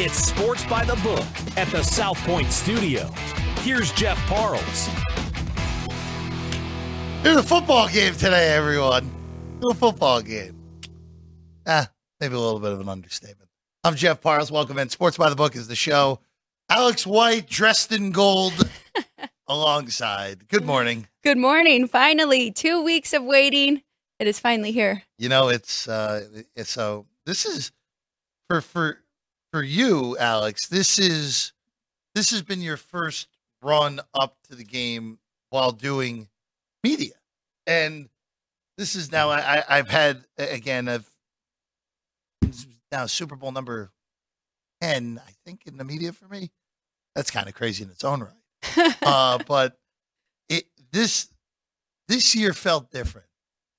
It's Sports by the Book at the South Point Studio. Here's Jeff Parles. There's a football game today, everyone. A football game. Ah, maybe a little bit of an understatement. I'm Jeff Parles. Welcome in. Sports by the Book is the show. Alex White, dressed in gold, alongside. Good morning. Good morning. Finally, two weeks of waiting. It is finally here. You know, it's uh it's so this is for for for you, Alex, this is this has been your first run up to the game while doing media. And this is now I, have had again I've now Super Bowl number ten, I think, in the media for me. That's kind of crazy in its own right. uh, but it this this year felt different.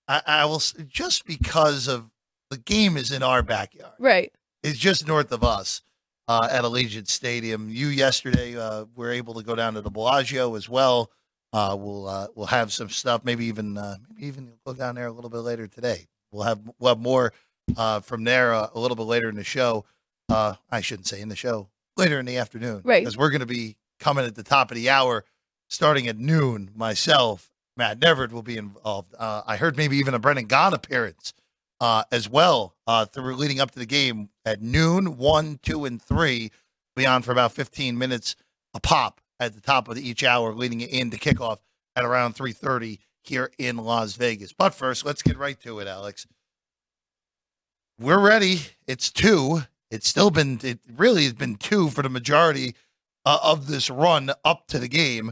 I, I will just because of the game is in our backyard. Right. It's just north of us uh, at Allegiant Stadium. You yesterday uh, were able to go down to the Bellagio as well. Uh, we'll uh, we'll have some stuff. Maybe even uh, maybe even go down there a little bit later today. We'll have we'll have more uh, from there a little bit later in the show. I shouldn't say in the show later in the afternoon, right? Because we're going to be coming at the top of the hour, starting at noon. Myself, Matt Neverett will be involved. I heard maybe even a Brendan Gaughan appearance uh, as well uh, through leading up to the game at noon, one, two, and three. Be on for about 15 minutes a pop at the top of each hour, leading into kickoff at around 3:30 here in Las Vegas. But first, let's get right to it, Alex. We're ready. It's two. It's still been. It really has been two for the majority uh, of this run up to the game.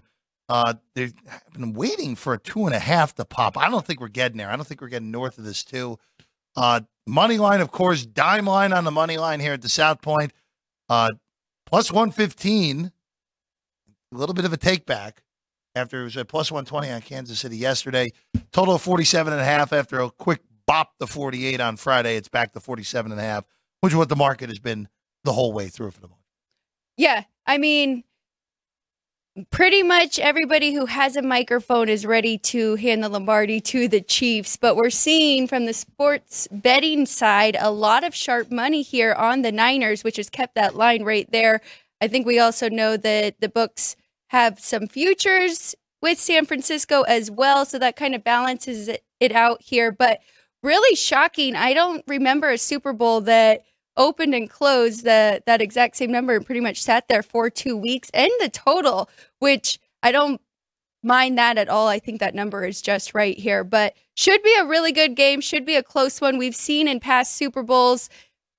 Uh, they've been waiting for a two and a half to pop. I don't think we're getting there. I don't think we're getting north of this two. Uh, money line, of course, dime line on the money line here at the South Point. Uh, plus 115. A little bit of a take back after it was at plus 120 on Kansas City yesterday. Total of 47 and a half after a quick bop the 48 on Friday. It's back to 47 and a half, which is what the market has been the whole way through for the moment. Yeah. I mean, pretty much everybody who has a microphone is ready to hand the Lombardi to the Chiefs. But we're seeing from the sports betting side a lot of sharp money here on the Niners, which has kept that line right there. I think we also know that the books have some futures with San Francisco as well. So that kind of balances it out here. But really shocking. I don't remember a Super Bowl that opened and closed the, that exact same number and pretty much sat there for two weeks. And the total, which I don't mind that at all. I think that number is just right here, but should be a really good game, should be a close one. We've seen in past Super Bowls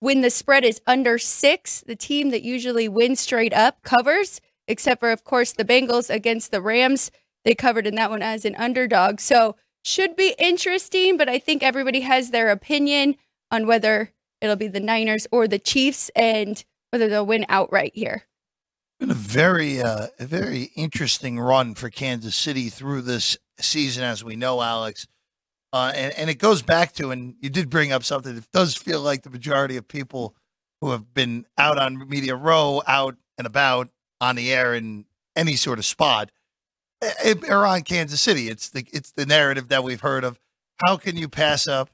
when the spread is under six, the team that usually wins straight up covers, except for, of course, the Bengals against the Rams. They covered in that one as an underdog. So should be interesting, but I think everybody has their opinion on whether it'll be the Niners or the Chiefs and whether they'll win outright here. Been a very, uh, a very interesting run for Kansas City through this season, as we know, Alex. Uh, and, and it goes back to, and you did bring up something. It does feel like the majority of people who have been out on Media Row, out and about on the air in any sort of spot, eh, eh, are on Kansas City. It's the it's the narrative that we've heard of. How can you pass up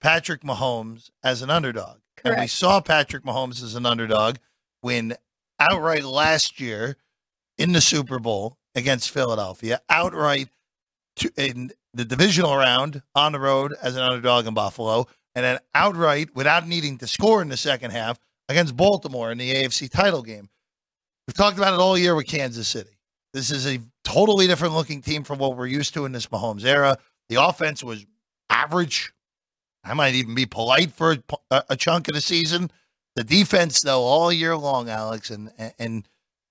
Patrick Mahomes as an underdog. Correct. And we saw Patrick Mahomes as an underdog win outright last year in the Super Bowl against Philadelphia, outright to, in the divisional round on the road as an underdog in Buffalo, and then outright without needing to score in the second half against Baltimore in the AFC title game. We've talked about it all year with Kansas City. This is a totally different looking team from what we're used to in this Mahomes era. The offense was average I might even be polite for a, a, chunk of the season. The defense, though, all year long, Alex, and and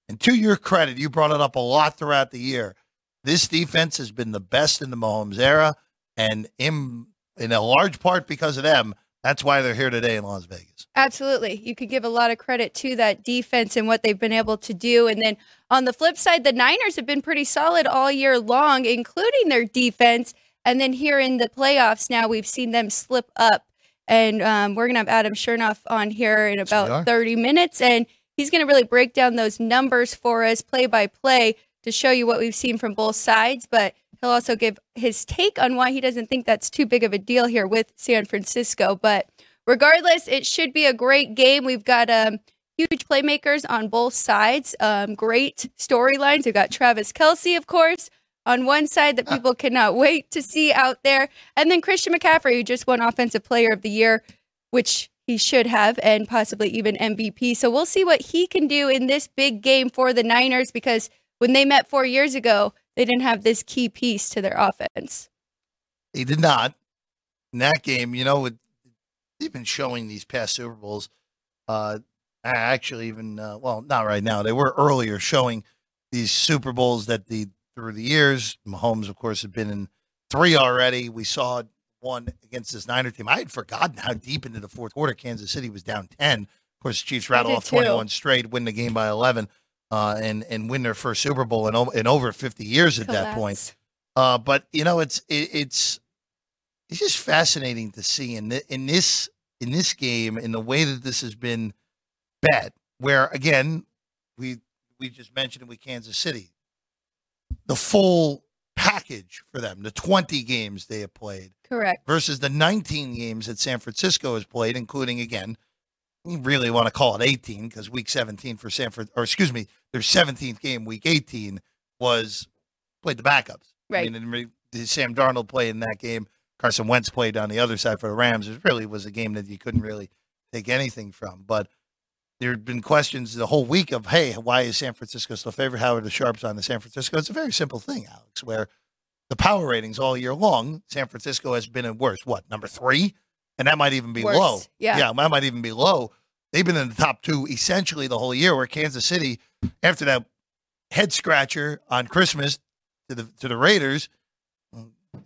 and to your credit, you brought it up a lot throughout the year. This defense has been the best in the Mahomes era, and in in a large part because of them. That's why they're here today in Las Vegas. Absolutely. You could give a lot of credit to that defense and what they've been able to do. And then on the flip side, the Niners have been pretty solid all year long, including their defense. And then here in the playoffs now, we've seen them slip up. And um, we're going to have Adam Chernoff on here in about 30 minutes. And he's going to really break down those numbers for us play by play to show you what we've seen from both sides. But he'll also give his take on why he doesn't think that's too big of a deal here with San Francisco. But regardless, it should be a great game. We've got um, huge playmakers on both sides. Um, great storylines. We've got Travis Kelce, of course, on one side that people cannot wait to see out there. And then Christian McCaffrey, who just won Offensive Player of the Year, which he should have, and possibly even MVP. So we'll see what he can do in this big game for the Niners because when they met four years ago, they didn't have this key piece to their offense. They did not. In that game, you know, they've been showing these past Super Bowls. Uh, actually, even, uh, well, not right now. They were earlier showing these Super Bowls that the through the years. Mahomes, of course, has been in three already. We saw one against this Niner team. I had forgotten how deep into the fourth quarter Kansas City was down 10. Of course, the Chiefs rattle off 21 too. straight, win the game by 11, uh, and and win their first Super Bowl in, in over 50 years at Collapse. that point. Uh, but you know, it's it, it's it's just fascinating to see in the, in this in this game in the way that this has been bet. Where again, we we just mentioned it with Kansas City the full package for them, the 20 games they have played. Correct. Versus the 19 games that San Francisco has played, including, again, we really want to call it 18 because week 17 for San or excuse me, their 17th game, week 18, was played the backups. Right. I mean, Sam Darnold played in that game. Carson Wentz played on the other side for the Rams. It really was a game that you couldn't really take anything from. But there have been questions the whole week of, hey, why is San Francisco still favored? How are the sharps on the San Francisco? It's a very simple thing, Alex, where the power ratings all year long, San Francisco has been in worse. What, number three? And that might even be worse. low. Yeah. Yeah, that might even be low. They've been in the top two essentially the whole year, where Kansas City, after that head scratcher on Christmas to the to the Raiders,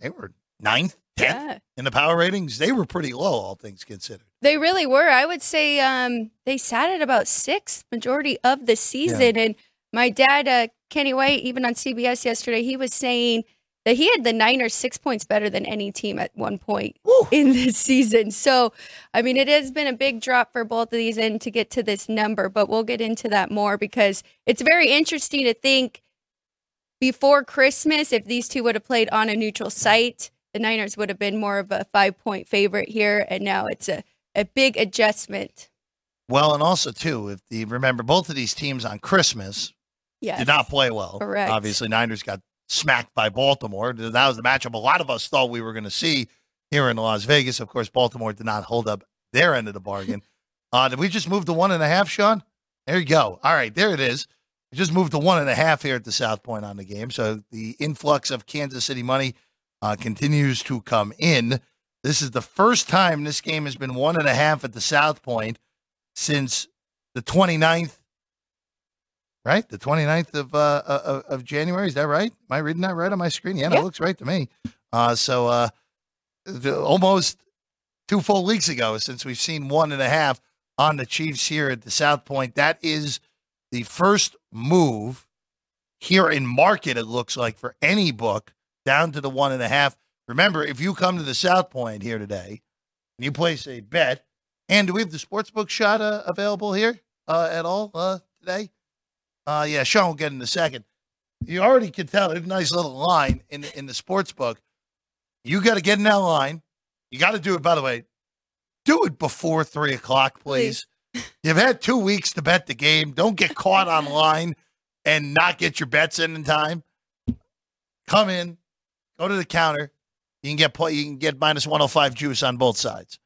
they were ninth, tenth yeah. in the power ratings. They were pretty low, all things considered. They really were. I would say um, they sat at about sixth majority of the season. Yeah. And my dad, uh, Kenny White, even on CBS yesterday, he was saying that he had the Niners six points better than any team at one point Woo. in this season. So, I mean, it has been a big drop for both of these and to get to this number, but we'll get into that more because it's very interesting to think before Christmas, if these two would have played on a neutral site, the Niners would have been more of a five point favorite here, and now it's a, a big adjustment. Well, and also too, if you remember, both of these teams on Christmas yes. did not play well. Correct. Obviously, Niners got smacked by Baltimore. That was the matchup a lot of us thought we were going to see here in Las Vegas. Of course, Baltimore did not hold up their end of the bargain. uh, did we just move to one and a half, Sean? There you go. All right, there it is. We just moved to one and a half here at the South Point on the game. So the influx of Kansas City money uh, continues to come in. This is the first time this game has been one and a half at the South Point since the 29th, right? The 29th of, uh, uh, of January. Is that right? Am I reading that right on my screen? Yeah, that looks right to me. Uh, so uh, almost two full weeks ago since we've seen one and a half on the Chiefs here at the South Point. That is the first move here in market, it looks like, for any book down to the one and a half. Remember, if you come to the South Point here today and you place a bet, and do we have the sportsbook shot uh, available here uh, at all uh, today? Uh, yeah, Sean will get in a second. You already can tell there's a nice little line in in the sports book. You got to get in that line. You got to do it. By the way, do it before three o'clock, please. please. You've had two weeks to bet the game. Don't get caught online and not get your bets in in time. Come in, Go to the counter. You can get you can get minus 105 juice on both sides.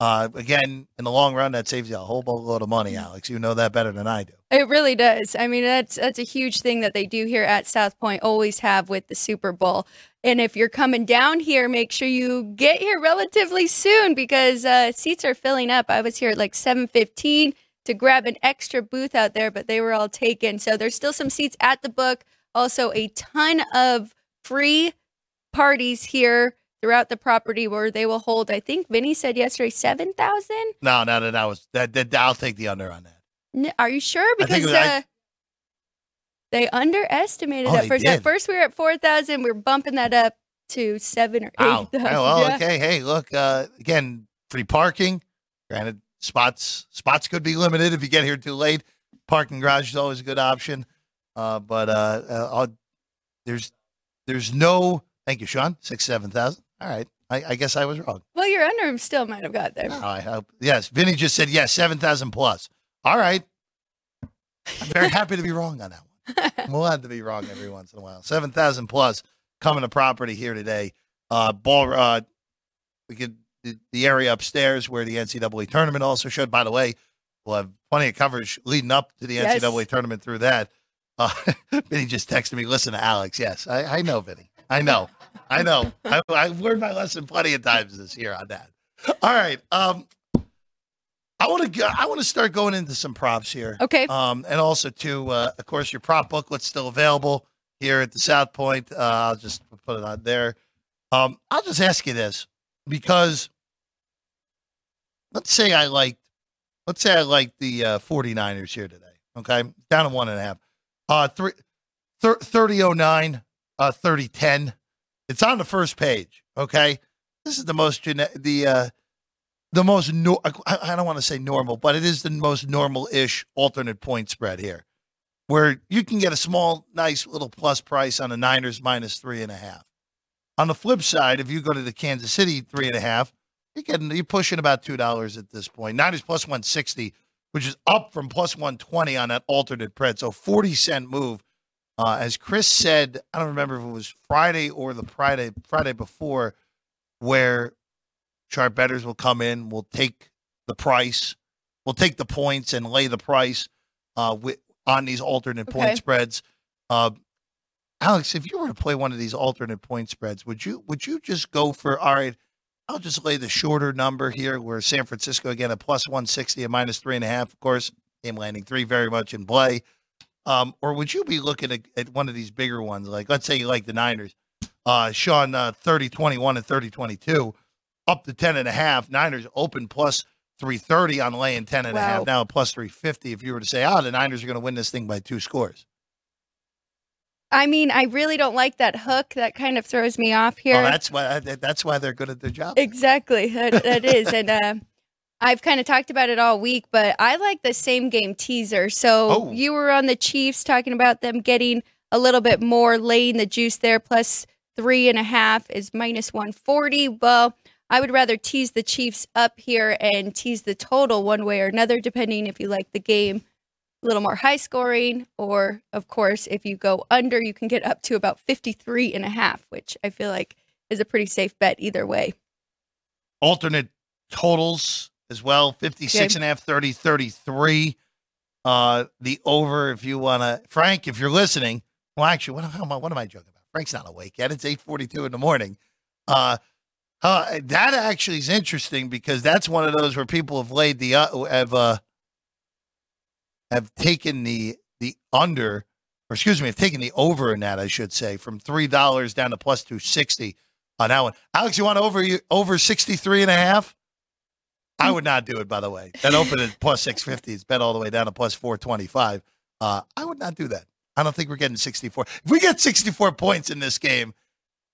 Uh, again, in the long run, that saves you a whole boatload of money, Alex. You know that better than I do. It really does. I mean, that's that's a huge thing that they do here at South Point. Always have with the Super Bowl. And if you're coming down here, make sure you get here relatively soon because uh, seats are filling up. I was here at like 7:15 to grab an extra booth out there, but they were all taken. So there's still some seats at the book. Also, a ton of free parties here throughout the property where they will hold. I think Vinny said yesterday seven thousand. No, no, no, that was that, that. I'll take the under on that. are you sure? Because was, uh, I, they underestimated oh, that first. At first, we were at four thousand. We are bumping that up to seven or eight. Oh, well, yeah. okay. Hey, look. Uh, again, free parking. Granted, spots spots could be limited if you get here too late. Parking garage is always a good option. Uh, but uh, uh there's there's no Thank you, Sean. Six, seven thousand. All right. I, I, guess I was wrong. Well, your under him still might have got there. Oh, I hope. Yes. Vinny just said yes, seven thousand plus. All right. I'm very happy to be wrong on that one. I'm allowed to be wrong every once in a while. Seven thousand plus coming to property here today. Uh, ball. Uh, we could the, the area upstairs where the NCAA tournament also showed. By the way, we'll have plenty of coverage leading up to the Yes. NCAA tournament through that. Uh, Vinny just texted me. Listen to Alex. Yes, I, I know, Vinny. I know. I know. I, I've learned my lesson plenty of times this year on that. All right. Um, I want to. I want to start going into some props here. Okay. Um, and also to, uh, of course, your prop booklet's still available here at the South Point. Uh, I'll just put it on there. Um, I'll just ask you this because let's say I liked let's say I like the uh, 49ers here today. Okay, down to one and a half. Uh, three, thir- 3009, uh, 3010. It's on the first page. Okay, this is the most the uh, the most no- I, I don't want to say normal, but it is the most normal-ish alternate point spread here, where you can get a small, nice little plus price on the Niners minus three and a half. On the flip side, if you go to the Kansas City three and a half, you're getting you're pushing about two dollars at this point. Niners plus one sixty, which is up from plus one twenty on that alternate spread. So forty cent move. Uh, as Chris said, I don't remember if it was Friday or the Friday Friday before, where sharp bettors will come in, will take the price, will take the points and lay the price uh, with, on these alternate Okay. point spreads. Uh, Alex, if you were to play one of these alternate point spreads, would you would you just go for all right? I'll just lay the shorter number here, where San Francisco again at plus one sixty, a minus three and a half. Of course, game landing three very much in play. Um, or would you be looking at, at one of these bigger ones? Like, let's say you like the Niners, uh, Sean, uh, 30 21 and 30 22, up to 10 and a half. Niners open plus 330 on laying 10 and a half, now plus 350. If you were to say, oh, the Niners are going to win this thing by two scores. I mean, I really don't like that hook. That kind of throws me off here. Well, that's why that's why they're good at their job. Exactly. That, that is. And uh, I've kind of talked about it all week, but I like the same game teaser. So Oh. you were on the Chiefs talking about them getting a little bit more, laying the juice there, plus three and a half is minus 140. Well, I would rather tease the Chiefs up here and tease the total one way or another, depending if you like the game a little more high scoring, or of course, if you go under, you can get up to about 53 and a half, which I feel like is a pretty safe bet either way. alternate totals as well 56 and a half 30 33 uh the over if you want to frank if you're listening well actually what, am I- what am i joking about? Frank's not awake yet. It's 8.42 in the morning. Uh uh, that actually is interesting because that's one of those where people have laid the uh, have uh, have taken the the under or excuse me have taken the over in that I should say from three dollars down to plus two sixty on that one. Alex, you want over you over 63 and a half? I would not do it, by the way. That opened at plus 650. It's bet all the way down to plus 425. Uh, I would not do that. I don't think we're getting 64. If we get 64 points in this game,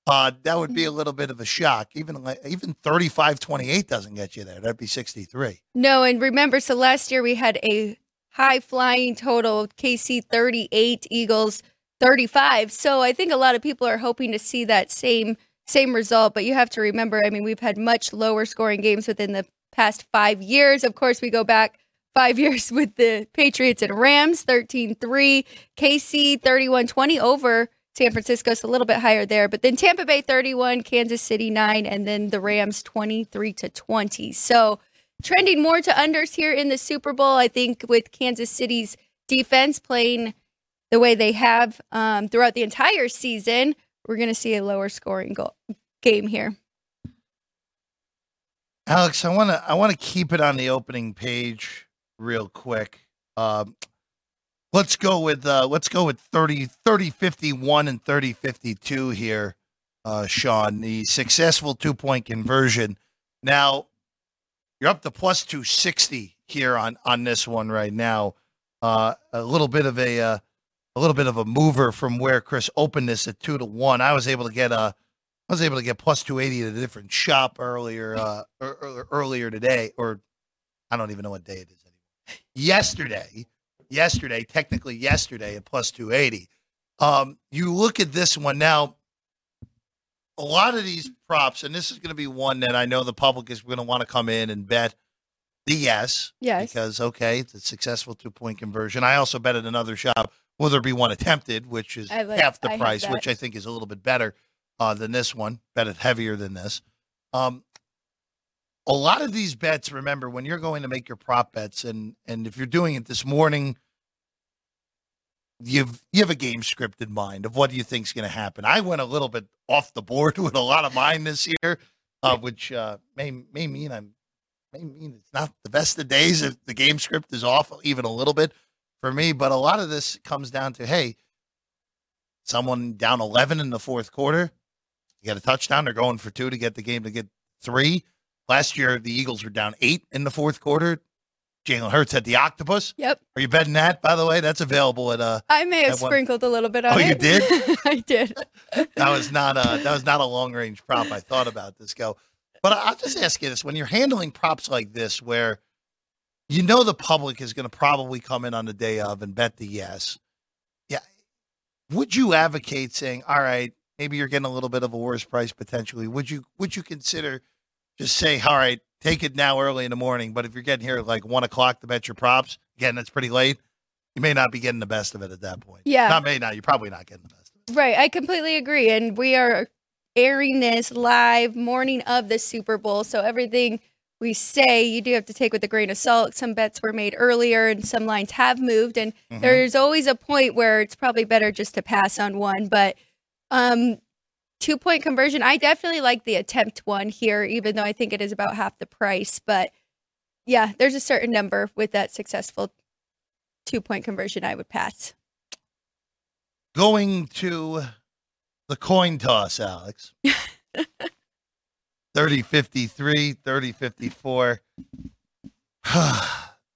uh, that would be a little bit of a shock. Even like, even 35 28 doesn't get you there. That'd be 63. No, and remember, so last year we had a high flying total KC 38, Eagles 35. So I think a lot of people are hoping to see that same same result, but you have to remember, I mean, we've had much lower scoring games within the past 5 years. Of course, we go back 5 years with the Patriots and Rams 13-3, KC 31-20 over San Francisco is a little bit higher there, but then Tampa Bay 31, Kansas City 9, and then the Rams 23 to 20. So trending more to unders here in the Super Bowl. I think with Kansas City's defense playing the way they have um, throughout the entire season, we're going to see a lower scoring goal, game here. Alex, I want to I want to keep it on the opening page real quick. Um, let's go with uh, let's go with 30 30 51 and 30 52 here. Uh, Sean, the successful two point conversion. Now you're up to plus 260 here on on this one right now. Uh, a little bit of a uh, a little bit of a mover from where Chris opened this at two to one. I was able to get a I was able to get plus 280 at a different shop earlier uh, ear- ear- earlier today, or I don't even know what day it is anymore. Yesterday, yesterday, technically yesterday at plus 280. Um, you look at this one now. A lot of these props, and this is going to be one that I know the public is going to want to come in and bet. the yes. Yes. Because, okay, it's a successful two point conversion. I also bet at another shop, will there be one attempted, which is like- half the I price, which I think is a little bit better uh, than this one. Bet it heavier than this. Um, a lot of these bets, remember, when you're going to make your prop bets, and and if you're doing it this morning, you've you have a game script in mind of what do you think's going to happen. I went a little bit off the board with a lot of mine this year, uh, which uh, may may mean I'm may mean it's not the best of days if the game script is off even a little bit for me. But a lot of this comes down to hey, someone down 11 in the fourth quarter, you got a touchdown. They're going for two to get the game to get three. Last year, the Eagles were down eight in the fourth quarter. Jalen Hurts had the octopus. Yep. Are you betting that? By the way, that's available at uh. I may have That one- sprinkled a little bit on Oh, it. you did? I did. That was not a that was not a long range prop. I thought about this go, but I'll just ask you this: when you're handling props like this, where you know the public is going to probably come in on the day of and bet the yes, yeah, would you advocate saying, "All right, maybe you're getting a little bit of a worse price potentially"? Would you would you consider just say, "All right, take it now early in the morning"? But if you're getting here at like one o'clock to bet your props, again, that's pretty late. You may not be getting the best of it at that point. Yeah. not may not. You're probably not getting the best of it. Right. I completely agree. And we are airing this live morning of the Super Bowl. So everything we say, you do have to take with a grain of salt. Some bets were made earlier and some lines have moved. And Mhm. there's always a point where it's probably better just to pass on one. But um, two point conversion, I definitely like the attempt one here, even though I think it is about half the price. But yeah, there's a certain number with that successful two point conversion I would pass. going to the coin toss, Alex. 30 53, 30 54.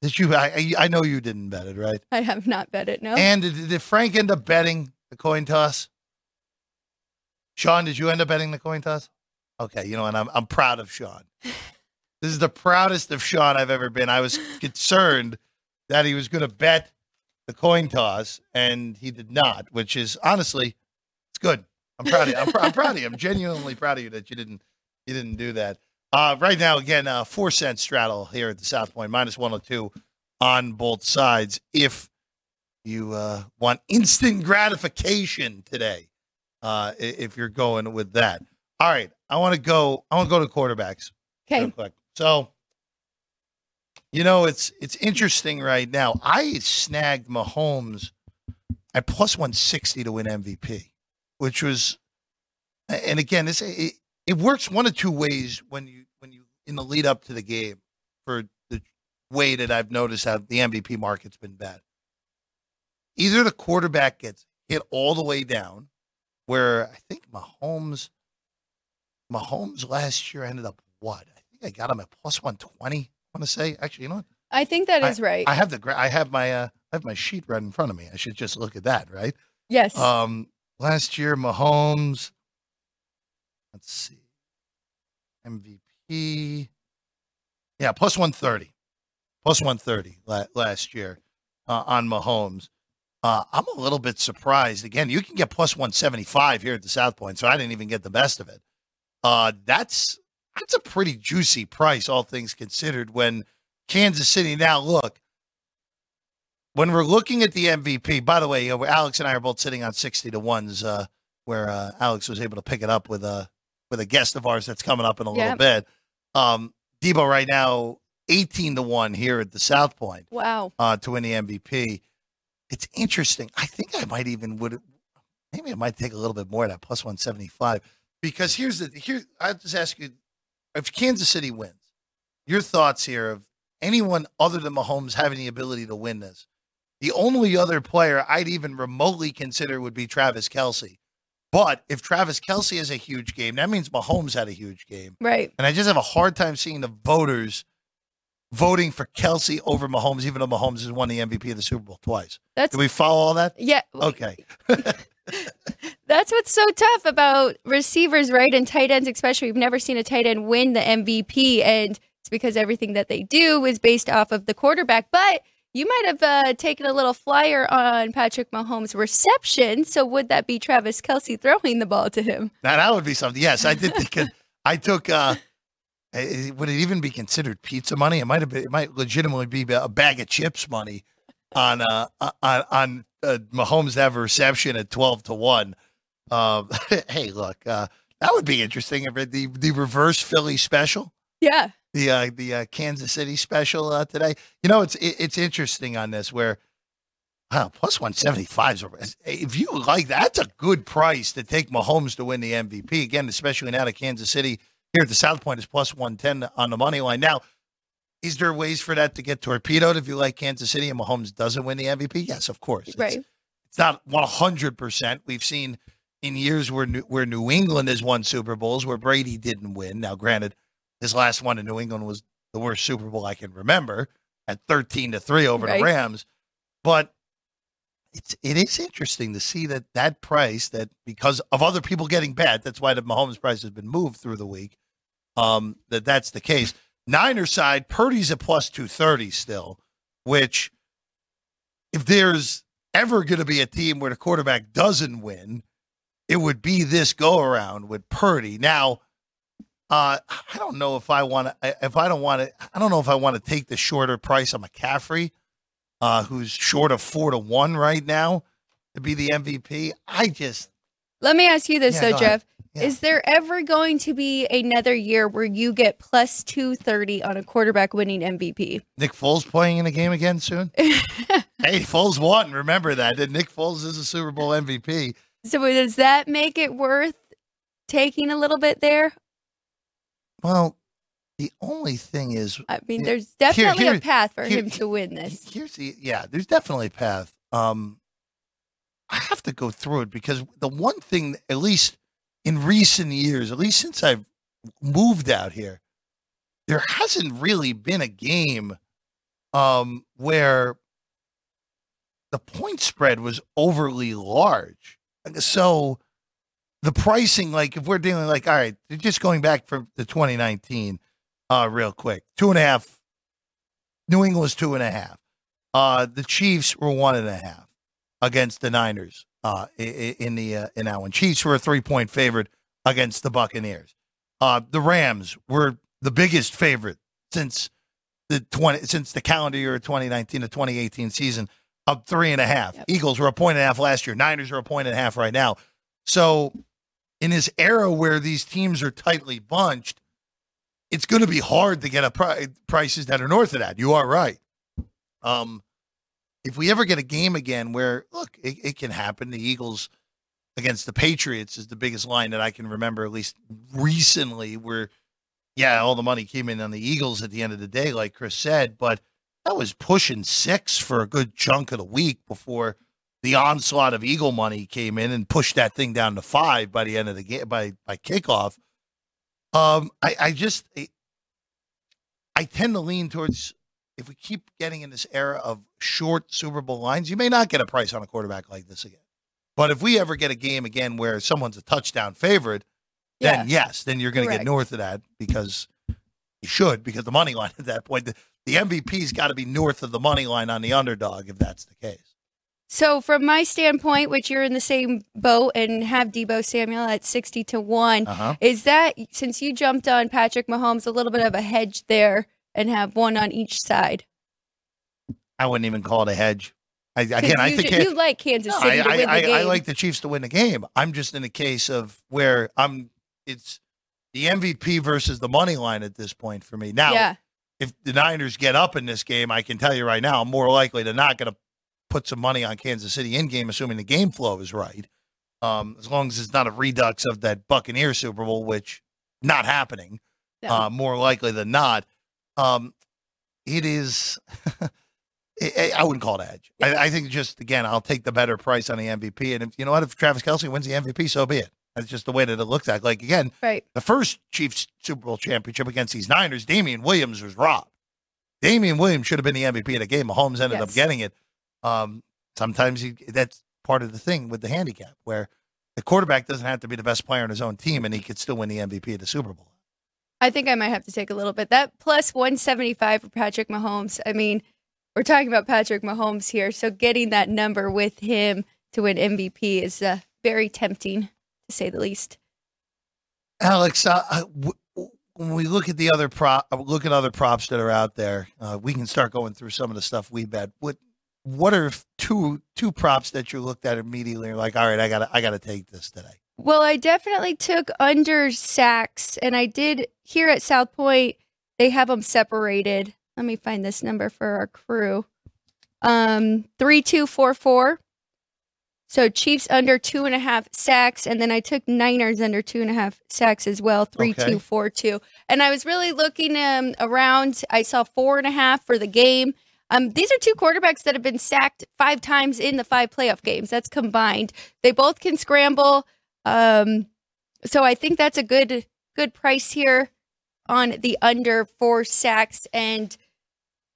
Did you? I, I- know you didn't bet it, right? I have not bet it, no. And did, did Frank end up betting the coin toss? Sean, did you end up betting the coin toss? Okay, you know what? I'm, I'm proud of Sean. This is the proudest of Sean I've ever been. I was concerned that he was going to bet the coin toss, and he did not, which is honestly, it's good. I'm proud of you. I'm, pr- I'm proud of you. I'm genuinely proud of you that you didn't you didn't do that. Uh, right now, again, uh, four cent straddle here at the South Point, minus 102 on both sides. If you uh, want instant gratification today, uh, if you're going with that. All right, I want to go. I want to go to quarterbacks Okay. So, you know, it's it's interesting right now. I snagged Mahomes at plus one sixty to win MVP, which was, and again, this it, it works one of two ways when you when you in the lead up to the game for the way that I've noticed how the MVP market's been bad. Either the quarterback gets hit all the way down, where I think Mahomes Mahomes last year ended up what? I think I got him at plus one twenty. I want to say actually, you know what? I think that is right. I have the I have my uh, I have my sheet right in front of me. I should just look at that, right? yes. Um, last year Mahomes. Let's see, MVP. Yeah, plus one thirty, plus one thirty la- last year uh, on Mahomes. Uh, I'm a little bit surprised. Again, you can get plus one seventy five here at the South Point, so I didn't even get the best of it. Uh, that's that's a pretty juicy price, all things considered. When Kansas City now look, when we're looking at the MVP. By the way, Alex and I are both sitting on sixty to ones, uh, where uh, Alex was able to pick it up with a with a guest of ours that's coming up in a little bit. Um, Deebo right now eighteen to one here at the South Point wow. uh, to win the MVP. It's interesting. I think I might even would maybe I might take a little bit more of that plus one seventy five because here's the here. I'll just ask you if Kansas City wins, your thoughts here of anyone other than Mahomes having the ability to win this. The only other player I'd even remotely consider would be Travis Kelce. But if Travis Kelce has a huge game, that means Mahomes had a huge game. Right. And I just have a hard time seeing the voters voting for Kelce over Mahomes, even though Mahomes has won the MVP of the Super Bowl twice. That's Do we follow all that? yeah. Okay. That's what's so tough about receivers, right? And tight ends, especially. We've never seen a tight end win the MVP, and it's because everything that they do is based off of the quarterback. But you might have uh, taken a little flyer on Patrick Mahomes' reception. So would that be Travis Kelce throwing the ball to him? Now that would be something. Yes, I did think I took uh would it even be considered pizza money? It might have been, it might legitimately be a bag of chips money on uh on on uh, Mahomes to have a reception at twelve to one. Um, hey, look, uh, that would be interesting. If the the reverse Philly special, Yeah. the uh, the uh, Kansas City special uh, today. You know, it's it, it's interesting on this where. Wow, plus 175 is if you like that's a good price to take Mahomes to win the MVP. Again, especially now that Kansas City here at the South Point is plus 110 on the money line. Now, is there ways for that to get torpedoed if you like Kansas City and Mahomes doesn't win the MVP? Yes, of course. It's- Right. It's not 100%. We've seen in years where New, where New England has won Super Bowls where Brady didn't win. Now, granted, his last one in New England was the worst Super Bowl I can remember at 13 to 3 over Right. the Rams. But it's it is interesting to see that that price that because of other people getting bet, that's why the Mahomes price has been moved through the week. Um, that that's the case. Niner side, Purdy's at plus two thirty still, which if there's ever going to be a team where the quarterback doesn't win, it would be this go around with Purdy. Now, uh, I don't know if I want to. If I don't want to, I don't know if I want to take the shorter price on McCaffrey uh, who's short of four to one right now to be the MVP. I just Let me ask you this Yeah, though. Jeff. Yeah. Is there ever going to be another year where you get plus 230 on a quarterback winning MVP? Nick Foles playing in a game again soon. hey, Foles won. Remember that. And Nick Foles is a Super Bowl MVP. So does that make it worth taking a little bit there? Well, the only thing is, I mean, there's definitely here- a path for here- him to win this. here's the yeah. There's definitely a path. Um, I have to go through it because the one thing, at least in recent years, at least since I've moved out here, there hasn't really been a game um, where the point spread was overly large. So the pricing, like if we're dealing like, all right, just going back from the 2019, uh, real quick, two and a half. New England was two and a half. Uh, the Chiefs were one and a half against the Niners uh, in the uh, in that one. Chiefs were a three point favorite against the Buccaneers. Uh, the Rams were the biggest favorite since the twenty since the calendar year of 2019 to 2018 season, up three and a half. Yep. Eagles were a point and a half last year. Niners are a point and a half right now. So, in this era where these teams are tightly bunched, it's going to be hard to get a pri- prices that are north of that. You are right. Um, if we ever get a game again where look, it, it can happen. The Eagles against the Patriots is the biggest line that I can remember, at least recently, where yeah, all the money came in on the Eagles at the end of the day, like Chris said, but that was pushing six for a good chunk of the week before the onslaught of Eagle money came in and pushed that thing down to five by the end of the game by by kickoff. Um, I, I just I, I tend to lean towards if we keep getting in this era of short Super Bowl lines, you may not get a price on a quarterback like this again. But if we ever get a game again where someone's a touchdown favorite, then yes, then you're going to get north of that because you should because the money line at that point the, the MVP's got to be north of the money line on the underdog if that's the case. So, from my standpoint, which you're in the same boat and have Deebo Samuel at 60 to 1, Uh huh. is that since you jumped on Patrick Mahomes, a little bit of a hedge there and have one on each side? I wouldn't even call it a hedge. I, again, I think ju- you like Kansas No, City I, win I, the game. I, I like the Chiefs to win the game. I'm just in a case of where I'm. It's the MVP versus the money line at this point for me. Now, yeah, if the Niners get up in this game, I can tell you right now, I'm more likely to not going to put some money on Kansas City in game, assuming the game flow is right. Um, as long as it's not a redux of that Buccaneer Super Bowl, which not happening, No. uh, more likely than not. Um, it is. I wouldn't call it edge. I, I think just again, I'll take the better price on the MVP. And if you know what, if Travis Kelce wins the MVP, so be it. That's just the way that it looks like. Like again, right. the first Chiefs Super Bowl championship against these Niners, Damien Williams was robbed. Damien Williams should have been the MVP of the game. Mahomes ended up getting it. Um, sometimes you, that's part of the thing with the handicap, where the quarterback doesn't have to be the best player on his own team, and he could still win the MVP of the Super Bowl. I think I might have to take a little bit. That plus 175 for Patrick Mahomes. I mean, we're talking about Patrick Mahomes here. So, getting that number with him to win MVP is uh, very tempting, to say the least. Alex, uh, w- when we look at the other prop, look at other props that are out there, uh, we can start going through some of the stuff we bet. What what are two two props that you looked at immediately? Like, all right, I gotta I gotta take this today. Well, I definitely took under sacks, and I did here at South Point. They have them separated. Let me find this number for our crew. Um, three two four four. So Chiefs under two and a half sacks, and then I took Niners under two and a half sacks as well, three Okay. two four two. And I was really looking um, around. I saw four and a half for the game. Um, these are two quarterbacks that have been sacked five times in the five playoff games. That's combined. They both can scramble. Um, so I think that's a good good price here on the under four sacks. And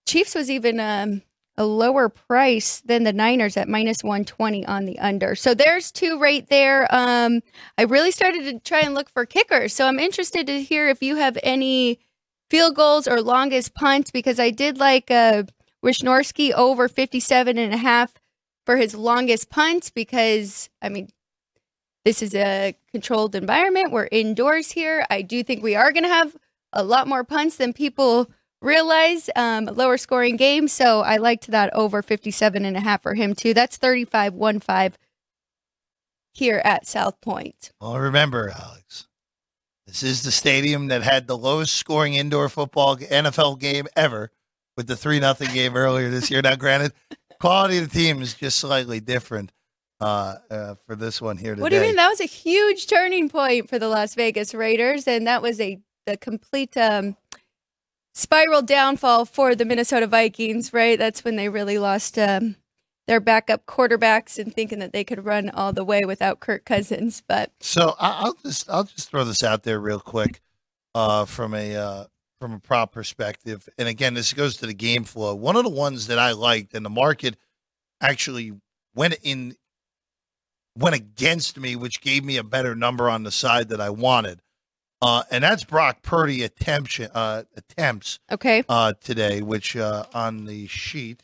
Chiefs was even um, a lower price than the Niners at minus 120 on the under. So there's two right there. Um, I really started to try and look for kickers. So I'm interested to hear if you have any field goals or longest punts because I did like uh, Wishnowsky over 57 and a half for his longest punt because, I mean, this is a controlled environment. We're indoors here. I do think we are going to have a lot more punts than people realize. Um, lower scoring game. So I liked that over 57 and a half for him too. That's 35 1 5 here at South Point. Well, remember, Alex, this is the stadium that had the lowest scoring indoor football NFL game ever with the 3 nothing game earlier this year. Now, granted, quality of the team is just slightly different uh, uh, for this one here today. What do you mean? That was a huge turning point for the Las Vegas Raiders, and that was a the complete um, spiral downfall for the Minnesota Vikings. Right? That's when they really lost um, their backup quarterbacks and thinking that they could run all the way without Kirk Cousins. But So I- I'll just I'll just throw this out there real quick uh, from a uh, from a prop perspective, and again, this goes to the game flow. One of the ones that I liked, and the market actually went in went against me, which gave me a better number on the side that I wanted, uh, and that's Brock Purdy attempts uh, attempts okay, uh, today, which uh, on the sheet,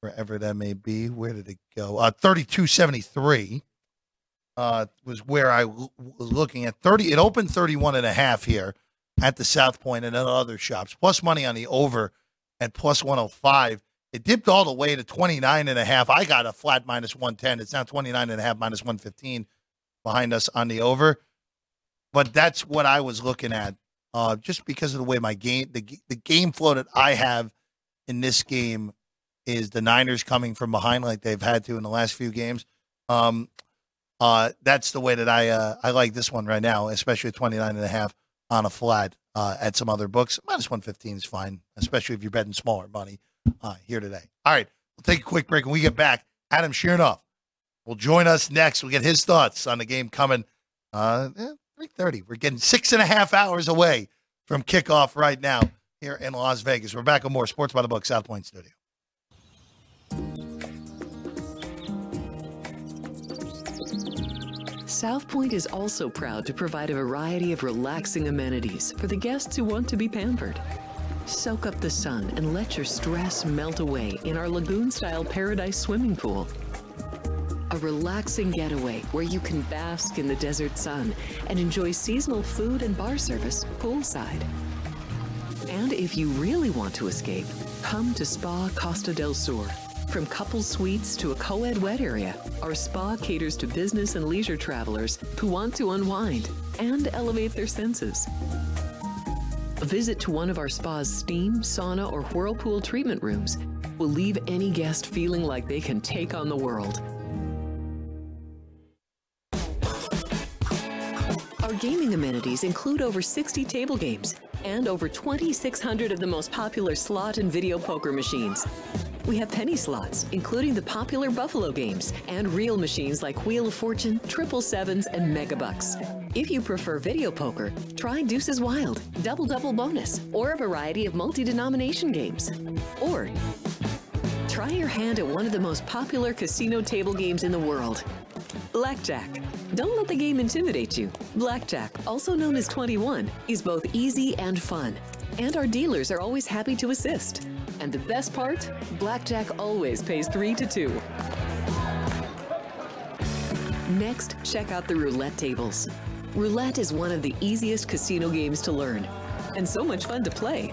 wherever that may be, where did it go? Uh, 3273 uh, was where I w- was looking at 30. It opened 31 and a half here at the South Point and at other shops, plus money on the over at plus 105. It dipped all the way to 29 and a half. I got a flat minus 110. It's now 29 and a half minus 115 behind us on the over. But that's what I was looking at uh, just because of the way my game, the, the game flow that I have in this game is the Niners coming from behind like they've had to in the last few games. Um, uh, that's the way that I uh, I like this one right now, especially at 29 and a half on a flat uh, at some other books. Minus 115 is fine, especially if you're betting smaller money uh, here today. All right, we'll take a quick break. When we get back, Adam Chernoff will join us next. We'll get his thoughts on the game coming uh, eh, 3.30. We're getting six and a half hours away from kickoff right now here in Las Vegas. We're back with more Sports by the Book, South Point Studio. South Point is also proud to provide a variety of relaxing amenities for the guests who want to be pampered. Soak up the sun and let your stress melt away in our lagoon style paradise swimming pool. A relaxing getaway where you can bask in the desert sun and enjoy seasonal food and bar service poolside. And if you really want to escape, come to Spa Costa del Sur. From couple suites to a co ed wet area, our spa caters to business and leisure travelers who want to unwind and elevate their senses. A visit to one of our spa's steam, sauna, or whirlpool treatment rooms will leave any guest feeling like they can take on the world. Our gaming amenities include over 60 table games and over 2,600 of the most popular slot and video poker machines. We have penny slots, including the popular Buffalo games, and reel machines like Wheel of Fortune, Triple Sevens, and Megabucks. If you prefer video poker, try Deuces Wild, Double Double Bonus, or a variety of multi denomination games. Or try your hand at one of the most popular casino table games in the world. Blackjack. Don't let the game intimidate you. Blackjack, also known as 21, is both easy and fun. And our dealers are always happy to assist. And the best part? Blackjack always pays 3 to 2. Next, check out the roulette tables. roulette is one of the easiest casino games to learn and so much fun to play.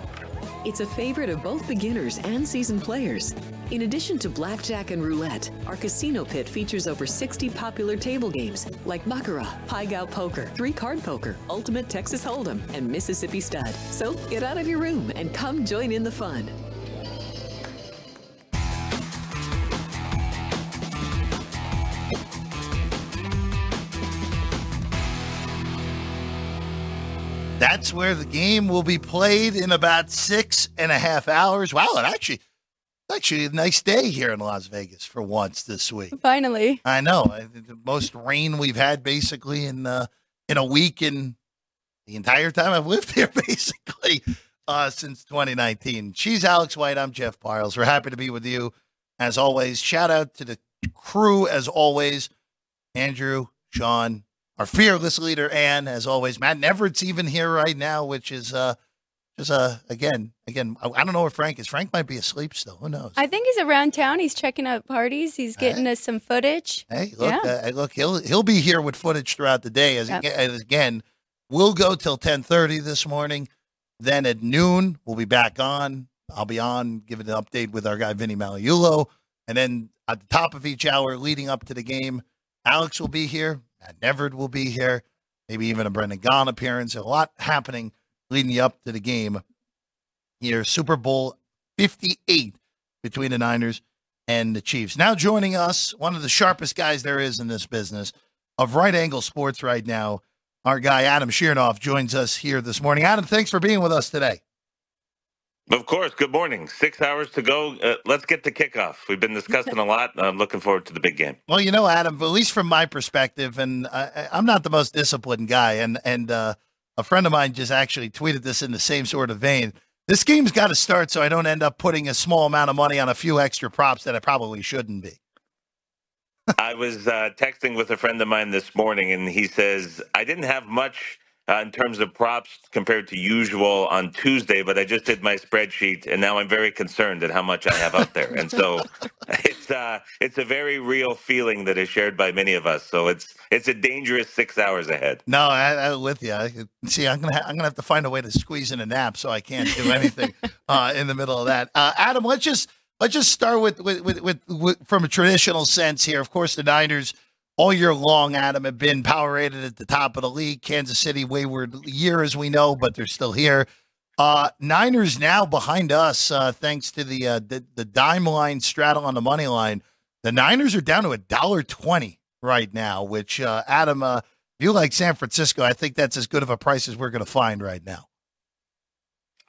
It's a favorite of both beginners and seasoned players. In addition to blackjack and roulette, our casino pit features over 60 popular table games like Baccarat, Pai Gow Poker, Three Card Poker, Ultimate Texas Hold'em, and Mississippi Stud. So get out of your room and come join in the fun. That's where the game will be played in about six and a half hours. Wow, it actually, actually a nice day here in Las Vegas for once this week. Finally. I know the most rain we've had basically in uh, in a week in the entire time I've lived here, basically uh, since 2019. She's Alex White. I'm Jeff Parles. We're happy to be with you as always. Shout out to the crew as always, Andrew, Sean, our fearless leader, Ann, as always. Matt Nevert's even here right now, which is uh just uh again, again, I, I don't know where Frank is. Frank might be asleep still. Who knows? I think he's around town. He's checking out parties. He's getting us some footage. Hey, look, Yeah. uh, look, he'll he'll be here with footage throughout the day. As, Yep. aga- as again, we'll go till ten thirty this morning. Then at noon, we'll be back on. I'll be on giving an update with our guy Vinny Magliulo, and then at the top of each hour leading up to the game, Alex will be here. Matt Neverd will be here. Maybe even a Brendan Gaughan appearance. A lot happening leading you up to the game here. Super Bowl fifty eight between the Niners and the Chiefs. Now joining us, one of the sharpest guys there is in this business of right angle sports right now, our guy Adam Chernoff joins us here this morning. Adam, thanks for being with us today. Of course. Good morning. Six hours to go. Uh, let's get to kickoff. We've been discussing a lot. I'm looking forward to the big game. Well, you know, Adam, at least from my perspective, and I, I'm not the most disciplined guy, and and uh, a friend of mine just actually tweeted this in the same sort of vein. This game's got to start so I don't end up putting a small amount of money on a few extra props that I probably shouldn't be. I was uh, texting with a friend of mine this morning, and he says, I didn't have much uh, in terms of props compared to usual on Tuesday, but I just did my spreadsheet, and now I'm very concerned at how much I have out there. And so it's uh, it's a very real feeling that is shared by many of us. So it's it's a dangerous six hours ahead. No, I, I'm with you. I, see, I'm gonna ha- I'm gonna have to find a way to squeeze in a nap so I can't do anything uh, in the middle of that. Uh, Adam, let's just let's just start with with, with with with from a traditional sense here. Of course, the Niners all year long, Adam, have been power rated at the top of the league. Kansas City wayward year, as we know, but they're still here. Uh, Niners now behind us, uh, thanks to the, uh, the the dime line straddle on the money line. The Niners are down to a dollar twenty right now, which uh, Adam, uh, if you like San Francisco, I think that's as good of a price as we're going to find right now.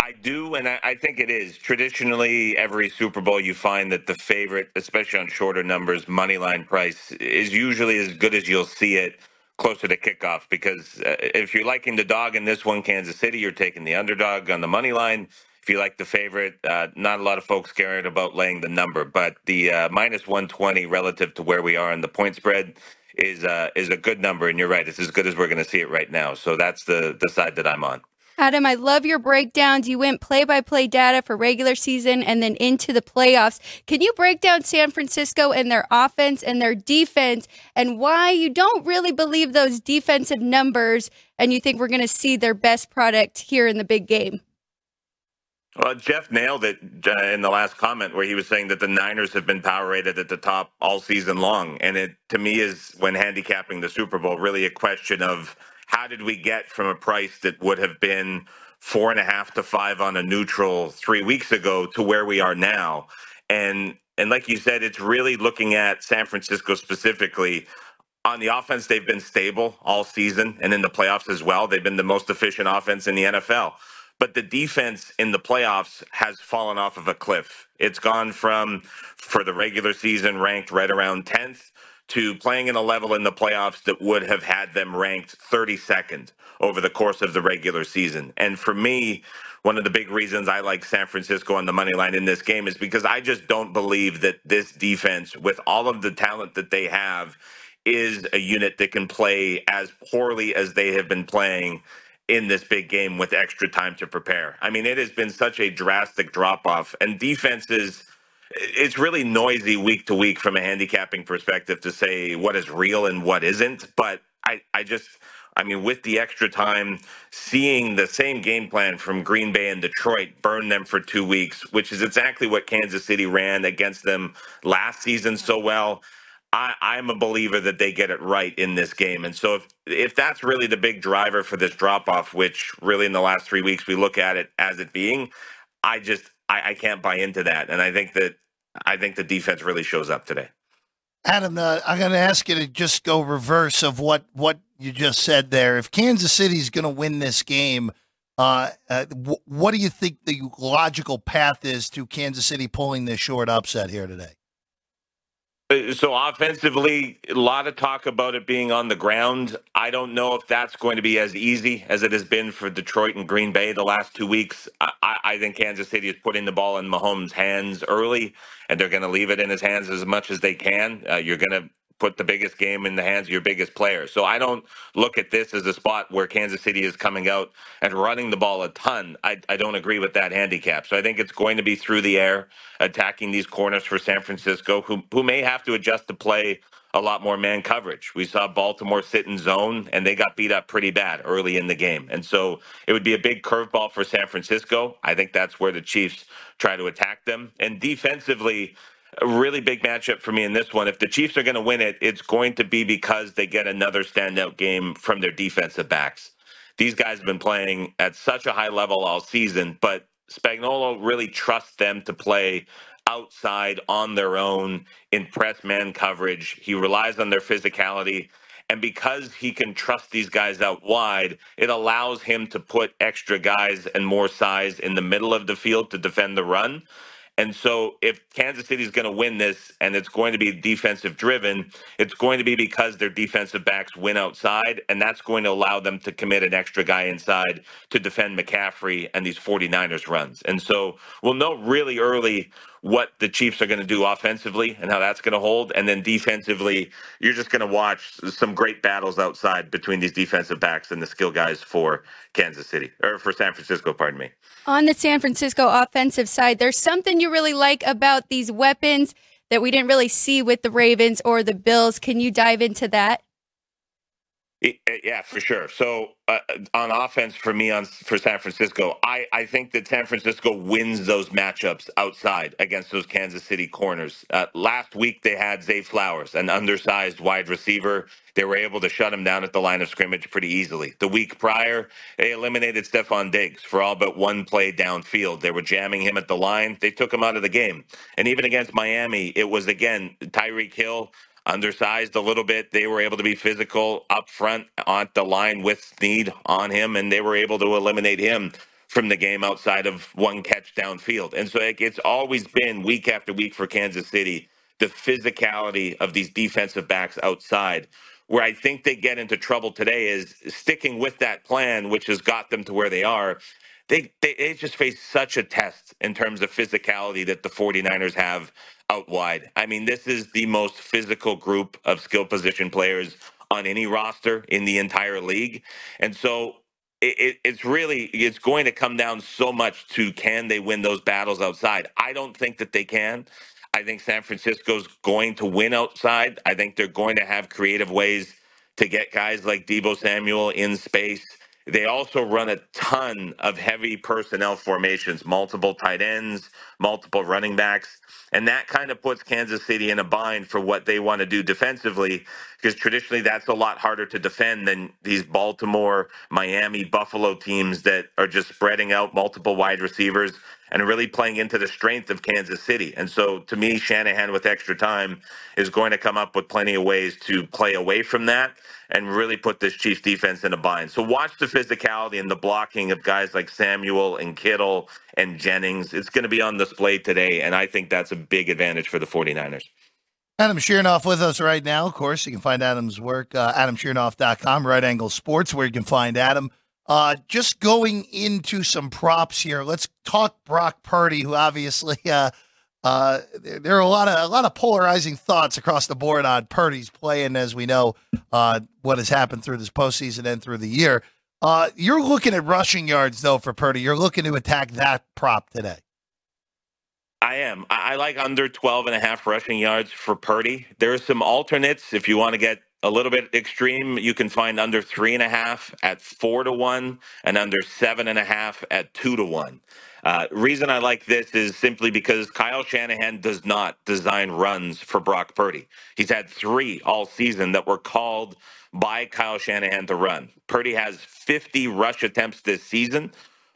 I do, and I, I think it is. Traditionally, every Super Bowl, you find that the favorite, especially on shorter numbers, money line price is usually as good as you'll see it closer to kickoff. Because uh, if you're liking the dog in this one, Kansas City, you're taking the underdog on the money line. If you like the favorite, uh, not a lot of folks caring about laying the number, but the uh, minus 120 relative to where we are in the point spread is uh, is a good number. And you're right, it's as good as we're going to see it right now. So that's the the side that I'm on. Adam, I love your breakdowns. You went play by play data for regular season and then into the playoffs. Can you break down San Francisco and their offense and their defense and why you don't really believe those defensive numbers and you think we're going to see their best product here in the big game? Well, Jeff nailed it uh, in the last comment where he was saying that the Niners have been power rated at the top all season long. And it, to me, is when handicapping the Super Bowl, really a question of how did we get from a price that would have been four and a half to five on a neutral three weeks ago to where we are now? And and like you said, it's really looking at San Francisco specifically. On the offense, they've been stable all season and in the playoffs as well. They've been the most efficient offense in the NFL. But the defense in the playoffs has fallen off of a cliff. It's gone from, for the regular season, ranked right around 10th to playing in a level in the playoffs that would have had them ranked 32nd over the course of the regular season. And for me, one of the big reasons I like San Francisco on the money line in this game is because I just don't believe that this defense, with all of the talent that they have, is a unit that can play as poorly as they have been playing in this big game with extra time to prepare. I mean, it has been such a drastic drop off, and defenses. It's really noisy week to week from a handicapping perspective to say what is real and what isn't. But I, I just I mean, with the extra time, seeing the same game plan from Green Bay and Detroit burn them for two weeks, which is exactly what Kansas City ran against them last season so well. I, I'm a believer that they get it right in this game. And so if if that's really the big driver for this drop off, which really in the last three weeks we look at it as it being, I just I, I can't buy into that. And I think that I think the defense really shows up today. Adam, uh, I'm going to ask you to just go reverse of what what you just said there. If Kansas City's going to win this game, uh, uh, w- what do you think the logical path is to Kansas City pulling this short upset here today? So offensively, a lot of talk about it being on the ground. I don't know if that's going to be as easy as it has been for Detroit and Green Bay the last two weeks. I, I think Kansas City is putting the ball in Mahomes' hands early, and they're going to leave it in his hands as much as they can. Uh, you're going to put the biggest game in the hands of your biggest player. So I don't look at this as a spot where Kansas City is coming out and running the ball a ton. I, I don't agree with that handicap. So I think it's going to be through the air, attacking these corners for San Francisco, who, who may have to adjust to play a lot more man coverage. We saw Baltimore sit in zone and they got beat up pretty bad early in the game. And so it would be a big curveball for San Francisco. I think that's where the Chiefs try to attack them. And defensively, a really big matchup for me in this one. If the Chiefs are going to win it, it's going to be because they get another standout game from their defensive backs. These guys have been playing at such a high level all season, but Spagnuolo really trusts them to play outside on their own in press man coverage. He relies on their physicality. And because he can trust these guys out wide, it allows him to put extra guys and more size in the middle of the field to defend the run. And so if Kansas City is going to win this and it's going to be defensive driven, it's going to be because their defensive backs win outside, and that's going to allow them to commit an extra guy inside to defend McCaffrey and these 49ers runs. And so we'll know really early what the Chiefs are going to do offensively and how that's going to hold. And then defensively, you're just going to watch some great battles outside between these defensive backs and the skill guys for Kansas City or for San Francisco, pardon me. On the San Francisco offensive side, there's something you really like about these weapons that we didn't really see with the Ravens or the Bills. Can you dive into that? Yeah, for sure. So uh, on offense for me on for San Francisco, I, I think that San Francisco wins those matchups outside against those Kansas City corners. Uh, last week they had Zay Flowers, an undersized wide receiver. They were able to shut him down at the line of scrimmage pretty easily. The week prior, they eliminated Stefon Diggs for all but one play downfield. They were jamming him at the line. They took him out of the game. And even against Miami, it was again Tyreek Hill undersized a little bit. They were able to be physical up front on the line with Sneed on him, and they were able to eliminate him from the game outside of one catch downfield. And so it's always been week after week for Kansas City the physicality of these defensive backs outside. Where I think they get into trouble today is sticking with that plan, which has got them to where they are. They, they, they just face such a test in terms of physicality that the 49ers have out wide. I mean, this is the most physical group of skill position players on any roster in the entire league. And so it, it, it's really it's going to come down so much to can they win those battles outside. I don't think that they can. I think San Francisco's going to win outside. I think they're going to have creative ways to get guys like Deebo Samuel in space. They also run a ton of heavy personnel formations, multiple tight ends, multiple running backs. And that kind of puts Kansas City in a bind for what they want to do defensively, because traditionally that's a lot harder to defend than these Baltimore, Miami, Buffalo teams that are just spreading out multiple wide receivers and really playing into the strength of Kansas City. And so to me, Shanahan with extra time is going to come up with plenty of ways to play away from that and really put this Chiefs defense in a bind. So watch the physicality and the blocking of guys like Samuel and Kittle and Jennings. It's going to be on display today, and I think that's a big advantage for the 49ers. Adam Chernoff with us right now. Of course, you can find Adam's work, uh, adamchernoff.com, right angle sports, where you can find Adam. Uh, just going into some props here. Let's talk Brock Purdy, who obviously uh, uh, there are a lot of a lot of polarizing thoughts across the board on Purdy's play, and as we know, uh, what has happened through this postseason and through the year. Uh, you're looking at rushing yards though for Purdy. You're looking to attack that prop today. I am. I like under 12 and a half rushing yards for Purdy. There are some alternates if you want to get a little bit extreme, you can find under three and a half at four to one and under seven and a half at two to one. Uh, reason I like this is simply because Kyle Shanahan does not design runs for Brock Purdy. He's had three all season that were called by Kyle Shanahan to run. Purdy has 50 rush attempts this season.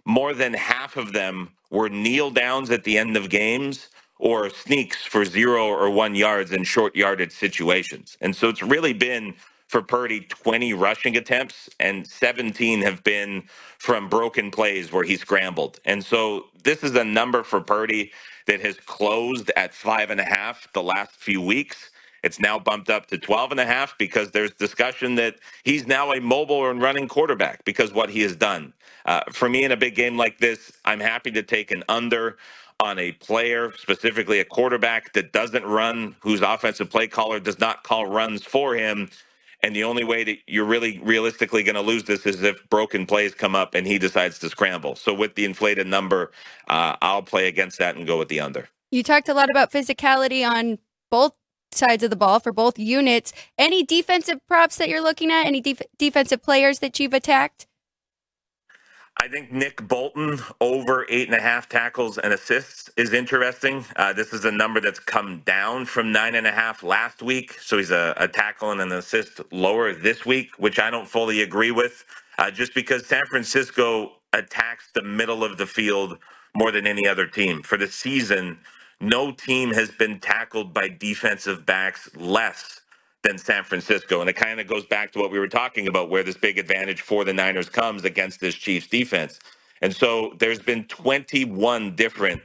More than half of them were kneel downs at the end of games or sneaks for zero or one yards in short yardage situations. And so it's really been for Purdy 20 rushing attempts, and 17 have been from broken plays where he scrambled. And so this is a number for Purdy that has closed at five and a half the last few weeks. It's now bumped up to 12 and a half because there's discussion that he's now a mobile and running quarterback because what he has done. Uh, for me in a big game like this, I'm happy to take an under on a player, specifically a quarterback that doesn't run, whose offensive play caller does not call runs for him. And the only way that you're really realistically going to lose this is if broken plays come up and he decides to scramble. So with the inflated number, uh, I'll play against that and go with the under. You talked a lot about physicality on both sides of the ball for both units. Any defensive props that you're looking at? Any def- defensive players that you've attacked? I think Nick Bolton over eight and a half tackles and assists is interesting. Uh, this is a number that's come down from nine and a half last week. So he's a, a tackle and an assist lower this week, which I don't fully agree with, uh, just because San Francisco attacks the middle of the field more than any other team. For the season, no team has been tackled by defensive backs less than San Francisco. And it kind of goes back to what we were talking about, where this big advantage for the Niners comes against this Chiefs defense. And so there's been 21 different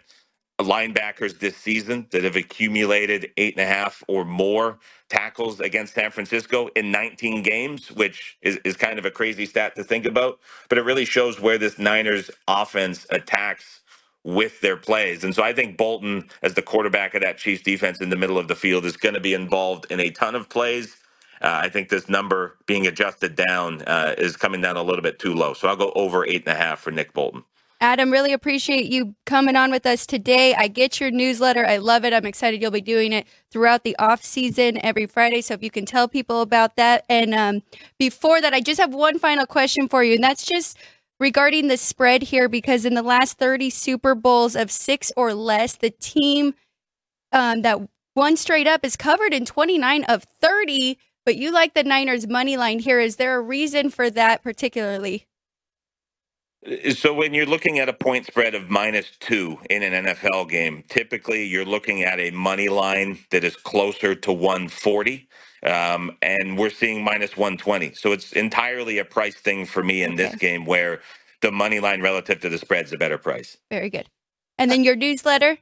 linebackers this season that have accumulated eight and a half or more tackles against San Francisco in 19 games, which is, is kind of a crazy stat to think about. But it really shows where this Niners offense attacks with their plays. And so I think Bolton, as the quarterback of that Chiefs defense in the middle of the field, is going to be involved in a ton of plays. Uh, I think this number being adjusted down uh, is coming down a little bit too low. So I'll go over eight and a half for Nick Bolton. Adam, really appreciate you coming on with us today. I get your newsletter. I love it. I'm excited you'll be doing it throughout the off season every Friday. So if you can tell people about that. And um, before that, I just have one final question for you, and that's just regarding the spread here because in the last 30 Super Bowls of six or less, the team um, that won straight up is covered in 29 of 30. But you like the Niners money line here. Is there a reason for that particularly? So when you're looking at a point spread of minus two in an NFL game, typically you're looking at a money line that is closer to 140. Um, and we're seeing minus 120. So it's entirely a price thing for me in okay. this game where the money line relative to the spread is a better price. Very good. And then your newsletter?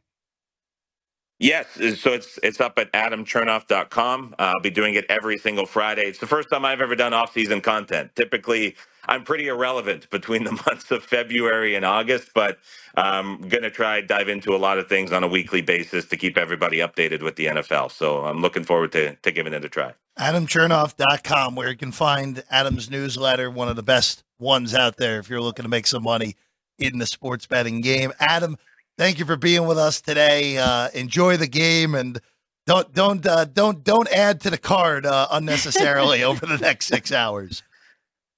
Yes, so it's it's up at adamchernoff.com. Uh, I'll be doing it every single Friday. It's the first time I've ever done off-season content. Typically, I'm pretty irrelevant between the months of February and August, but I'm going to try dive into a lot of things on a weekly basis to keep everybody updated with the NFL. So I'm looking forward to, to giving it a try. AdamChernoff.com, where you can find Adam's newsletter, one of the best ones out there if you're looking to make some money in the sports betting game. Adam, thank you for being with us today. Uh, enjoy the game and don't don't uh, don't don't add to the card uh, unnecessarily over the next six hours.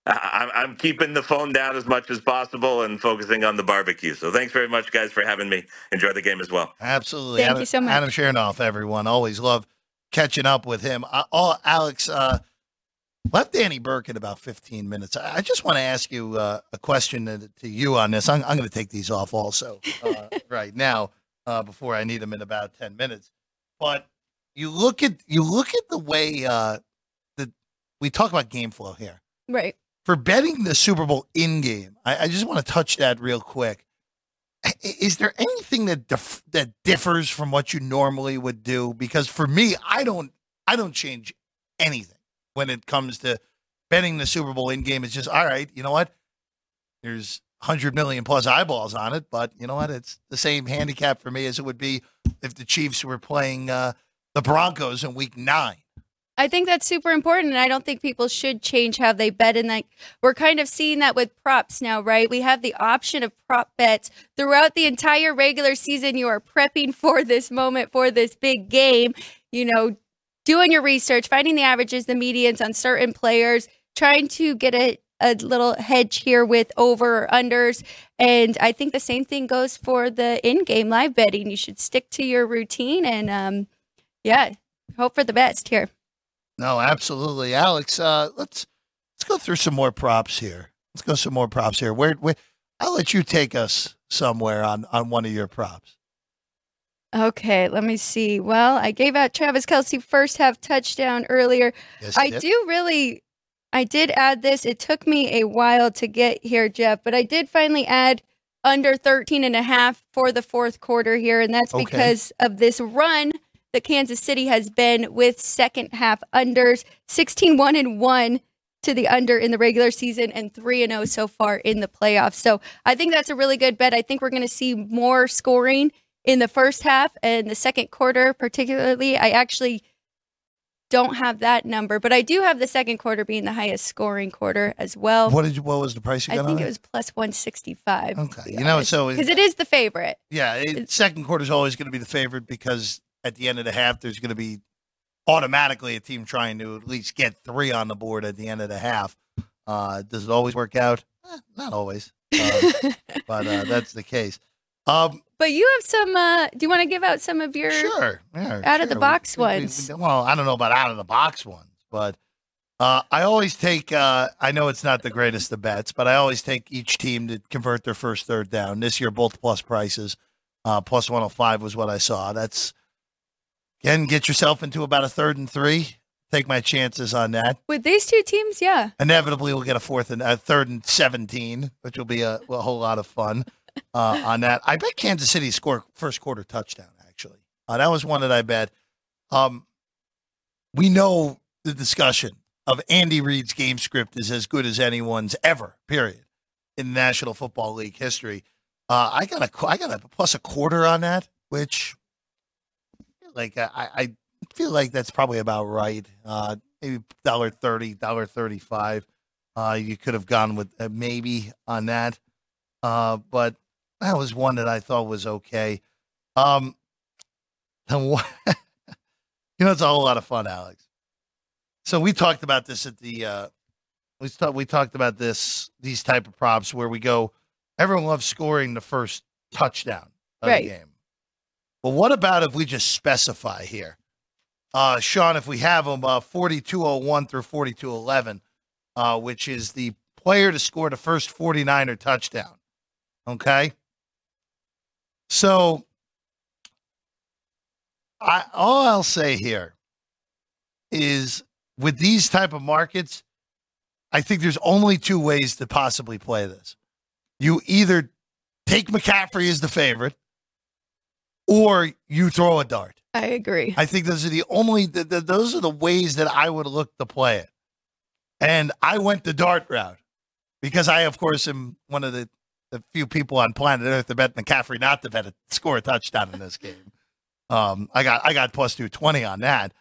I'm keeping the phone down as much as possible and focusing on the barbecue. So thanks very much, guys, for having me. Enjoy the game as well. Absolutely. Thank Adam, you so much. Adam Chernoff, everyone. Always love catching up with him. Uh, oh, Alex, uh, left Danny Burke in about 15 minutes. I, I just want to ask you uh, a question to, to, you on this. I'm, I'm going to take these off also uh, right now uh, before I need them in about 10 minutes. But you look at you look at the way uh, that we talk about game flow here. Right. For betting the Super Bowl in game, I, I just want to touch that real quick. Is there anything that dif- that differs from what you normally would do? Because for me, I don't I don't change anything when it comes to betting the Super Bowl in game. It's just all right. You know what? There's 100 million plus eyeballs on it, but you know what? It's the same handicap for me as it would be if the Chiefs were playing uh, the Broncos in Week Nine. I think that's super important, and I don't think people should change how they bet. And like we're kind of seeing that with props now, right? We have the option of prop bets throughout the entire regular season. You are prepping for this moment, for this big game. You know, doing your research, finding the averages, the medians on certain players, trying to get a, a little hedge here with over or unders. And I think the same thing goes for the in game live betting. You should stick to your routine and, um, yeah, hope for the best here. No, absolutely, Alex. Uh, let's let's go through some more props here. Let's go some more props here. Where, where I'll let you take us somewhere on on one of your props. Okay, let me see. Well, I gave out Travis Kelce first half touchdown earlier. Yes, I did. do really, I did add this. It took me a while to get here, Jeff, but I did finally add under 13 and a half for the fourth quarter here. And that's Okay. because of this run that Kansas City has been with second half unders 16 1 and 1 to the under in the regular season and 3 and 0 so far in the playoffs. So I think that's a really good bet. I think we're going to see more scoring in the first half and the second quarter, particularly. I actually don't have that number, but I do have the second quarter being the highest scoring quarter as well. What did you? What was the price you got? I think on it was plus 165. Okay. You know, so it- because it is the favorite. Yeah, it, second quarter is always going to be the favorite because at the end of the half, there's going to be automatically a team trying to at least get three on the board at the end of the half. Uh, does it always work out? Eh, not always, uh, but uh, that's the case. Um, But you have some. Uh, do you want to give out some of your? sure, yeah, out of the box We- we- we- ones. well, I don't know about out of the box ones, but uh, I always take. Uh, I know it's not the greatest of bets, but I always take each team to convert their first third down. This year, both plus prices, uh, plus one hundred five was what I saw. That's again, get yourself into about a third and three. Take my chances on that. With these two teams, yeah. Inevitably, we'll get a fourth and a third and seventeen, which will be a, a whole lot of fun uh, on that. I bet Kansas City score first quarter touchdown. Actually, uh, that was one that I bet. Um, we know the discussion of Andy Reid's game script is as good as anyone's ever. Period in National Football League history. Uh, I got a I got a plus a quarter on that, which like I, I feel like that's probably about right. Uh, maybe dollar thirty, dollar thirty five. Uh, you could have gone with uh, maybe on that, uh, but that was one that I thought was okay. Um, the one, you know, it's a whole lot of fun, Alex. So we talked about this at the uh, we talked we talked about this these type of props where we go. Everyone loves scoring the first touchdown of Right. the game. But what about if we just specify here? Uh, Sean, if we have them, uh, 4201 through 4211, uh, which is the player to score the first 49er touchdown. Okay. So, I, all I'll say here is with these type of markets, I think there's only two ways to possibly play this. You either take McCaffrey as the favorite, or you throw a dart. I agree. I think those are the only th- th- those are the ways that I would look to play it. And I went the dart route because I, of course, am one of the, the few people on planet Earth to bet McCaffrey not to bet a, score a touchdown in this game. Um, I got I got plus two twenty on that.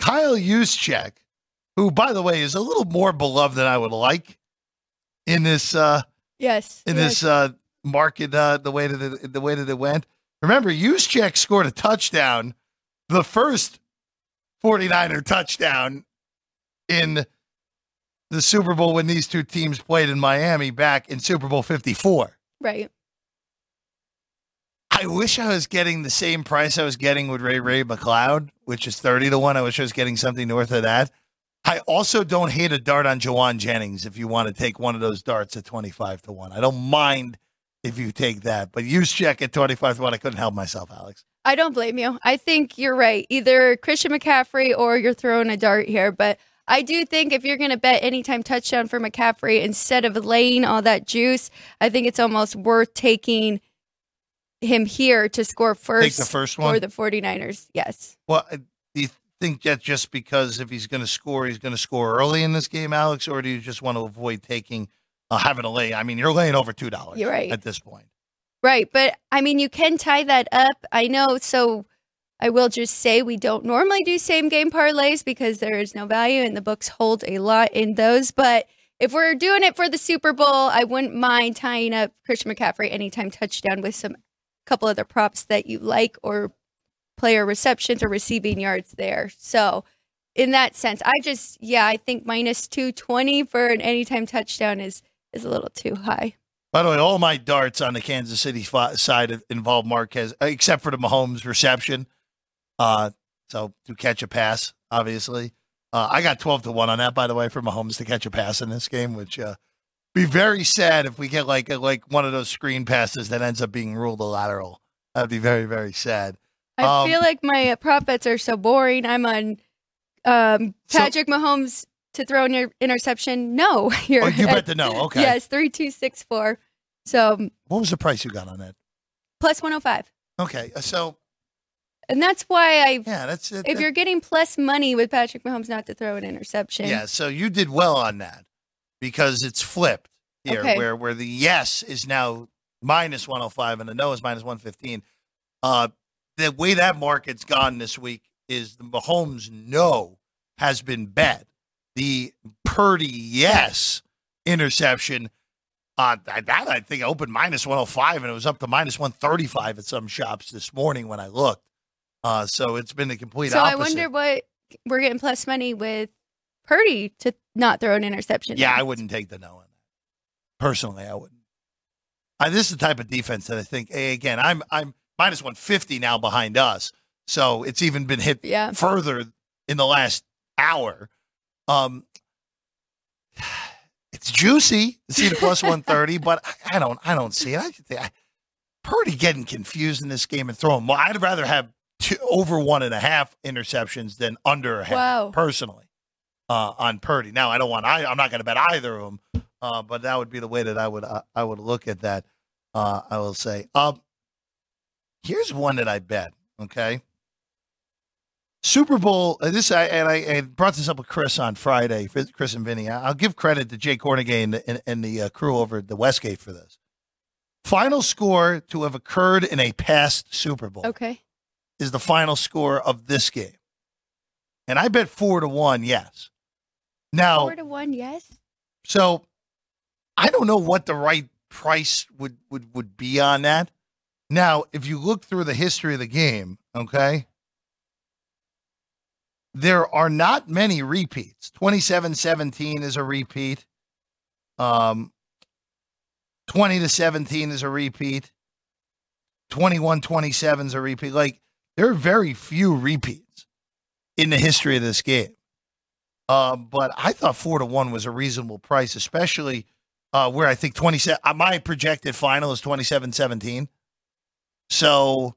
Kyle Juszczyk, who by the way is a little more beloved than I would like in this uh, yes. in yes. this uh, market uh, the way that it, the way that it went. Remember, Juszczyk scored a touchdown, the first 49er touchdown in the Super Bowl when these two teams played in Miami back in Super Bowl 54. right. I wish I was getting the same price I was getting with Ray Ray McCloud, which is 30 to 1. I wish I was getting something north of that. I also don't hate a dart on Jauan Jennings if you want to take one of those darts at 25 to 1. I don't mind if you take that, but Juszczyk at 25 to 1. I couldn't help myself, Alex. I don't blame you. I think you're right. Either Christian McCaffrey or you're throwing a dart here. But I do think if you're going to bet anytime touchdown for McCaffrey instead of laying all that juice, I think it's almost worth taking him here to score first Take the first for one? the 49ers. Yes. Well, uh, do you think that just because if he's going to score, he's going to score early in this game, Alex, or do you just want to avoid taking uh, having a lay? I mean, you're laying over two dollars. You're right. at this point. Right. But I mean, you can tie that up. I know. So I will just say we don't normally do same game parlays because there is no value and the books hold a lot in those. But if we're doing it for the Super Bowl, I wouldn't mind tying up Christian McCaffrey anytime touchdown with some couple other props that you like or player receptions or receiving yards there. So, in that sense, I just yeah, I think minus two twenty for an anytime touchdown is is a little too high. By the way, all my darts on the Kansas City side involve Marquez, uh, except for the Mahomes reception. Uh, so to catch a pass, obviously, uh, I got twelve to one on that. By the way, for Mahomes to catch a pass in this game, which uh, be very sad if we get like a, like one of those screen passes that ends up being ruled a lateral. That'd be very very sad. I Um, feel like my prop bets are so boring. I'm on um, So- Patrick Mahomes to throw an inter- interception. No, here. Oh, you bet the no. Okay. Yes, three two six four. So What was the price you got on that? plus one hundred five, Okay, uh, so and that's why I. yeah, that's it. If you're getting plus money with Patrick Mahomes not to throw an interception, Yeah, so you did well on that because it's flipped here, Okay. where where the yes is now minus 105 and the no is minus 115. Uh, the way that market's gone this week is the Mahomes no has been bet. The Purdy yes interception. Uh, that I think opened minus 105 and it was up to minus 135 at some shops this morning when I looked. Uh, so it's been the complete opposite. so I wonder what we're getting plus money with Purdy to not throw an interception. Yeah. I wouldn't take the no on that. Personally, I wouldn't. I, this is the type of defense that I think. eh, Again, I'm I'm minus one fifty now behind us, so it's even been hit Yeah. further in the last hour. Um, it's juicy to see the plus one thirty, but I, I don't I don't see it. I think I, Purdy getting confused in this game and throwing. Well, I'd rather have two, over one and a half interceptions than under a half. Wow. Personally, uh, on Purdy. Now I don't want. I, I'm not going to bet either of them, uh, but that would be the way that I would uh, I would look at that. Uh, I will say. Um, here's one that I bet. Okay. Super Bowl. uh, This I and I, I brought this up with Chris on Friday. Chris and Vinny. I- I'll give credit to Jay Kornegay and, and, and the uh, crew over at the Westgate for this. Final score to have occurred in a past Super Bowl Okay. is the final score of this game, and I bet four to one. Yes. Now, Four to one, yes. so I don't know what the right price would, would, would be on that. Now, if you look through the history of the game, okay, there are not many repeats. 27 17 is a repeat. Um, 20 to 17 is a repeat. 21 27 is a repeat. Like, there are very few repeats in the history of this game. Uh, but I thought four to one was a reasonable price, especially uh, where I think 27, uh, my projected final is 27 17. So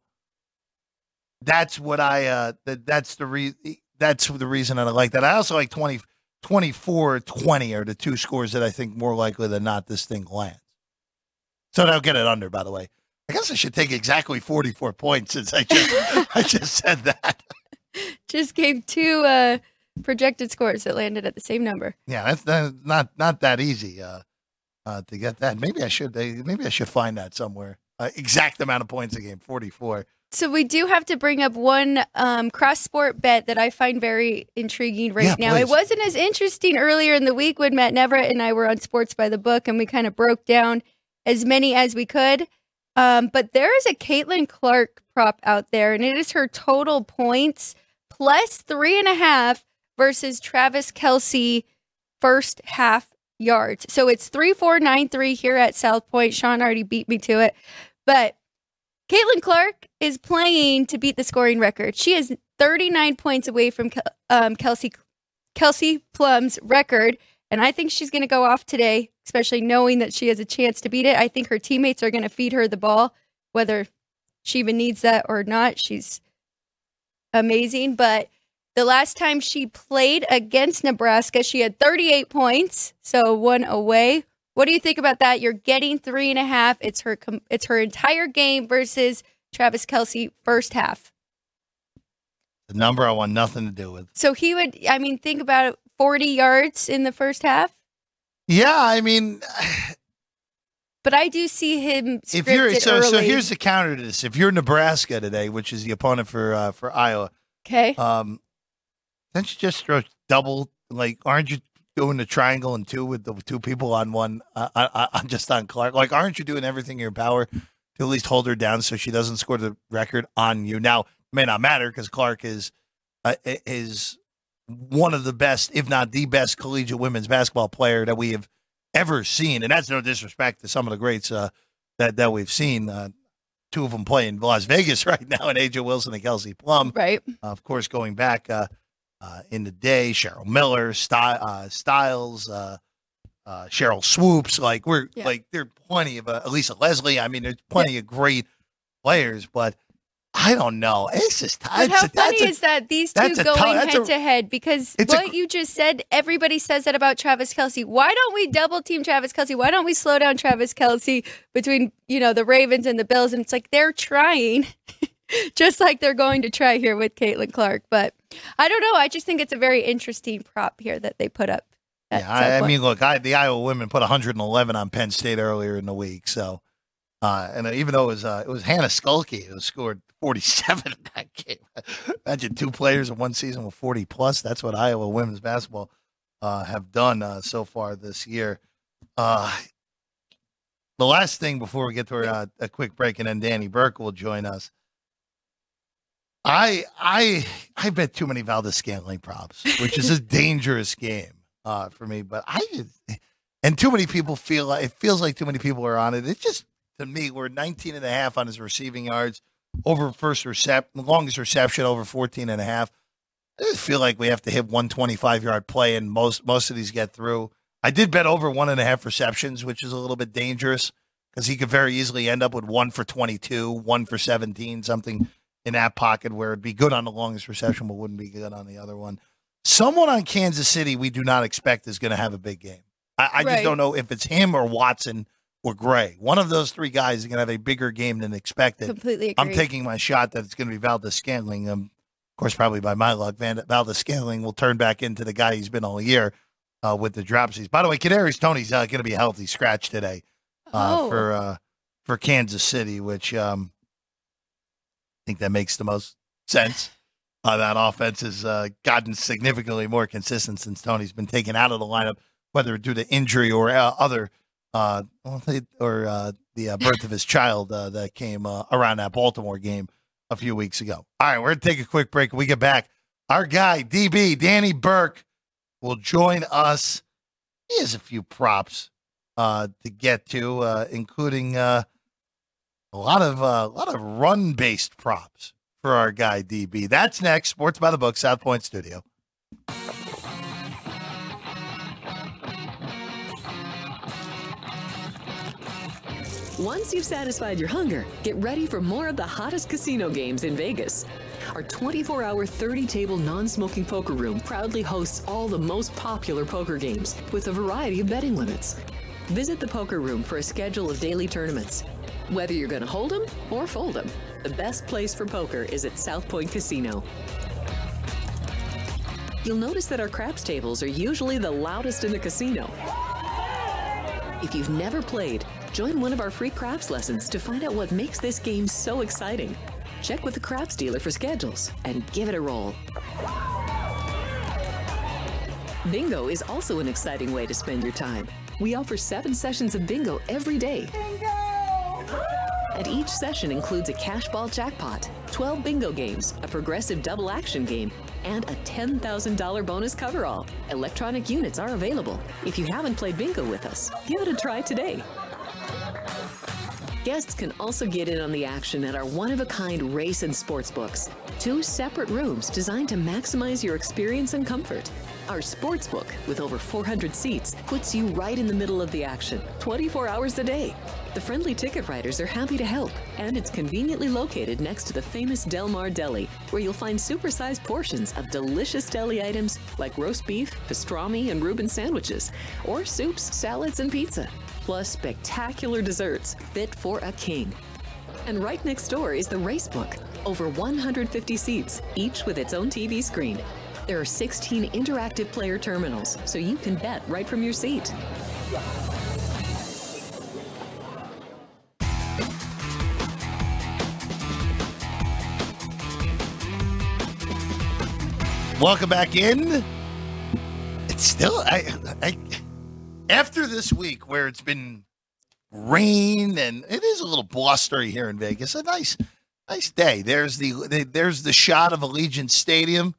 that's what I, uh, that, that's the re- that's the reason that I like that. I also like 20, 24 20 are the two scores that I think more likely than not this thing lands. So they'll get it under, by the way. I guess I should take exactly 44 points since I just, I just said that. Just gave two uh, projected scores that landed at the same number. Yeah, that's, that's not not that easy uh, uh, to get that. Maybe I should. uh, Maybe I should find that somewhere. Uh, exact amount of points a game, forty-four. So we do have to bring up one um, cross sport bet that I find very intriguing right Yeah, now. It wasn't as interesting earlier in the week when Matt Neverett and I were on Sports by the Book and we kind of broke down as many as we could. Um, but there is a Caitlin Clark prop out there, and it is her total points plus three and a half versus Travis Kelce first half yards. So it's three four nine three here at South Point. Sean already beat me to it, but Caitlin Clark is playing to beat the scoring record. She is 39 points away from um, Kelsey Kelsey Plum's record, and I think she's going to go off today, especially knowing that she has a chance to beat it. I think her teammates are going to feed her the ball, whether she even needs that or not. She's amazing, but the last time she played against Nebraska, she had 38 points, so one away. What do you think about that? You're getting three and a half. It's her. It's her entire game versus Travis Kelce first half. The number I want nothing to do with. So he would. I mean, think about it, 40 yards in the first half. Yeah, I mean, But I do see him if you're so so here's the counter to this. If you're Nebraska today, which is the opponent for uh, for Iowa, okay. um, don't you just throw double? Like, aren't you doing the triangle and two with the two people on one? Uh, I, I, just on Clark. Like, aren't you doing everything in your power to at least hold her down so she doesn't score the record on you? Now, may not matter because Clark is uh, is one of the best, if not the best, collegiate women's basketball player that we have ever seen. And that's no disrespect to some of the greats uh, that that we've seen. Uh, two of them play in Las Vegas right now, and A'ja Wilson and Kelsey Plum. Right. Uh, of course, going back uh, uh, in the day, Cheryl Miller, Sty- uh, Styles, uh, Sheryl Swoopes. Like we're Yeah. like there are plenty of uh, Elisa Leslie. I mean, there's plenty of great players, but I don't know. It's just But how a- funny a- is that these two going tough- that's a- head to head? Because It's a what you just said, everybody says that about Travis Kelce. Why don't we double team Travis Kelce? Why don't we slow down Travis Kelce between you know the Ravens and the Bills? And it's like they're trying, just like they're going to try here with Caitlin Clark. But I don't know. I just think it's a very interesting prop here that they put up. Yeah, I, I mean, look, I, the Iowa women put 111 on Penn State earlier in the week. So, uh, and even though it was uh, it was Hannah Stuelke who scored 47 in that game. Imagine two players in one season with 40 plus. That's what Iowa women's basketball uh, have done uh, so far this year. Uh, the last thing before we get to our, uh, a quick break, and then Danny Burke will join us. I I I bet too many Valdes-Scantling props, which is a dangerous game uh, for me. But I and too many people feel like it feels like too many people are on it. It just to me we're 19 and a half on his receiving yards over first reception, longest reception over 14 and a half. I just feel like we have to hit 125 yard play and most most of these get through. I did bet over one and a half receptions, which is a little bit dangerous because he could very easily end up with one for 22, one for 17, something in that pocket where it'd be good on the longest reception, but wouldn't be good on the other one. Someone on Kansas City we do not expect is going to have a big game. I, I just don't know if it's him or Watson or Gray. One of those three guys is going to have a bigger game than expected. completely agree. I'm taking my shot that it's going to be Valdes-Scantling. Um, of course, probably by my luck, Van- Valdes-Scantling will turn back into the guy he's been all year uh, with the dropsies. By the way, Kadarius Toney's uh, going to be a healthy scratch today uh, Oh. for uh, for Kansas City, which um, I think that makes the most sense. Uh, that offense has uh, gotten significantly more consistent since Toney's been taken out of the lineup, whether due to injury or uh, other, uh, or uh, the birth of his child that came around that Baltimore game a few weeks ago. All right, we're going to take a quick break. When we get back, our guy, DB, Danny Burke, will join us. He has a few props to get to, including a lot of a lot of run based props for our guy DB. That's next. Sports by the Book, South Point Studio. Once you've satisfied your hunger, get ready for more of the hottest casino games in Vegas. Our 24 hour, 30 table non smoking poker room proudly hosts all the most popular poker games with a variety of betting limits. Visit the poker room for a schedule of daily tournaments. Whether you're going to hold 'em or fold 'em, the best place for poker is at South Point Casino. You'll notice that our craps tables are usually the loudest in the casino. If you've never played, join one of our free craps lessons to find out what makes this game so exciting. Check with the craps dealer for schedules and give it a roll. Bingo is also an exciting way to spend your time. We offer seven sessions of bingo every day. And each session includes a cash ball jackpot, 12 bingo games, a progressive double action game, and a $10,000 bonus coverall. Electronic units are available. If you haven't played bingo with us, give it a try today. Guests can also get in on the action at our one of a kind race and sports books. Two separate rooms designed to maximize your experience and comfort. Our sports book, with over 400 seats, puts you right in the middle of the action, 24 hours a day. The friendly ticket writers are happy to help, and it's conveniently located next to the famous Del Mar Deli, where you'll find supersized portions of delicious deli items like roast beef, pastrami, and Reuben sandwiches, or soups, salads, and pizza, plus spectacular desserts fit for a king. And right next door is the race book. Over 150 seats, each with its own TV screen. There are 16 interactive player terminals, so you can bet right from your seat. Welcome back in. It's still I, I after this week where it's been rain and it is a little blustery here in Vegas. A nice nice day. There's the there's the shot of Allegiant Stadium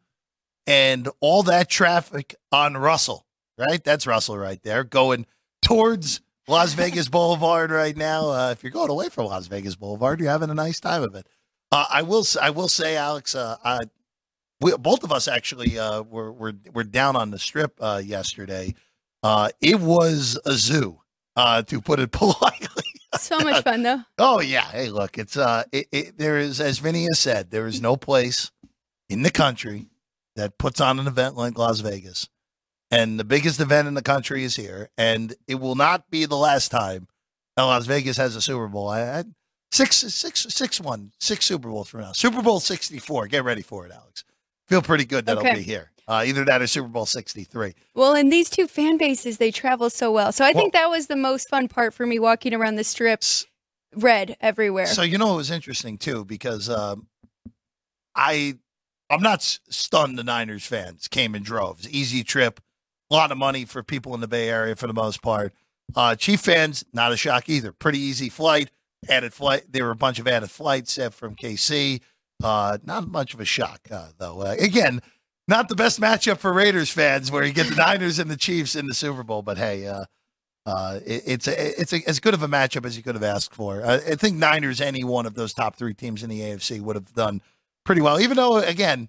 and all that traffic on Russell, right? That's Russell right there going towards Las Vegas Boulevard right now. Uh, if you're going away from Las Vegas Boulevard, you're having a nice time of it. Uh, I will I will say, Alex, uh, we, both of us actually uh, were, were were down on the strip uh, yesterday. Uh, it was a zoo, to put it politely. So much fun though. oh yeah. Hey, look, it's uh, it, it, there is as Vinny has said, there is no place in the country that puts on an event like Las Vegas. And the biggest event in the country is here. And it will not be the last time that Las Vegas has a Super Bowl. I, I, six, six, six, one, six Super Bowls from now. Super Bowl 64. Get ready for it, Alex. Feel pretty good that okay. it'll be here. Uh, either that or Super Bowl 63. Well, and these two fan bases, they travel so well. So I well, think that was the most fun part for me walking around the strips, red everywhere. So, you know, it was interesting too, because um, I I'm not stunned the Niners fans came in droves. Easy trip, a lot of money for people in the Bay Area for the most part. Uh, Chief fans, not a shock either. Pretty easy flight, added flight. There were a bunch of added flights from KC. Uh, not much of a shock, uh, though. Uh, again, not the best matchup for Raiders fans, where you get the Niners and the Chiefs in the Super Bowl. But hey, uh, uh, it, it's a, it's a, as good of a matchup as you could have asked for. I think Niners, any one of those top three teams in the AFC, would have done pretty well. Even though, again,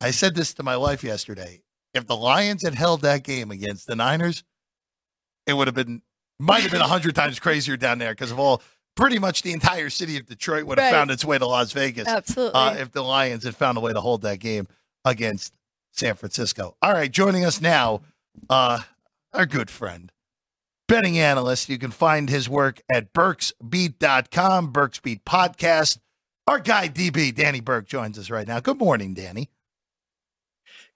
I said this to my wife yesterday. If the Lions had held that game against the Niners, it would have been might have been a hundred times crazier down there because of all pretty much the entire city of Detroit would have right. found its way to Las Vegas. Absolutely. Uh, if the Lions had found a way to hold that game against San Francisco. All right, joining us now, uh, our good friend, betting analyst. You can find his work at BurksBeat.com, Burks Beat Podcast. Our guy DB, Danny Burke, joins us right now. Good morning, Danny.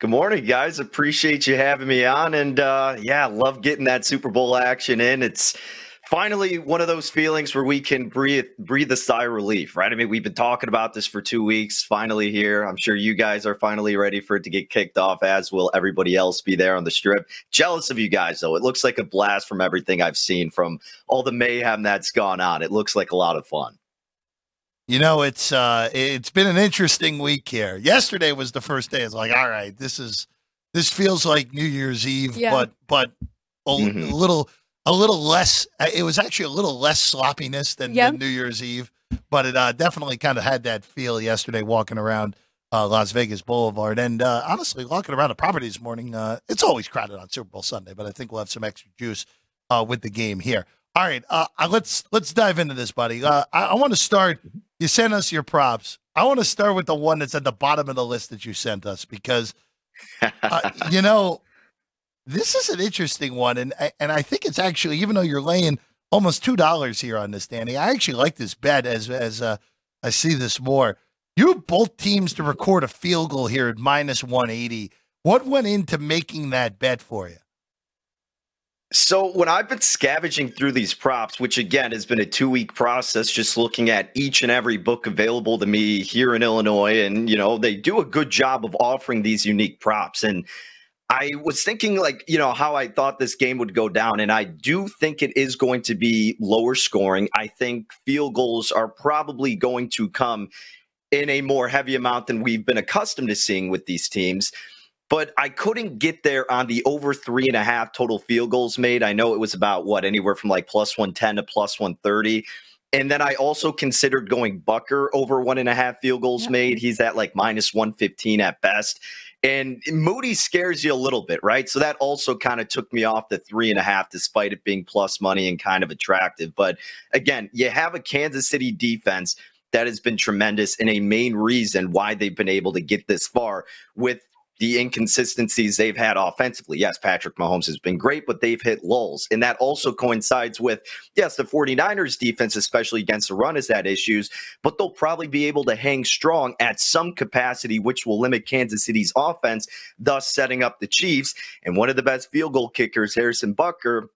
Good morning, guys. Appreciate you having me on. And uh, yeah, love getting that Super Bowl action in. It's finally one of those feelings where we can breathe breathe a sigh of relief, right? I mean, we've been talking about this for two weeks, finally here. I'm sure you guys are finally ready for it to get kicked off, as will everybody else be there on the strip. Jealous of you guys, though. It looks like a blast from everything I've seen from all the mayhem that's gone on. It looks like a lot of fun. You know, it's uh it's been an interesting week here. Yesterday was the first day. It's like, all right, this is this feels like New Year's Eve, yeah. but but a, mm-hmm. a, little a little less. Uh, it was actually a little less sloppiness than, than New Year's Eve, but it uh, definitely kind of had that feel yesterday walking around uh, Las Vegas Boulevard. And uh, honestly, walking around the property this morning, uh, it's always crowded on Super Bowl Sunday, but I think we'll have some extra juice uh, with the game here. All right, uh, uh, let's let's dive into this, buddy. Uh, I, I want to start. You sent us your props. I want to start with the one that's at the bottom of the list that you sent us because, uh, you know, this is an interesting one, and and I think it's actually even though you're laying almost two dollars here on this, Danny, I actually like this bet as as uh, I see this more. You both teams to record a field goal here at minus one eighty. What went into making that bet for you? So when I've been scavenging through these props, which again has been a two week process, just looking at each and every book available to me here in Illinois, and you know they do a good job of offering these unique props. And I was thinking like you know how I thought this game would go down, and I do think it is going to be lower scoring. I think field goals are probably going to come in a more heavy amount than we've been accustomed to seeing with these teams but I couldn't get there on the over three and a half total field goals made. I know it was about what anywhere from like plus 110 to plus 130. And then I also considered going Butker over one and a half field goals yep. made. He's at like minus 115 at best. And Moody scares you a little bit, right? So that also kind of took me off the three and a half, despite it being plus money and kind of attractive. But again, you have a Kansas City defense that has been tremendous and a main reason why they've been able to get this far with the inconsistencies they've had offensively. Yes, Patrick Mahomes has been great, but they've hit lulls. And that also coincides with, yes, the 49ers defense, especially against the run, has had issues, but they'll probably be able to hang strong at some capacity, which will limit Kansas City's offense, thus setting up the Chiefs. And one of the best field goal kickers, Harrison Butker,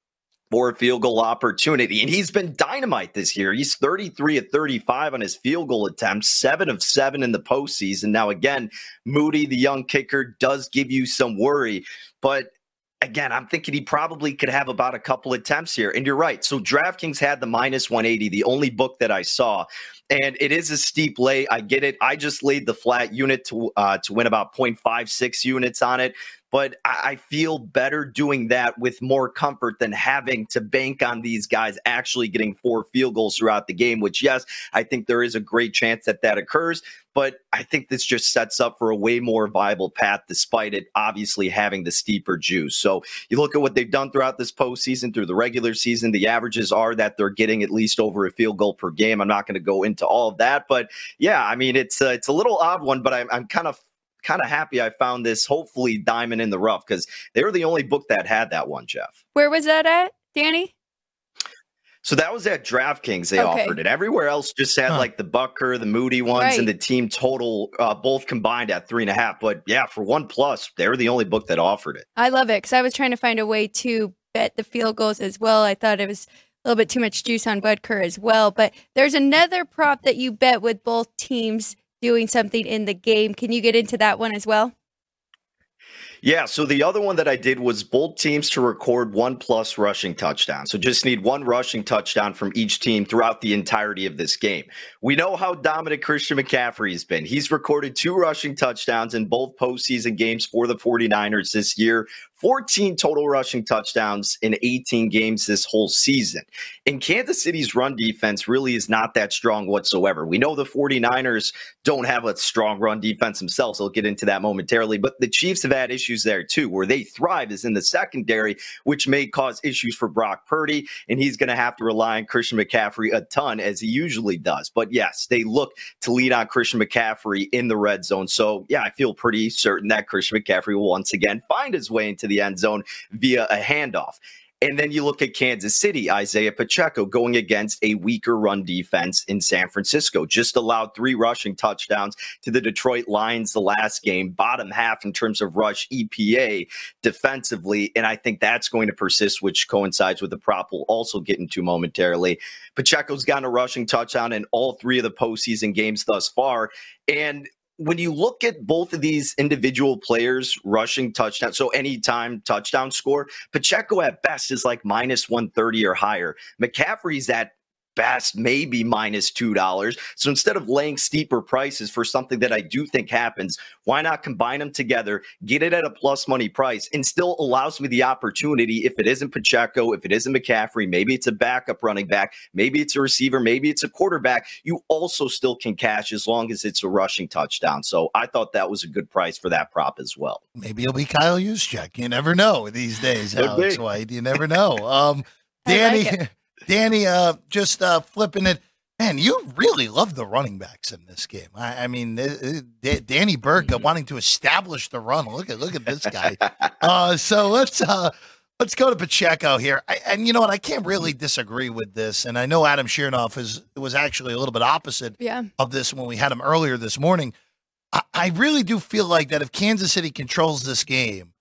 for a field goal opportunity. And he's been dynamite this year. He's 33 at 35 on his field goal attempts, seven of seven in the postseason. Now, again, Moody, the young kicker, does give you some worry, but again, I'm thinking he probably could have about a couple attempts here. And you're right. So DraftKings had the minus 180, the only book that I saw. And it is a steep lay. I get it. I just laid the flat unit to uh, to win about 0.56 units on it but I feel better doing that with more comfort than having to bank on these guys actually getting four field goals throughout the game, which, yes, I think there is a great chance that that occurs. But I think this just sets up for a way more viable path, despite it obviously having the steeper juice. So you look at what they've done throughout this postseason, through the regular season, the averages are that they're getting at least over a field goal per game. I'm not going to go into all of that, but yeah, I mean it's uh, it's a little odd one, but I'm, I'm kind of kind of happy I found this hopefully diamond in the rough because they were the only book that had that one, Jeff. Where was that at, Danny? So that was at DraftKings. They okay. offered it. Everywhere else just had huh. like the Butker, the Moody ones, right. and the team total uh, both combined at three and a half. But yeah, for one plus, they were the only book that offered it. I love it because I was trying to find a way to bet the field goals as well. I thought it was a little bit too much juice on Butker as well. But there's another prop that you bet with both teams doing something in the game. Can you get into that one as well? Yeah, so the other one that I did was both teams to record one plus rushing touchdown. So just need one rushing touchdown from each team throughout the entirety of this game. We know how dominant Christian McCaffrey has been. He's recorded two rushing touchdowns in both postseason games for the 49ers this year. 14 total rushing touchdowns in 18 games this whole season. And Kansas City's run defense really is not that strong whatsoever. We know the 49ers don't have a strong run defense themselves. I'll get into that momentarily. But the Chiefs have had issues there too. Where they thrive is in the secondary, which may cause issues for Brock Purdy. And he's going to have to rely on Christian McCaffrey a ton, as he usually does. But yes, they look to lead on Christian McCaffrey in the red zone. So yeah, I feel pretty certain that Christian McCaffrey will once again find his way into the end zone via a handoff. And then you look at Kansas City, Isaiah Pacheco going against a weaker run defense in San Francisco. Just allowed three rushing touchdowns to the Detroit Lions the last game, bottom half in terms of rush EPA defensively. And I think that's going to persist, which coincides with the prop we'll also get into momentarily. Pacheco's gotten a rushing touchdown in all three of the postseason games thus far. And when you look at both of these individual players rushing touchdown, so anytime touchdown score, Pacheco at best is like minus 130 or higher. McCaffrey's at best maybe minus $2. So instead of laying steeper prices for something that I do think happens, why not combine them together, get it at a plus money price, and still allows me the opportunity if it isn't Pacheco, if it isn't McCaffrey, maybe it's a backup running back, maybe it's a receiver, maybe it's a quarterback, you also still can cash as long as it's a rushing touchdown. So I thought that was a good price for that prop as well. Maybe it'll be Kyle Juszczyk. You never know these days, Alex White. You never know. Um, Danny, like Danny, uh, just uh, flipping it. Man, you really love the running backs in this game. I, I mean, uh, uh Danny Burke mm-hmm. wanting to establish the run. Look at look at this guy. uh, so let's uh, let's go to Pacheco here. I, and you know what? I can't really disagree with this. And I know Adam Chernoff is was actually a little bit opposite yeah. of this when we had him earlier this morning. I, I really do feel like that if Kansas City controls this game,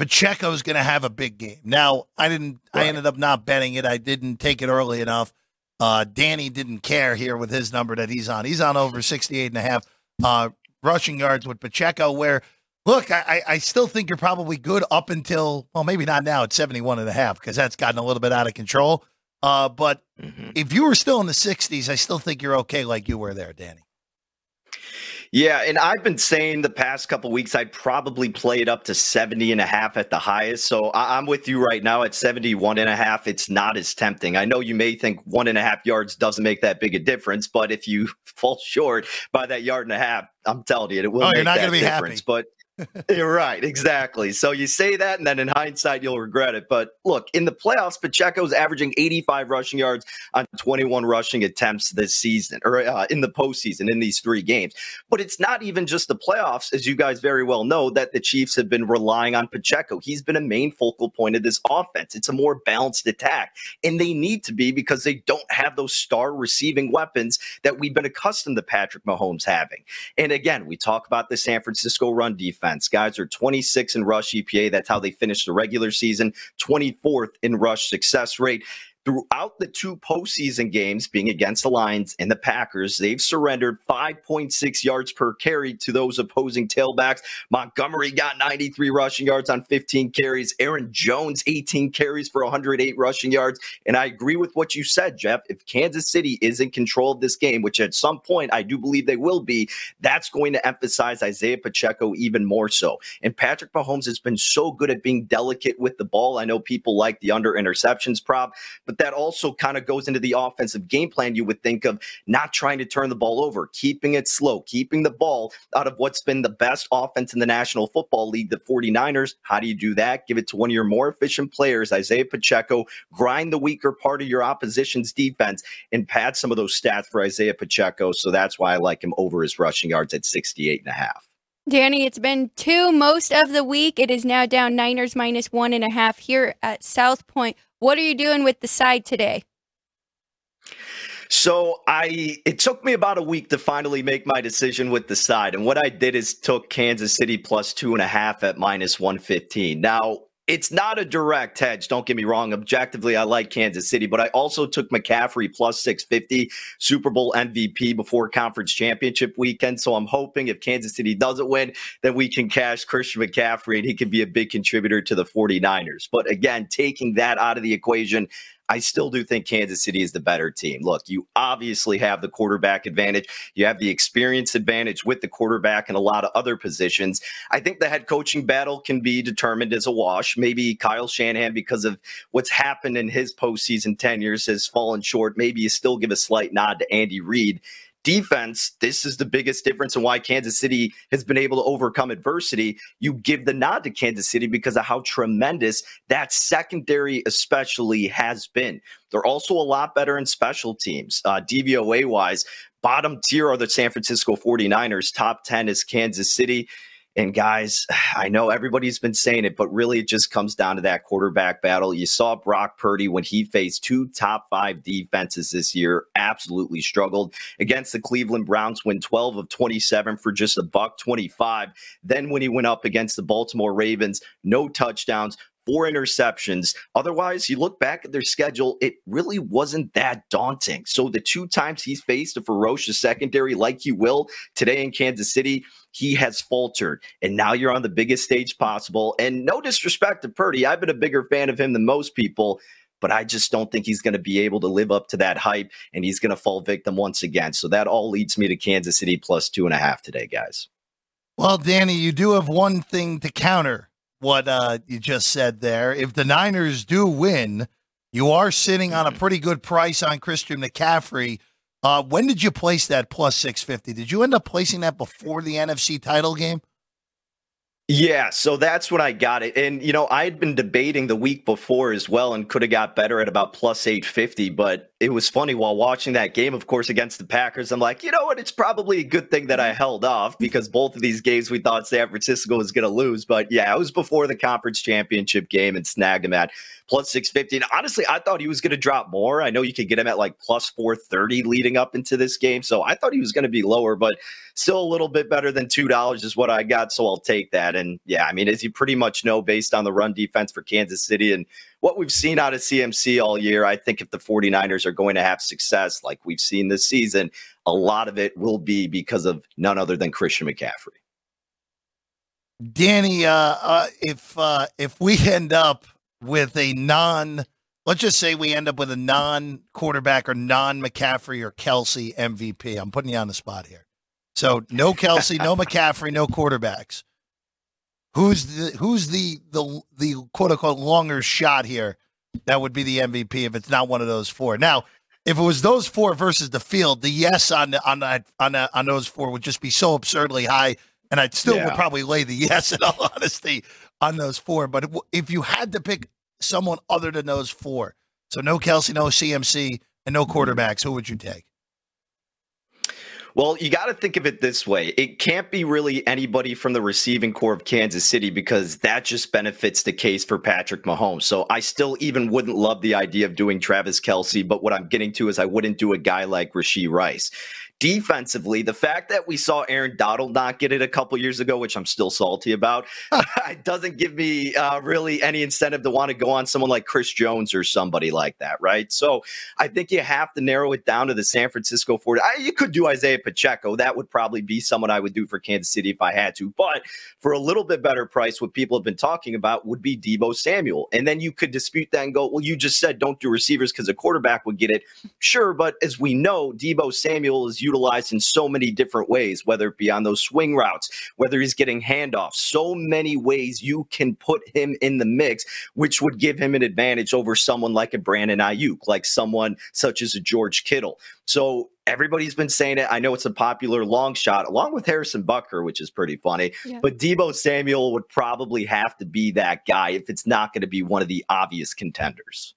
Pacheco's going to have a big game. Now, I didn't. Right. I ended up not betting it. I didn't take it early enough. Uh, Danny didn't care here with his number that he's on. He's on over 68 and a half uh, rushing yards with Pacheco. Where, look, I, I still think you're probably good up until well, maybe not now. It's 71 and a half because that's gotten a little bit out of control. Uh, but mm-hmm. if you were still in the 60s, I still think you're okay, like you were there, Danny. Yeah, and I've been saying the past couple weeks I'd probably play it up to 70 and a half at the highest. So I'm with you right now at 71 and a half. It's not as tempting. I know you may think one and a half yards doesn't make that big a difference, but if you fall short by that yard and a half, I'm telling you, it will oh, make you're not that gonna be difference. Happy. But you're right, exactly. So you say that, and then in hindsight, you'll regret it. But look, in the playoffs, Pacheco's averaging 85 rushing yards on 21 rushing attempts this season, or uh, in the postseason in these three games. But it's not even just the playoffs, as you guys very well know, that the Chiefs have been relying on Pacheco. He's been a main focal point of this offense. It's a more balanced attack, and they need to be because they don't have those star receiving weapons that we've been accustomed to Patrick Mahomes having. And again, we talk about the San Francisco run defense defense. Guys are 26 in rush EPA. That's how they finished the regular season, 24th in rush success rate. Throughout the two postseason games, being against the Lions and the Packers, they've surrendered 5.6 yards per carry to those opposing tailbacks. Montgomery got 93 rushing yards on 15 carries. Aaron Jones, 18 carries for 108 rushing yards. And I agree with what you said, Jeff. If Kansas City is in control of this game, which at some point I do believe they will be, that's going to emphasize Isaiah Pacheco even more so. And Patrick Mahomes has been so good at being delicate with the ball. I know people like the under interceptions prop, but that also kind of goes into the offensive game plan you would think of not trying to turn the ball over, keeping it slow, keeping the ball out of what's been the best offense in the National Football League, the 49ers. How do you do that? Give it to one of your more efficient players, Isaiah Pacheco, grind the weaker part of your opposition's defense and pad some of those stats for Isaiah Pacheco. So that's why I like him over his rushing yards at 68 and a half. Danny, it's been two most of the week. It is now down Niners minus one and a half here at South Point. What are you doing with the side today? So I it took me about a week to finally make my decision with the side. And what I did is took Kansas City plus two and a half at minus 115. Now it's not a direct hedge. Don't get me wrong. Objectively, I like Kansas City, but I also took McCaffrey plus 650 Super Bowl MVP before conference championship weekend. So I'm hoping if Kansas City doesn't win, then we can cash Christian McCaffrey and he can be a big contributor to the 49ers. But again, taking that out of the equation, I still do think Kansas City is the better team. Look, you obviously have the quarterback advantage. You have the experience advantage with the quarterback and a lot of other positions. I think the head coaching battle can be determined as a wash. Maybe Kyle Shanahan, because of what's happened in his postseason tenures, has fallen short. Maybe you still give a slight nod to Andy Reid defense, this is the biggest difference in why Kansas City has been able to overcome adversity. You give the nod to Kansas City because of how tremendous that secondary, especially, has been. They're also a lot better in special teams, uh, DVOA wise. Bottom tier are the San Francisco 49ers. Top 10 is Kansas City. And guys, I know everybody's been saying it, but really it just comes down to that quarterback battle. You saw Brock Purdy when he faced two top five defenses this year, absolutely struggled against the Cleveland Browns, win 12 of 27 for just a buck 25. Then when he went up against the Baltimore Ravens, no touchdowns, four interceptions. Otherwise, you look back at their schedule, it really wasn't that daunting. So the two times he's faced a ferocious secondary like you will today in Kansas City, he has faltered. And now you're on the biggest stage possible. And no disrespect to Purdy, I've been a bigger fan of him than most people but I just don't think he's going to be able to live up to that hype and he's going to fall victim once again. So that all leads me to Kansas City plus two and a half today, guys. Well, Danny, you do have one thing to counter what uh, you just said there. If the Niners do win, you are sitting on a pretty good price on Christian McCaffrey. Uh, when did you place that plus 650? Did you end up placing that before the NFC title game? Yeah, so that's when I got it. And, you know, I had been debating the week before as well and could have got better at about plus 850. But it was funny while watching that game, of course, against the Packers. I'm like, you know what? It's probably a good thing that I held off because both of these games we thought San Francisco was going to lose. But yeah, it was before the conference championship game and snagged him at plus 650. And honestly, I thought he was going to drop more. I know you could get him at like plus 430 leading up into this game. So I thought he was going to be lower, but still a little bit better than $2 is what I got. So I'll take that. And yeah, I mean, as you pretty much know, based on the run defense for Kansas City and what we've seen out of CMC all year, I think if the 49ers are going to have success like we've seen this season, a lot of it will be because of none other than Christian McCaffrey. Danny, uh, uh, if uh, if we end up with a non, let's just say we end up with a non quarterback or non McCaffrey or Kelce MVP. I'm putting you on the spot here. So no Kelce, no McCaffrey, no quarterbacks. Who's the who's the the the quote unquote longer shot here? That would be the MVP if it's not one of those four. Now, if it was those four versus the field, the yes on the, on that on that, on those four would just be so absurdly high, and I'd still yeah. would probably lay the yes in all honesty on those four. But if you had to pick someone other than those four, so no Kelce, no CMC, and no mm-hmm. quarterbacks, who would you take? Well, you got to think of it this way. It can't be really anybody from the receiving corps of Kansas City because that just benefits the case for Patrick Mahomes. So I still even wouldn't love the idea of doing Travis Kelce, but what I'm getting to is I wouldn't do a guy like Rashee Rice. Defensively, the fact that we saw Aaron Donald not get it a couple years ago, which I'm still salty about, doesn't give me uh, really any incentive to want to go on someone like Chris Jones or somebody like that, right? So I think you have to narrow it down to the San Francisco 40. I, you could do Isaiah Pacheco. That would probably be someone I would do for Kansas City if I had to. But for a little bit better price, what people have been talking about would be Deebo Samuel. And then you could dispute that and go, well, you just said don't do receivers because a quarterback would get it. Sure, but as we know, Deebo Samuel is utilized in so many different ways, whether it be on those swing routes, whether he's getting handoffs, so many ways you can put him in the mix, which would give him an advantage over someone like a Brandon Aiyuk, like someone such as a George Kittle. So everybody's been saying it. I know it's a popular long shot, along with Harrison Butker, which is pretty funny. Yeah. But Deebo Samuel would probably have to be that guy if it's not going to be one of the obvious contenders.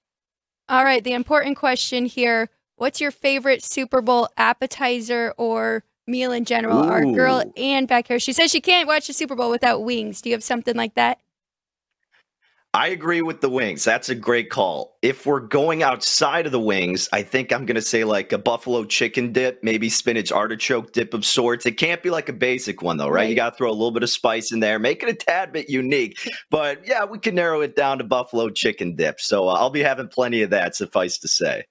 All right. The important question here What's your favorite Super Bowl appetizer or meal in general? Ooh. Our girl Ann back here, she says she can't watch the Super Bowl without wings. Do you have something like that? I agree with the wings. That's a great call. If we're going outside of the wings, I think I'm going to say like a buffalo chicken dip, maybe spinach artichoke dip of sorts. It can't be like a basic one though, right? right. You got to throw a little bit of spice in there, make it a tad bit unique. But yeah, we can narrow it down to buffalo chicken dip. So uh, I'll be having plenty of that, suffice to say.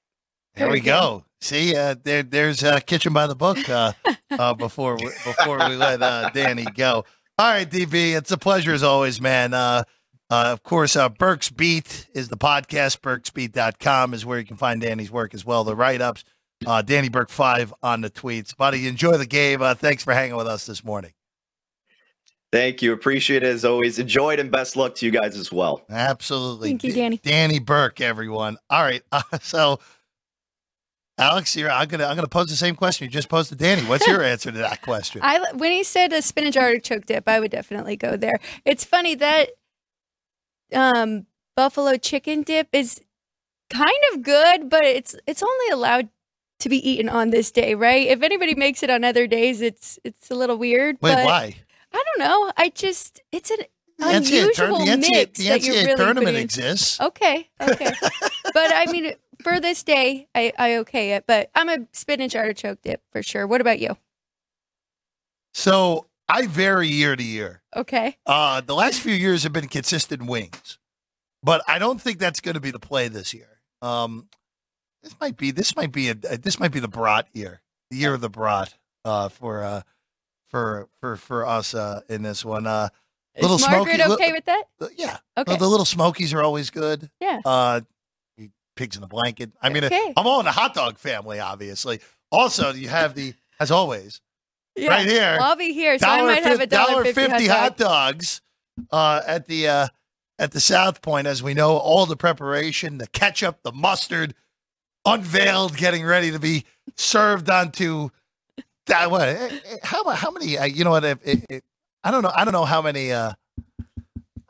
There we go. See, uh, there, there's uh, kitchen by the book uh, uh, before we, before we let uh, Danny go. All right, DB, it's a pleasure as always, man. Uh, uh, of course, uh, Burke's Beat is the podcast. Burke'sBeat.com is where you can find Danny's work as well, the write ups. Uh, Danny Burke 5 on the tweets. Buddy, enjoy the game. Uh, thanks for hanging with us this morning. Thank you. Appreciate it as always. Enjoyed and best luck to you guys as well. Absolutely. Thank you, Danny. D- Danny Burke, everyone. All right. Uh, so, Alex, here I'm gonna I'm gonna pose the same question you just posed to Danny. What's your answer to that question? I when he said a spinach artichoke dip, I would definitely go there. It's funny that um, buffalo chicken dip is kind of good, but it's it's only allowed to be eaten on this day, right? If anybody makes it on other days, it's it's a little weird. Wait, why? I don't know. I just it's an the unusual NCAA, mix the NCAA, that you're really tournament exists. Okay, okay, but I mean, for this day, I I okay it. But I'm a spinach artichoke dip for sure. What about you? So I vary year to year. Okay. Uh, the last few years have been consistent wings, but I don't think that's going to be the play this year. Um, this might be this might be a this might be the brat year, the year of the brat uh, for uh, for for for us uh, in this one. Uh, little Is Margaret smoky, okay li- with that? yeah. Okay. The, little smokies are always good. Yeah. Uh, pigs in a blanket. I mean, okay. I'm all in the hot dog family, obviously. Also, you have the as always yeah. right here. I'll be here, so I might have a dollar fifty hot, dogs uh, at the uh, at the South Point. As we know, all the preparation, the ketchup, the mustard, unveiled, getting ready to be served onto that. What? Eh, eh, how how many? Uh, you know what? It, it, I don't know. I don't know how many. Uh,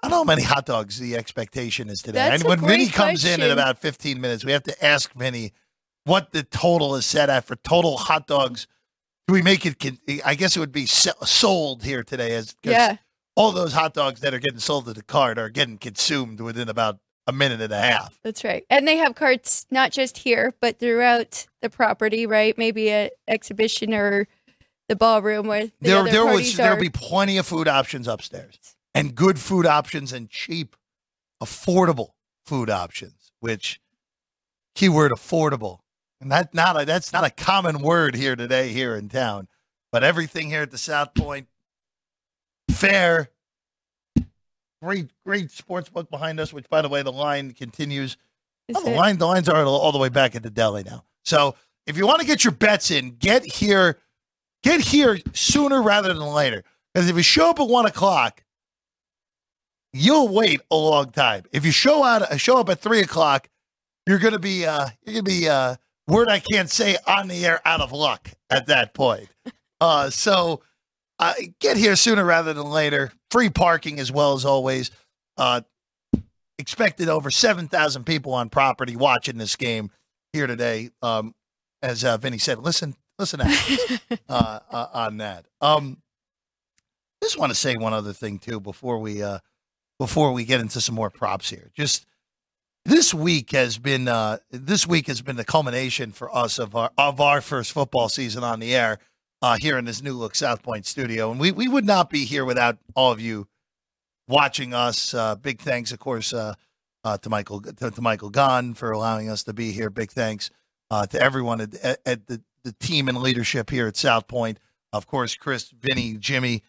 I don't know how many hot dogs the expectation is today. That's and when Vinny comes question. in in about 15 minutes, we have to ask Vinny what the total is set at for total hot dogs do we make it? I guess it would be sold here today, as yeah. all those hot dogs that are getting sold at the cart are getting consumed within about a minute and a half. That's right, and they have carts not just here, but throughout the property. Right, maybe an exhibition or the ballroom where the there there was there'll be plenty of food options upstairs and good food options and cheap, affordable food options. Which keyword affordable and that not a, that's not a common word here today here in town. But everything here at the South Point, fair, great great sports book behind us. Which, by the way, the line continues. Oh, the line the lines are all the way back at the deli now. So if you want to get your bets in, get here, get here sooner rather than later. Because if you show up at one o'clock, you'll wait a long time. If you show out show up at three o'clock, you're gonna be uh, you're gonna be uh, word I can't say on the air out of luck at that point. Uh, so uh, get here sooner rather than later. Free parking as well as always. Uh, expected over 7,000 people on property watching this game here today. Um, as uh, Vinny said, listen, listen uh, uh, on that. Um, just want to say one other thing too before we uh, before we get into some more props here. Just this week has been uh, this week has been the culmination for us of our of our first football season on the air uh, here in this new look South Point studio, and we we would not be here without all of you watching us. Uh, big thanks, of course, uh, uh, to Michael to, to, Michael Gaughan for allowing us to be here. Big thanks uh, to everyone at, at, at, the the team and leadership here at South Point. Of course, Chris, Vinny, Jimmy,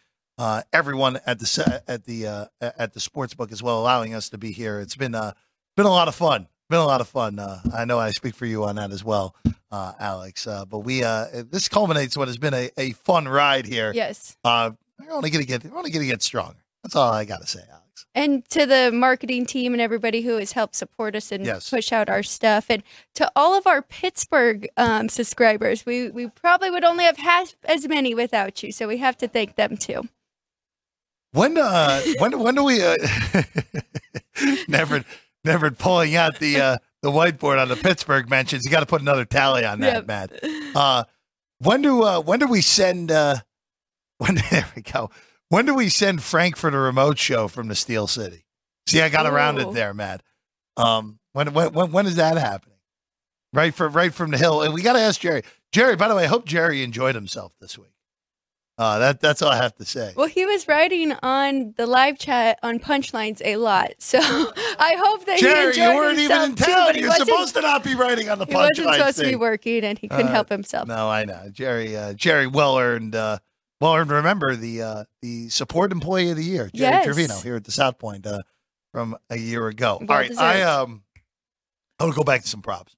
everyone at the at the at the sports book as well, allowing us to be here. It's been uh been a lot of fun. Been a lot of fun. Uh, I know I speak for you on that as well, uh, Alex. Uh, but we uh, this culminates what has been a, a fun ride here. Yes. Uh, I only to get I only to get stronger. That's all I got to say, Alex. And to the marketing team and everybody who has helped support us and yes. push out our stuff, and to all of our Pittsburgh um, subscribers, we we probably would only have half as many without you. So we have to thank them too. When uh when when do we uh never never pulling out the uh, the whiteboard on the Pittsburgh mentions. You got to put another tally on that, yep. Matt. Uh, when do uh, when do we send? Uh, when there we go. When do we send Frank for the remote show from the Steel City? See, I got Ooh. around it there, Matt. Um, when when when when is that happening? Right from right from the hill, and we got to ask Jerry. Jerry, by the way, I hope Jerry enjoyed himself this week. Uh, that that's all I have to say. Well, he was writing on the live chat on punchlines a lot, so I hope that Jerry, he enjoyed you weren't even in town. Too, You're supposed to not be writing on the punchlines. He wasn't supposed thing. to be working, and he couldn't uh, help himself. No, I know, Jerry. Uh, Jerry, well earned, uh, well earned. Remember the uh, the support employee of the year, Jerry yes. Trevino, here at the South Point uh, from a year ago. Well all right, deserved. I um, I want to go back to some props.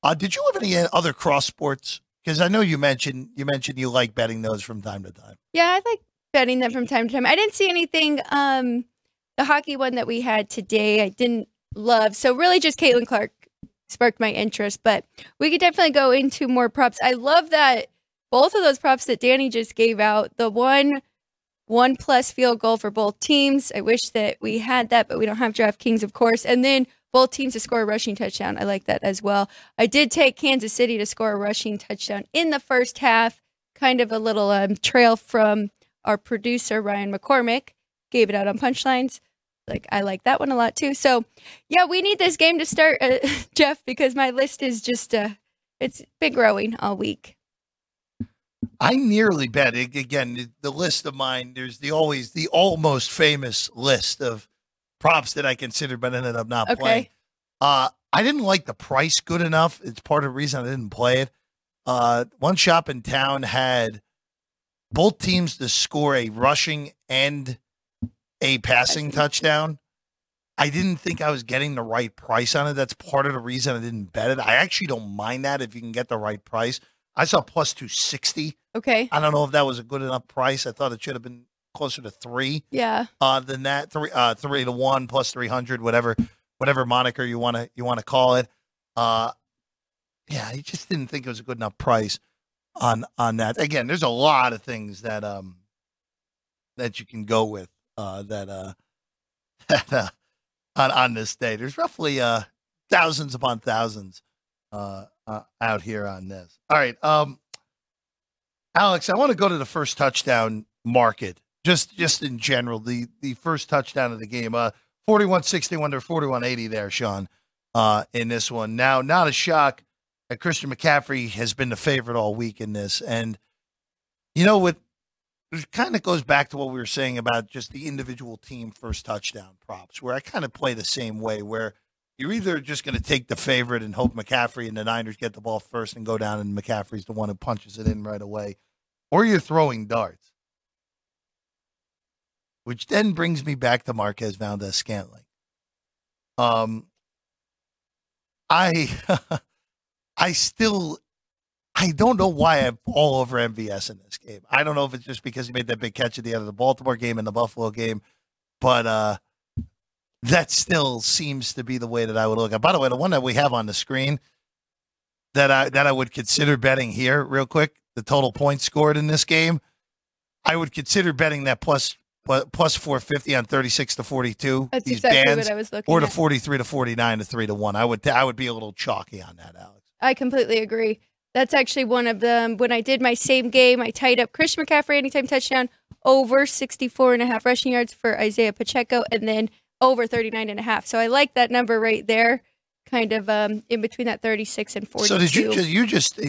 Uh, did you have any other cross sports because I know you mentioned you mentioned you like betting those from time to time. Yeah, I like betting them from time to time. I didn't see anything. Um, the hockey one that we had today, I didn't love. So really, just Caitlin Clark sparked my interest. But we could definitely go into more props. I love that both of those props that Danny just gave out. The one one plus field goal for both teams. I wish that we had that, but we don't have DraftKings, of course. And then both teams to score a rushing touchdown. I like that as well. I did take Kansas City to score a rushing touchdown in the first half. Kind of a little um, trail from our producer Ryan McCormick. Gave it out on punchlines. Like I like that one a lot too. So yeah, we need this game to start, uh, Jeff, because my list is just uh, it's been growing all week. I nearly bet again. The list of mine, there's the always the almost famous list of props that I considered, but ended up not okay. playing. Uh, I didn't like the price good enough. It's part of the reason I didn't play it. Uh, one shop in town had both teams to score a rushing and a passing touchdown. I didn't think I was getting the right price on it. That's part of the reason I didn't bet it. I actually don't mind that if you can get the right price. I saw plus 260. Okay. I don't know if that was a good enough price. I thought it should have been closer to three. Yeah. Uh, than that three uh three to one plus three hundred whatever whatever moniker you want to you want to call it. Uh, yeah, he just didn't think it was a good enough price on on that. Again, there's a lot of things that um that you can go with uh that uh that uh on on this day. There's roughly uh thousands upon thousands uh, uh out here on this. All right, um Alex, I want to go to the first touchdown market just just in general, the the first touchdown of the game, uh, 41-61 to 41-80 there, Sean, uh, in this one. Now, not a shock that Christian McCaffrey has been the favorite all week in this. And, you know, what it kind of goes back to what we were saying about just the individual team first touchdown props, where I kind of play the same way, where you're either just going to take the favorite and hope McCaffrey and the Niners get the ball first and go down, and McCaffrey's the one who punches it in right away, or you're throwing darts which then brings me back to Marquez Valdes-Scantling. Um, I, I still, I don't know why I'm all over MVS in this game. I don't know if it's just because he made that big catch at the end of the Baltimore game and the Buffalo game, but uh, that still seems to be the way that I would look at. By the way, the one that we have on the screen that I that I would consider betting here, real quick, the total points scored in this game, I would consider betting that plus plus 450 on 36 to 42. That's these exactly bands, what I was looking for. Or to 43 to 49 to 3 to 1. I would I would be a little chalky on that, Alex. I completely agree. That's actually one of them. When I did my same game, I tied up Chris McCaffrey anytime touchdown over 64 and a half rushing yards for Isaiah Pacheco. And then over 39 and a half. So I like that number right there, kind of um, in between that 36 and 42. So did you just you just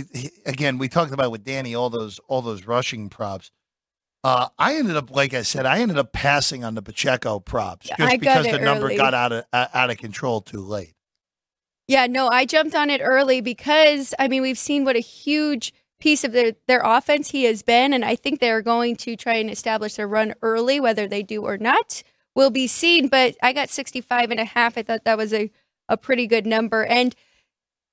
again we talked about with Danny all those all those rushing props. Uh, I ended up, like I said, I ended up passing on the Pacheco props just I because the number got out of uh, out of control too late. Yeah, no, I jumped on it early because I mean we've seen what a huge piece of their their offense he has been, and I think they're going to try and establish their run early, whether they do or not will be seen. But I got 65 and a half. I thought that was a, a pretty good number. And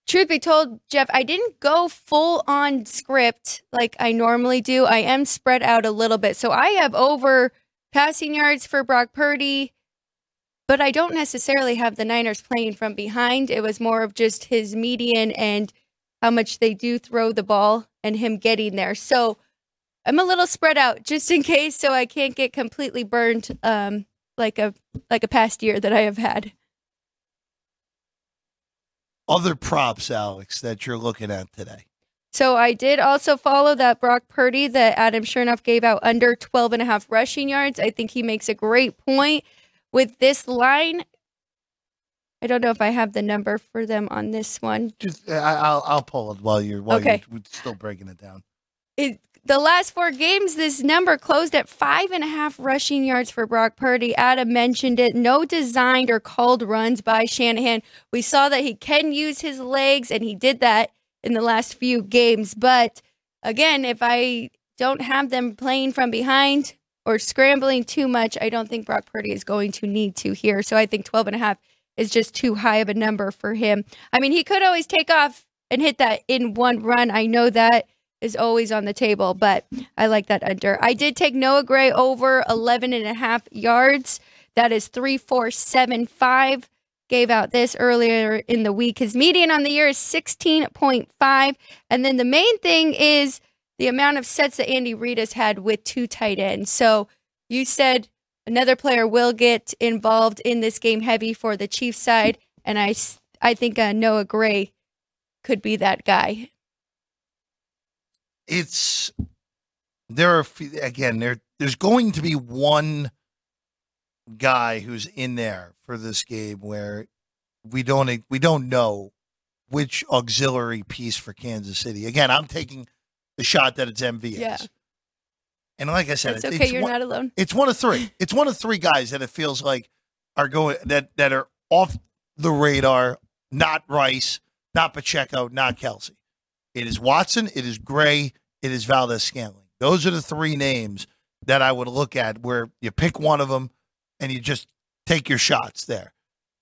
truth be told, Jeff, I didn't go full on script like I normally do. I am spread out a little bit. So I have over passing yards for Brock Purdy, but I don't necessarily have the Niners playing from behind. It was more of just his median and how much they do throw the ball and him getting there. So I'm a little spread out just in case so I can't get completely burned um like a like a past year that I have had. Other props, Alex, that you're looking at today. So I did also follow that Brock Purdy that Adam Chernoff gave out under 12 and a half rushing yards. I think he makes a great point with this line. I don't know if I have the number for them on this one. Just I, I'll I'll pull it while you're while Okay. you're still breaking it down. It, the last four games, this number closed at five and a half rushing yards for Brock Purdy. Adam mentioned it. No designed or called runs by Shanahan. We saw that he can use his legs, and he did that in the last few games. But again, if I don't have them playing from behind or scrambling too much, I don't think Brock Purdy is going to need to here. So I think 12 and a half is just too high of a number for him. I mean, he could always take off and hit that in one run. I know that is always on the table, but I like that under. I did take Noah Gray over 11 and a half yards. That is 3475. Gave out this earlier in the week. His median on the year is 16.5. And then the main thing is the amount of sets that Andy Reid has had with two tight ends. So you said another player will get involved in this game heavy for the Chiefs side. And I, I think uh, Noah Gray could be that guy. It's there are again there there's going to be one guy who's in there for this game where we don't we don't know which auxiliary piece for Kansas City. Again, I'm taking the shot that it's MVS. Yeah. And like I said, it's, okay. it's You're one, not alone. it's one of three. It's one of three guys that it feels like are going that that are off the radar. Not Rice, not Pacheco, not Kelce. It is Watson. It is Gray. It is Valdes-Scantling. Those are the three names that I would look at where you pick one of them and you just take your shots there.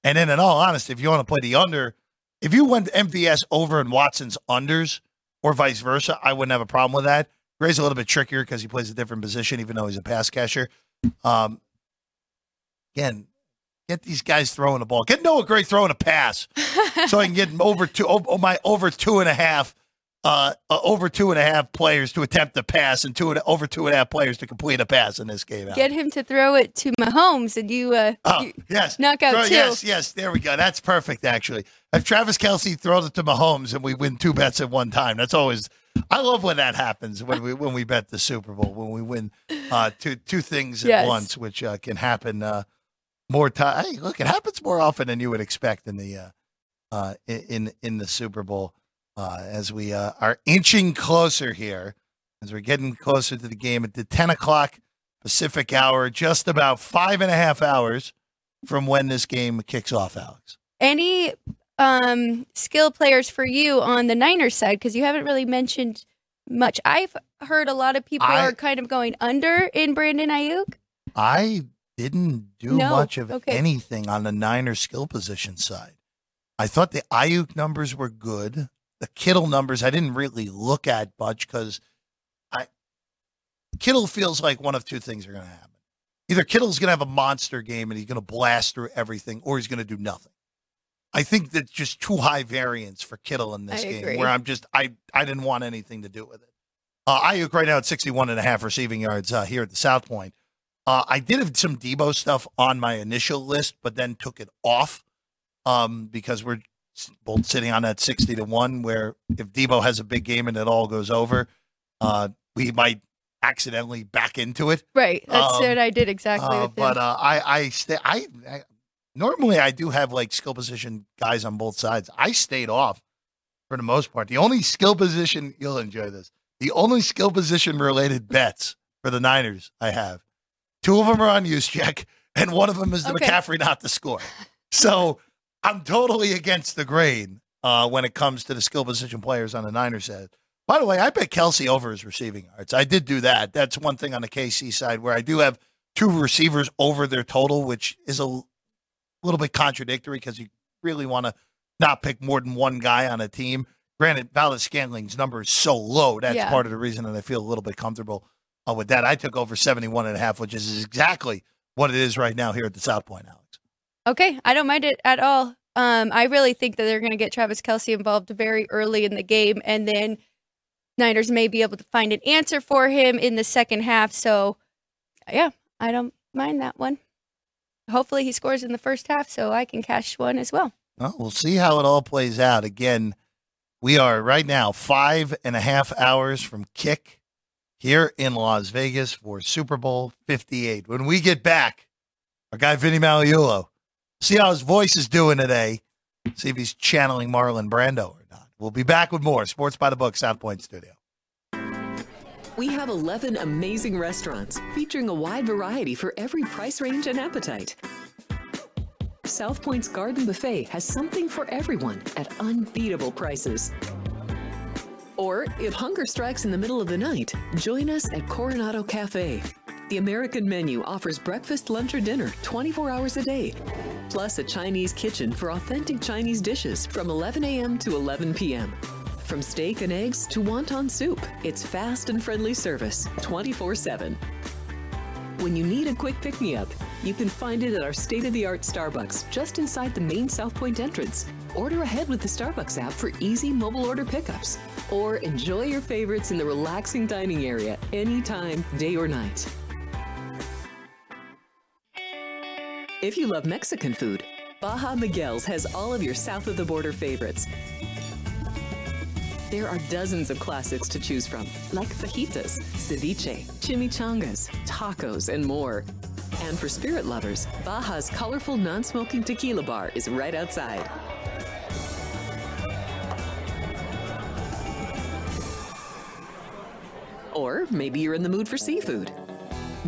And then, in all honesty, if you want to play the under, if you went MVS over and Watson's unders or vice versa, I wouldn't have a problem with that. Gray's a little bit trickier because he plays a different position, even though he's a pass catcher. Um, again, get these guys throwing the ball. Get Noah Gray throwing a pass so I can get over two, oh, my over two and a half, uh, uh, over two and a half players to attempt the pass, and two and over two and a half players to complete a pass in this game. Get him to throw it to Mahomes, and you, uh, Oh, you yes. knock out Throw- two. Yes, yes. There we go. That's perfect, actually. If Travis Kelce throws it to Mahomes and we win two bets at one time, that's always. I love when that happens when we when we bet the Super Bowl when we win uh, two two things at Yes. once, which uh, can happen uh, more time. Hey, look, it happens more often than you would expect in the uh, uh, in in the Super Bowl uh, as we uh, are inching closer here as we're getting closer to the game at the ten o'clock Pacific hour, just about five and a half hours from when this game kicks off, Alex. any um skill players for you on the Niners side? Because you haven't really mentioned much. I've heard a lot of people I- are kind of going under in Brandon Aiyuk. I didn't do No, much of okay. anything on the Niners skill position side. I thought the Aiyuk numbers were good. The Kittle numbers I didn't really look at much because I Kittle feels like one of two things are going to happen. Either Kittle's going to have a monster game and he's going to blast through everything, or he's going to do nothing. I think that's just too high variance for Kittle in this I game, agree. where I'm just I I didn't want anything to do with it. Uh, Aiyuk right now at 61 and a half receiving yards uh, here at the South Point. Uh, I did have some Deebo stuff on my initial list, but then took it off um, because we're both sitting on that 60 to 1 where if Deebo has a big game and it all goes over, uh, we might accidentally back into it. Right. That's Um, what I did exactly Uh, but uh, I I, sta I I normally I do have like skill position guys on both sides. I stayed off for the most part. The only skill position you'll enjoy this. The only skill position related bets for the Niners I have. Two of them are on Juszczyk, and one of them is the Okay. McCaffrey not to score. So I'm totally against the grain uh, when it comes to the skill position players on the Niners side. By the way, I bet Kelce over his receiving yards. I did do that. That's one thing on the KC side where I do have two receivers over their total, which is a little bit contradictory because you really want to not pick more than one guy on a team. Granted, Valdes-Scantling's number is so low. That's Yeah. part of the reason that I feel a little bit comfortable uh, with that. I took over 71 and a half, which is exactly what it is right now here at the South Point, Alex. Okay, I don't mind it at all. Um, I really think that they're going to get Travis Kelce involved very early in the game, and then Niners may be able to find an answer for him in the second half. So, yeah, I don't mind that one. Hopefully, he scores in the first half, so I can cash one as well. Well, we'll see how it all plays out. Again, we are right now five and a half hours from kick here in Las Vegas for Super Bowl 58. When we get back, our guy Vinny Magliulo, see how his voice is doing today. See if he's channeling Marlon Brando or not. We'll be back with more Sports by the Book, South Point Studio. We have 11 amazing restaurants featuring a wide variety for every price range and appetite. South Point's Garden Buffet has something for everyone at unbeatable prices. Or if hunger strikes in the middle of the night, join us at Coronado Cafe. The American menu offers breakfast, lunch, or dinner 24 hours a day, plus a Chinese kitchen for authentic Chinese dishes from 11 a.m. to 11 p.m. From steak and eggs to wonton soup, it's fast and friendly service 24 7. When you need a quick pick me up, you can find it at our state of the art Starbucks just inside the main South Point entrance. Order ahead with the Starbucks app for easy mobile order pickups. Or enjoy your favorites in the relaxing dining area anytime, day or night. If you love Mexican food, Baja Miguel's has all of your south of the border favorites. There are dozens of classics to choose from, like fajitas, ceviche, chimichangas, tacos, and more. And for spirit lovers, Baja's colorful non smoking tequila bar is right outside. Or maybe you're in the mood for seafood.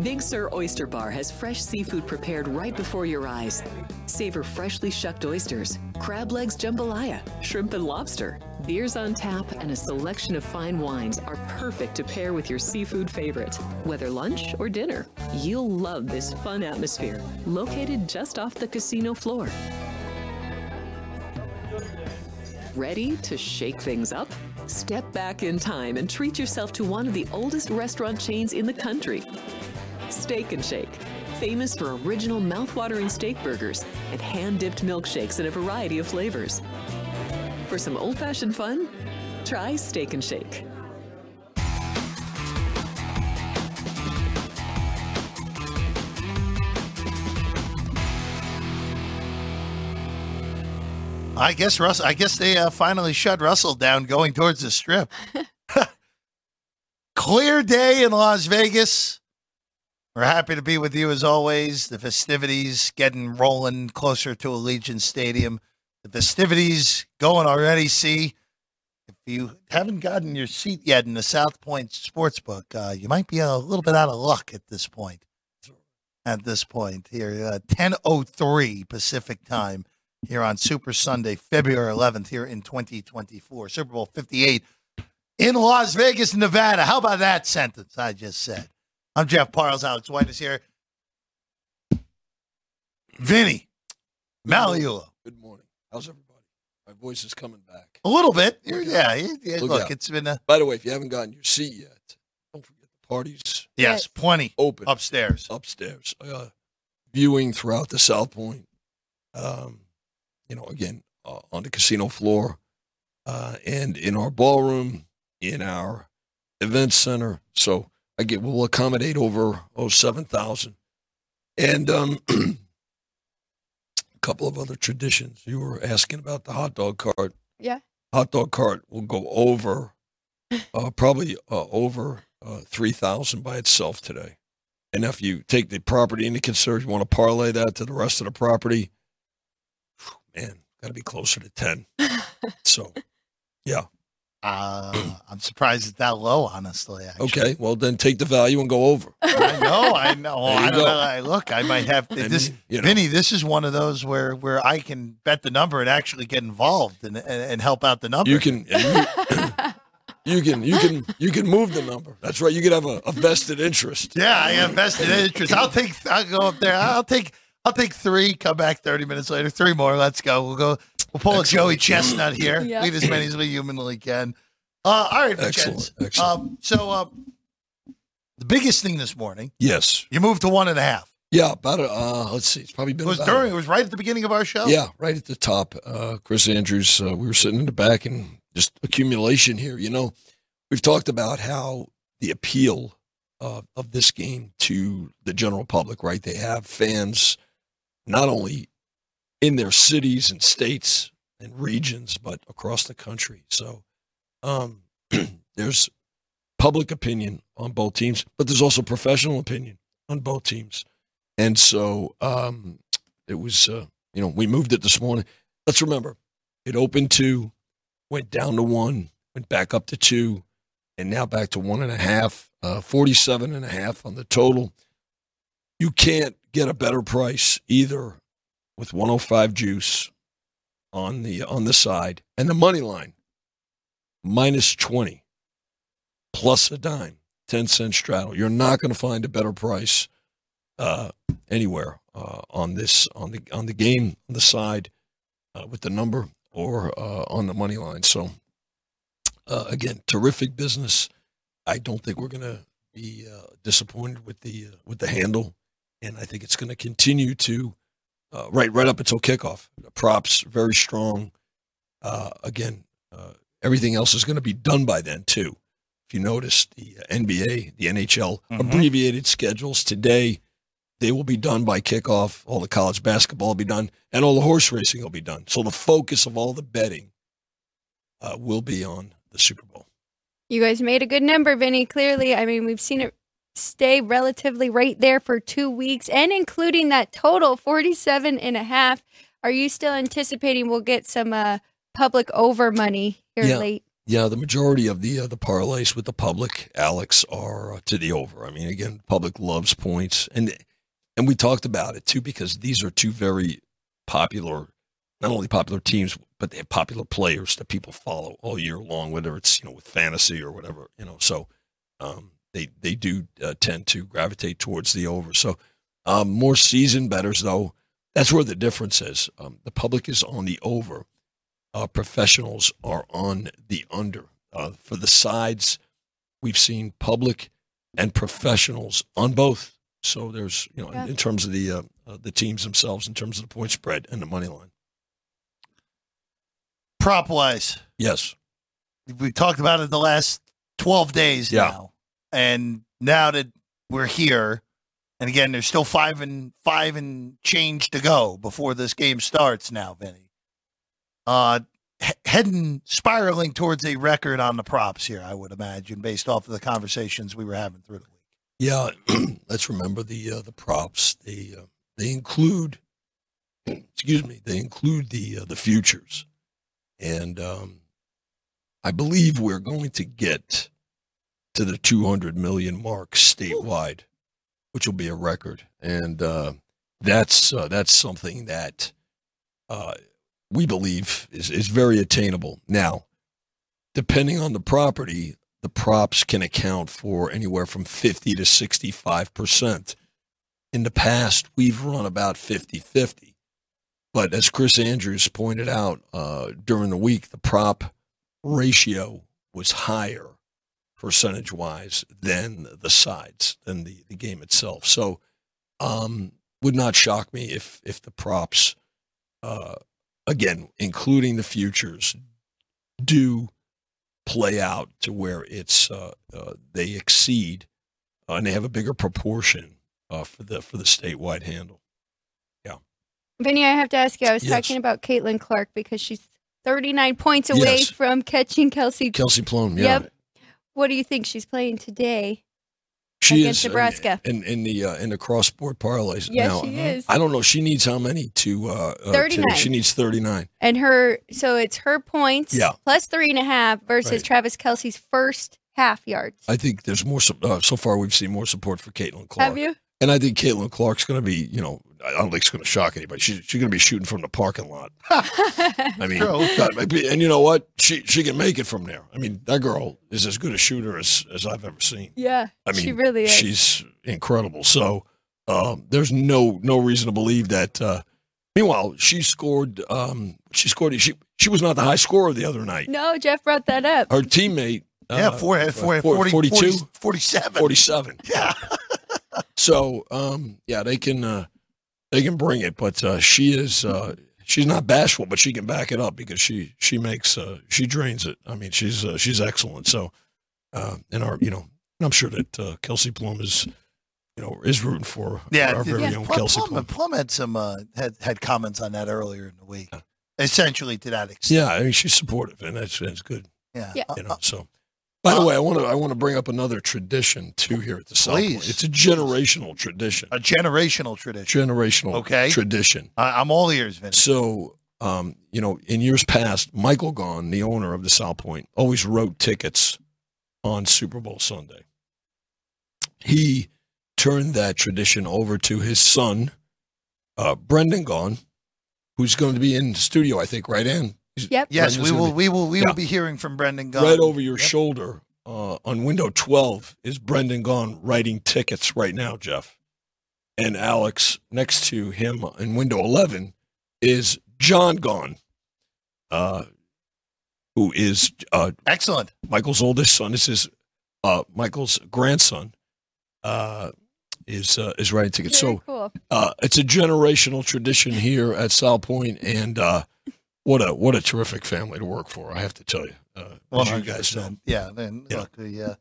Big Sur Oyster Bar has fresh seafood prepared right before your eyes. Savor freshly shucked oysters, crab legs jambalaya, shrimp and lobster. Beers on tap and a selection of fine wines are perfect to pair with your seafood favorite. Whether lunch or dinner, you'll love this fun atmosphere, located just off the casino floor. Ready to shake things up? Step back in time and treat yourself to one of the oldest restaurant chains in the country. Steak and Shake, famous for original mouthwatering steak burgers and hand dipped milkshakes in a variety of flavors. For some old fashioned fun, try Steak and Shake. I guess Russ. I guess they uh, finally shut Russell down going towards the strip. Clear day in Las Vegas. We're happy to be with you as always. The festivities getting rolling closer to Allegiant Stadium. The festivities going already. See, if you haven't gotten your seat yet in the South Point Sportsbook, uh, you might be a little bit out of luck at this point. At this point here, uh, ten oh three Pacific time here on Super Sunday, February 11th, here in 2024. Super Bowl 58 in Las Vegas, Nevada. How about that sentence I just said? I'm Jeff Parles. Alex White is here. Vinny Magliulo. Good morning. How's everybody? My voice is coming back. A little bit. Look yeah, yeah, yeah, Look Look, it's been a By the way, if you haven't gotten your seat yet, don't forget the parties yes, Yes. plenty open upstairs. upstairs. Uh, viewing throughout the South Point. Um, you know, again uh, on the casino floor, uh, and in our ballroom, in our event center. So I get we'll accommodate over oh seven thousand, and um, a couple of other traditions. You were asking about the hot dog cart. Yeah. hot dog cart will go over, uh, probably uh, over uh, three thousand by itself today. And if you take the property into consideration, you want to parlay that to the rest of the property, man, got to be closer to ten. so, yeah. Uh, I'm surprised it's that low, honestly. Actually. Okay, well then take the value and go over. I know, I know. I don't know. I, look, I might have I this. you know. Vinny, this is one of those where where I can bet the number and actually get involved and and, and help out the number. You can, you, you can, you can, you can move the number. That's right. You can have a, a vested interest. Yeah, I have vested interest. I'll take. I'll go up there. I'll take. I'll take three. Come back thirty minutes later. Three more. Let's go. We'll go. We'll pull a Joey Chestnut here. Yeah. Eat as many as we humanly can. Uh, all right, Excellent, Vincenz. excellent. Um, so uh, the biggest thing this morning, Yes. you moved to one and a half. Yeah. About a, uh, let's see. It's probably been. It been was about- during. It was right at the beginning of our show. Yeah, right at the top. Uh, Chris Andrews, uh, we were sitting in the back and just accumulation here. You know, we've talked about how the appeal uh, of this game to the general public, right? They have fans not only in their cities and states and regions, but across the country. So um, there's public opinion on both teams, but there's also professional opinion on both teams. And so um, it was, uh, you know, we moved it this morning. Let's remember, it opened two, went down to one, went back up to two, and now back to one and a half, uh, 47 and a half on the total. You can't get a better price either with 105 juice on the on the side and the money line minus 20 plus a dime 10 cent straddle you're not going to find a better price uh, anywhere uh, on this on the on the game on the side uh, with the number or uh, on the money line. So uh, again, terrific business. I don't think we're going to be uh, disappointed with the with the handle, and I think it's going to continue to uh, right right up until kickoff. The props very strong. Uh, again, uh, everything else is going to be done by then too. If you notice, the NBA, the NHL Mhm. abbreviated schedules today they will be done by kickoff. All the college basketball will be done, and all the horse racing will be done. So the focus of all the betting uh, will be on the Super Bowl. You guys made a good number, Vinny. Clearly, I mean, we've seen it stay relatively right there for two weeks, and including that total 47 and a half. Are you still anticipating we'll get some uh, public over money here Yeah. late? Yeah, the majority of the uh, the parlays with the public, Alex, are uh, to the over. I mean, again, public loves points, and and we talked about it too because these are two very popular, not only popular teams, but they have popular players that people follow all year long, whether it's you know with fantasy or whatever, you know. So um, they they do uh, tend to gravitate towards the over. So um, more seasoned bettors though, that's where the difference is. Um, the public is on the over uh, professionals are on the under. Uh, for the sides, we've seen public and professionals on both. So there's, you know, Yeah. in, in terms of the uh, uh, the teams themselves, in terms of the point spread and the money line. Prop wise, Yes, we talked about it in the last 12 days Yeah. now. And now that we're here, and again, there's still five and five and change to go before this game starts now, Vinny. Uh, he- heading, spiraling towards a record on the props here, I would imagine, based off of the conversations we were having through the week. yeah. let's remember the uh, the props. They uh, they include, excuse me, they include the uh, the futures, and um, I believe we're going to get to the 200 million mark statewide, which will be a record, and uh, that's uh, that's something that uh, we believe is is very attainable. Now, depending on the property, the props can account for anywhere from 50 to 65 percent. In the past, we've run about 50 50. But as Chris Andrews pointed out uh, during the week, the prop ratio was higher percentage wise than the sides, than the, the game itself. So, um, would not shock me if if the props, uh, again, including the futures, do play out to where it's uh, uh, they exceed uh, and they have a bigger proportion uh, for the for the statewide handle. Yeah, Vinny, I have to ask you. I was Yes. talking about Caitlin Clark because she's 39 points away Yes. from catching Kelsey. Kelsey Plum, yeah. Yep. What do you think she's playing today? She Against is in- Nebraska. in in the uh, in the cross sport parlays. Yes, now, she is. I don't know. She needs how many to? Uh, uh, 39. she needs thirty nine. And her, so it's her points Yeah. plus three and a half versus Right. Travis Kelce's first half yards. I think there's more. Uh, so far, we've seen more support for Caitlin Clark. Have you? And I think Caitlin Clark's going to be. You know, I don't think it's going to shock anybody. She's she's going to be shooting from the parking lot. I mean, God, and you know what? She she can make it from there. I mean, that girl is as good a shooter as as I've ever seen. yeah. I mean, she really is. She's incredible. So um, there's no no reason to believe that. Uh, meanwhile, she scored. Um, she scored. She she was not the high scorer the other night. no, Jeff brought that up. Her teammate. Yeah, uh, four, uh, four, four- 40, 42, 40 47. 47. Yeah. So um, yeah, they can uh, they can bring it, but uh, she is. Uh, She's not bashful, but she can back it up because she she makes uh, she drains it. I mean, she's uh, she's excellent. So, uh, and our you know, and I'm sure that uh, Kelsey Plum is you know is rooting for Yeah, our very yeah. own Plum, Kelsey Plum, Plum. Had some uh, had had comments on that earlier in the week. Essentially, to that extent. Yeah, I mean she's supportive, and that's that's good. Yeah. Yeah. Uh, You know, so. By the way, I want to I want to bring up another tradition too here at the South Point. It's a generational tradition. a generational tradition. Generational Okay. tradition. I, I'm all ears, Vince. So, um, you know, in years past, Michael Gaughan, the owner of the South Point, always wrote tickets on Super Bowl Sunday. He turned that tradition over to his son, uh, Brendan Gaughan, who's going to be in the studio, I think, right, Ann? He's- Yep. Yes, Brendan's we will. be- We will. We Yeah. will be hearing from Brendan Gaughan. right over your Yep. shoulder uh, on window 12 is Brendan Gaughan writing tickets right now, Jeff. And Alex, next to him in window 11 is John Gaughan, uh, who is uh, Excellent. Michael's oldest son. This is uh, Michael's grandson. Uh, is uh, is writing tickets. Very So cool. uh, it's a generational tradition here at South Point, and uh, what a what a terrific family to work for. I have to tell you, uh, as you guys know. Yeah. Then Yeah. look, we, uh,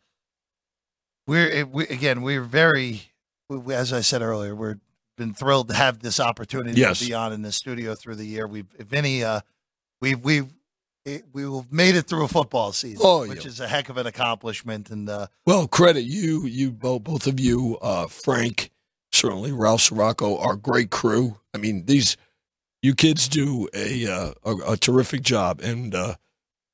we're we, again. We're very, we, as I said earlier, we're been thrilled to have this opportunity Yes. to be on in the studio through the year. We've, if any, uh, we've we've it, we've made it through a football season, Oh, which yeah. is a heck of an accomplishment. And uh, Well, credit you, you both, both of you, uh, Frank, certainly Ralph Sirocco, our great crew. I mean, these you kids do a uh, a, a terrific job, and uh,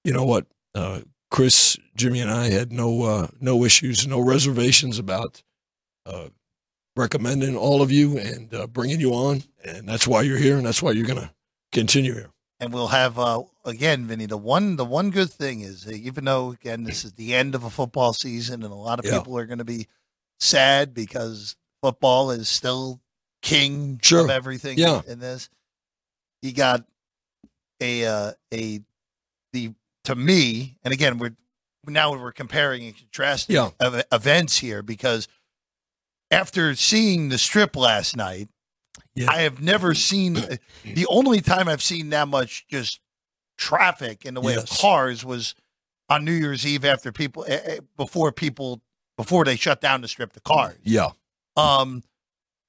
you know what, uh, Chris, Jimmy, and I had no uh, no issues, no reservations about uh, recommending all of you and uh, bringing you on, and that's why you're here, and that's why you're gonna continue here. and we'll have uh, again, Vinny. The one the one good thing is, even though again this is the end of a football season, and a lot of Yeah. people are going to be sad because football is still king Sure. of everything. Yeah. in this, you got a uh, a the to me, and again we're now we're comparing and contrasting Yeah. ev- events here because after seeing the strip last night. Yeah. I have never seen the only time I've seen that much just traffic in the way of cars was on New Year's Eve after people eh, eh, before people before they shut down to strip the cars. Yeah, Um,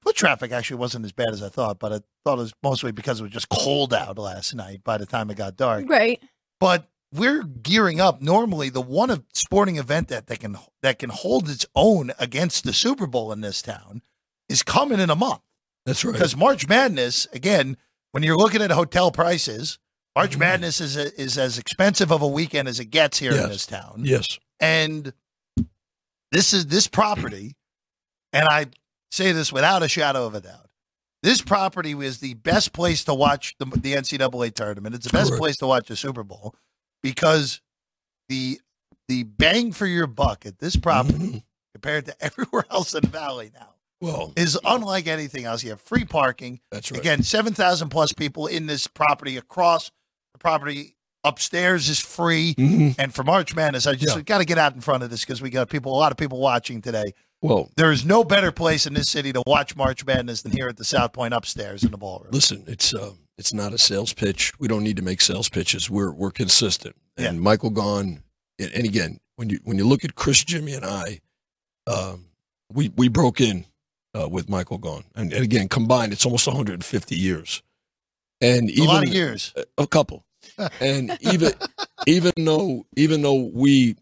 foot traffic actually wasn't as bad as I thought, but I thought it was mostly because it was just cold out last night. By the time it got dark, Right. but we're gearing up. Normally, the one of sporting event that, that can that can hold its own against the Super Bowl in this town is coming in a month. that's right. Because March Madness, again, when you're looking at hotel prices, March Mhm. Madness is a, is as expensive of a weekend as it gets here Yes. in this town. Yes, And this is this property, and I say this without a shadow of a doubt. This property is the best place to watch the, the NCAA tournament. It's the best Correct. place to watch the Super Bowl because the the bang for your buck at this property Mhm. compared to everywhere else in the valley now Well, is unlike anything else. You have free parking. that's right. Again, 7,000 plus people in this property across the property. Upstairs is free. Mhm. And for March Madness, I just Yeah. got to get out in front of this because we got people, a lot of people watching today. Well, There is no better place in this city to watch March Madness than here at the South Point upstairs in the ballroom. Listen, it's uh, it's not a sales pitch. We don't need to make sales pitches. We're we're consistent. Yeah. And Michael Gaughan, and, and again, when you when you look at Chris, Jimmy, and I, um, we we broke in uh, with Michael Gaughan, and, and again combined, it's almost 150 years, and a even lot of years. a couple, and even even though even though we,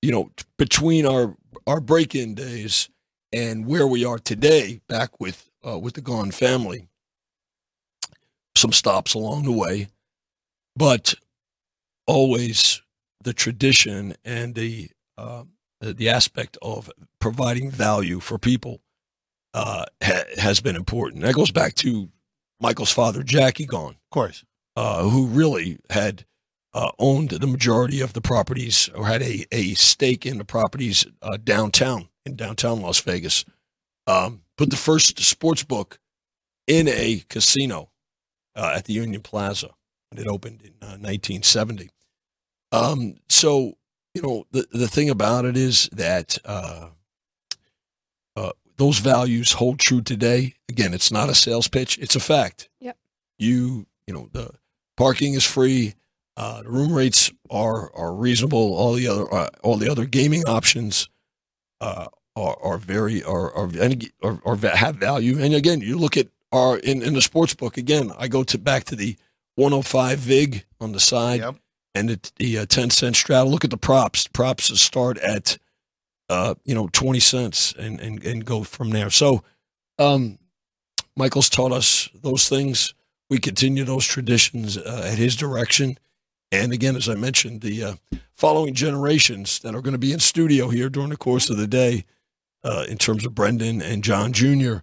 you know, between our our break in days and where we are today, back with uh, with the Gaughan family. Some stops along the way, but always the tradition and the uh, the aspect of providing value for people uh, ha- has been important. That goes back to Michael's father, Jackie Gaughan, Of course. uh, who really had uh, owned the majority of the properties or had a, a stake in the properties uh, downtown in downtown Las Vegas. Um, put the first sports book in a casino uh, at the Union Plaza when it opened in uh, 1970. Um, so you know the the thing about it is that uh, uh, those values hold true today. Again, it's not a sales pitch; it's a fact. Yep. You you know the parking is free. Uh, the room rates are are reasonable. All the other uh, all the other gaming options uh, are are very are are, are are have value. And again, you look at our in in the sports book again. I go to back to the 105 vig on the side Yep. and the, the uh, 10 cent straddle. Look at the props. Props start at, uh, you know, 20 cents and, and, and go from there. So, um, Michael's taught us those things. We continue those traditions uh, at his direction. And again, as I mentioned, the uh, following generations that are going to be in studio here during the course of the day, uh, in terms of Brendan and John Jr.,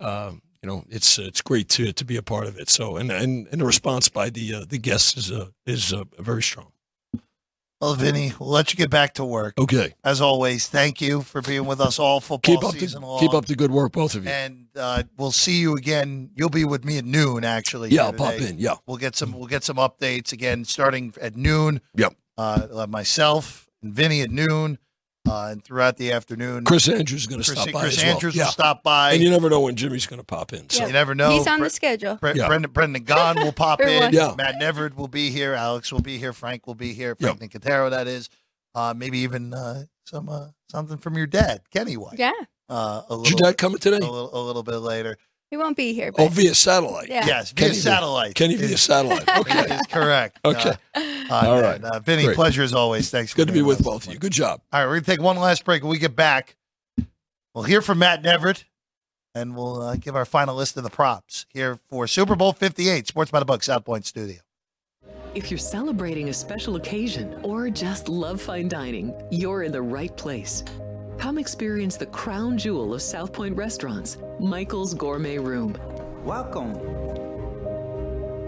uh, you know, it's it's great to to be a part of it. So, and and, and the response by the uh, the guests is uh, is uh, very strong. Well, Vinny, we'll let you get back to work. Okay, As always, thank you for being with us all football keep up season the long. keep up the good work, both of you. and uh, we'll see you again. You'll be with me at noon, actually. yeah, I'll pop in. Yeah, We'll get some. We'll get some updates again, starting at noon. Yep. Uh, uh, myself and Vinny at noon, uh, and throughout the afternoon. Chris Andrews is going to stop by Chris as well. Andrews yeah. will stop by. and you never know when Jimmy's going to pop in. So Yeah. You never know. He's on Bre- the schedule. Bre- Yeah. Brendan, Brendan Gaughan will pop in. once. Yeah. Matt Neverett will be here. Alex will be here. Frank will be here. Frank Nicotero, that is. Uh, maybe even uh, some uh, something from your dad, Kenny White. Yeah, Uh, a is your little, dad coming today? a little, a little bit later. he won't be here. But... Oh, via satellite. Yeah. Yes, via Kenny via- satellite. Kenny via is- satellite. Okay, is correct. Okay. Uh, All uh, right. Uh, Vinny, Great. pleasure as always. Thanks. for good to be with both of you. Good job. All right, we're gonna take one last break. When we get back, we'll hear from Matt Neverett, and we'll uh, give our final list of the props here for Super Bowl Fifty Eight, Sports by the Book, South Point Studio. If you're celebrating a special occasion or just love fine dining, you're in the right place. Come experience the crown jewel of South Point restaurants, Michael's Gourmet Room. Welcome.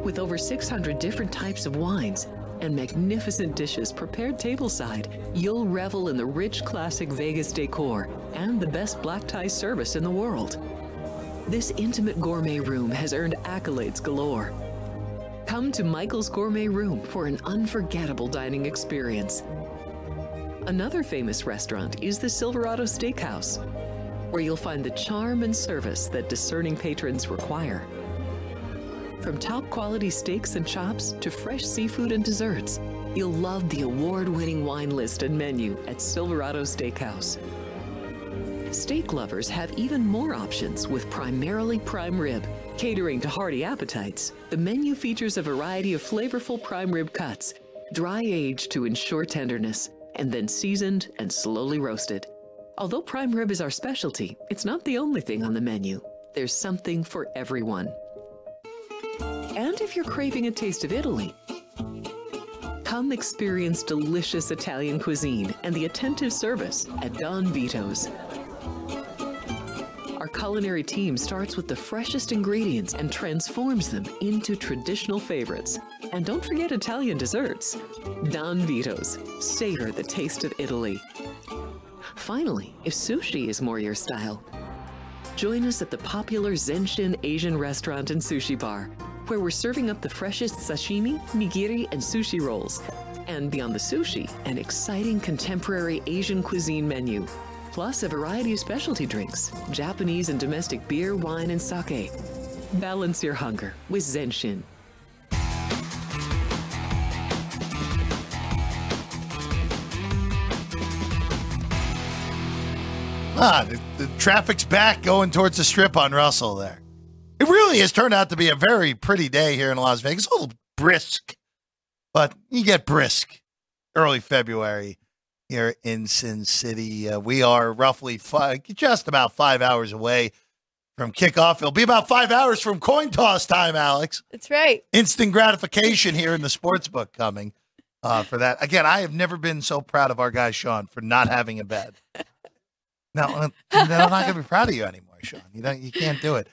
With over 600 different types of wines and magnificent dishes prepared tableside, you'll revel in the rich classic Vegas decor and the best black tie service in the world. This intimate gourmet room has earned accolades galore. Come to Michael's Gourmet Room for an unforgettable dining experience. Another famous restaurant is the Silverado Steakhouse, where you'll find the charm and service that discerning patrons require. From top quality steaks and chops to fresh seafood and desserts, you'll love the award winning wine list and menu at Silverado Steakhouse. Steak lovers have even more options with primarily prime rib. Catering to hearty appetites, the menu features a variety of flavorful prime rib cuts, dry aged to ensure tenderness, and then seasoned and slowly roasted. Although prime rib is our specialty, it's not the only thing on the menu. There's something for everyone. And if you're craving a taste of Italy, come experience delicious Italian cuisine and the attentive service at Don Vito's. Our culinary team starts with the freshest ingredients and transforms them into traditional favorites. And don't forget Italian desserts. Don Vito's. Savor the taste of Italy. Finally, if sushi is more your style, join us at the popular Zenshin Asian restaurant and sushi bar, where we're serving up the freshest sashimi, nigiri, and sushi rolls. And beyond the sushi, an exciting contemporary Asian cuisine menu, plus a variety of specialty drinks, Japanese and domestic beer, wine, and sake. Balance your hunger with Zenshin. Ah, the, the traffic's back going towards the strip on Russell there. It really has turned out to be a very pretty day here in Las Vegas. A little brisk, but you get brisk early February. Here in Sin City. Uh, we are roughly five, just about five hours away from kickoff. It'll be about five hours from coin toss time, Alex. That's right. Instant gratification here in the sports book coming uh, for that. Again, I have never been so proud of our guy Sean for not having a bet. Now, I'm not going to be proud of you anymore, Sean. You don't, you can't do it.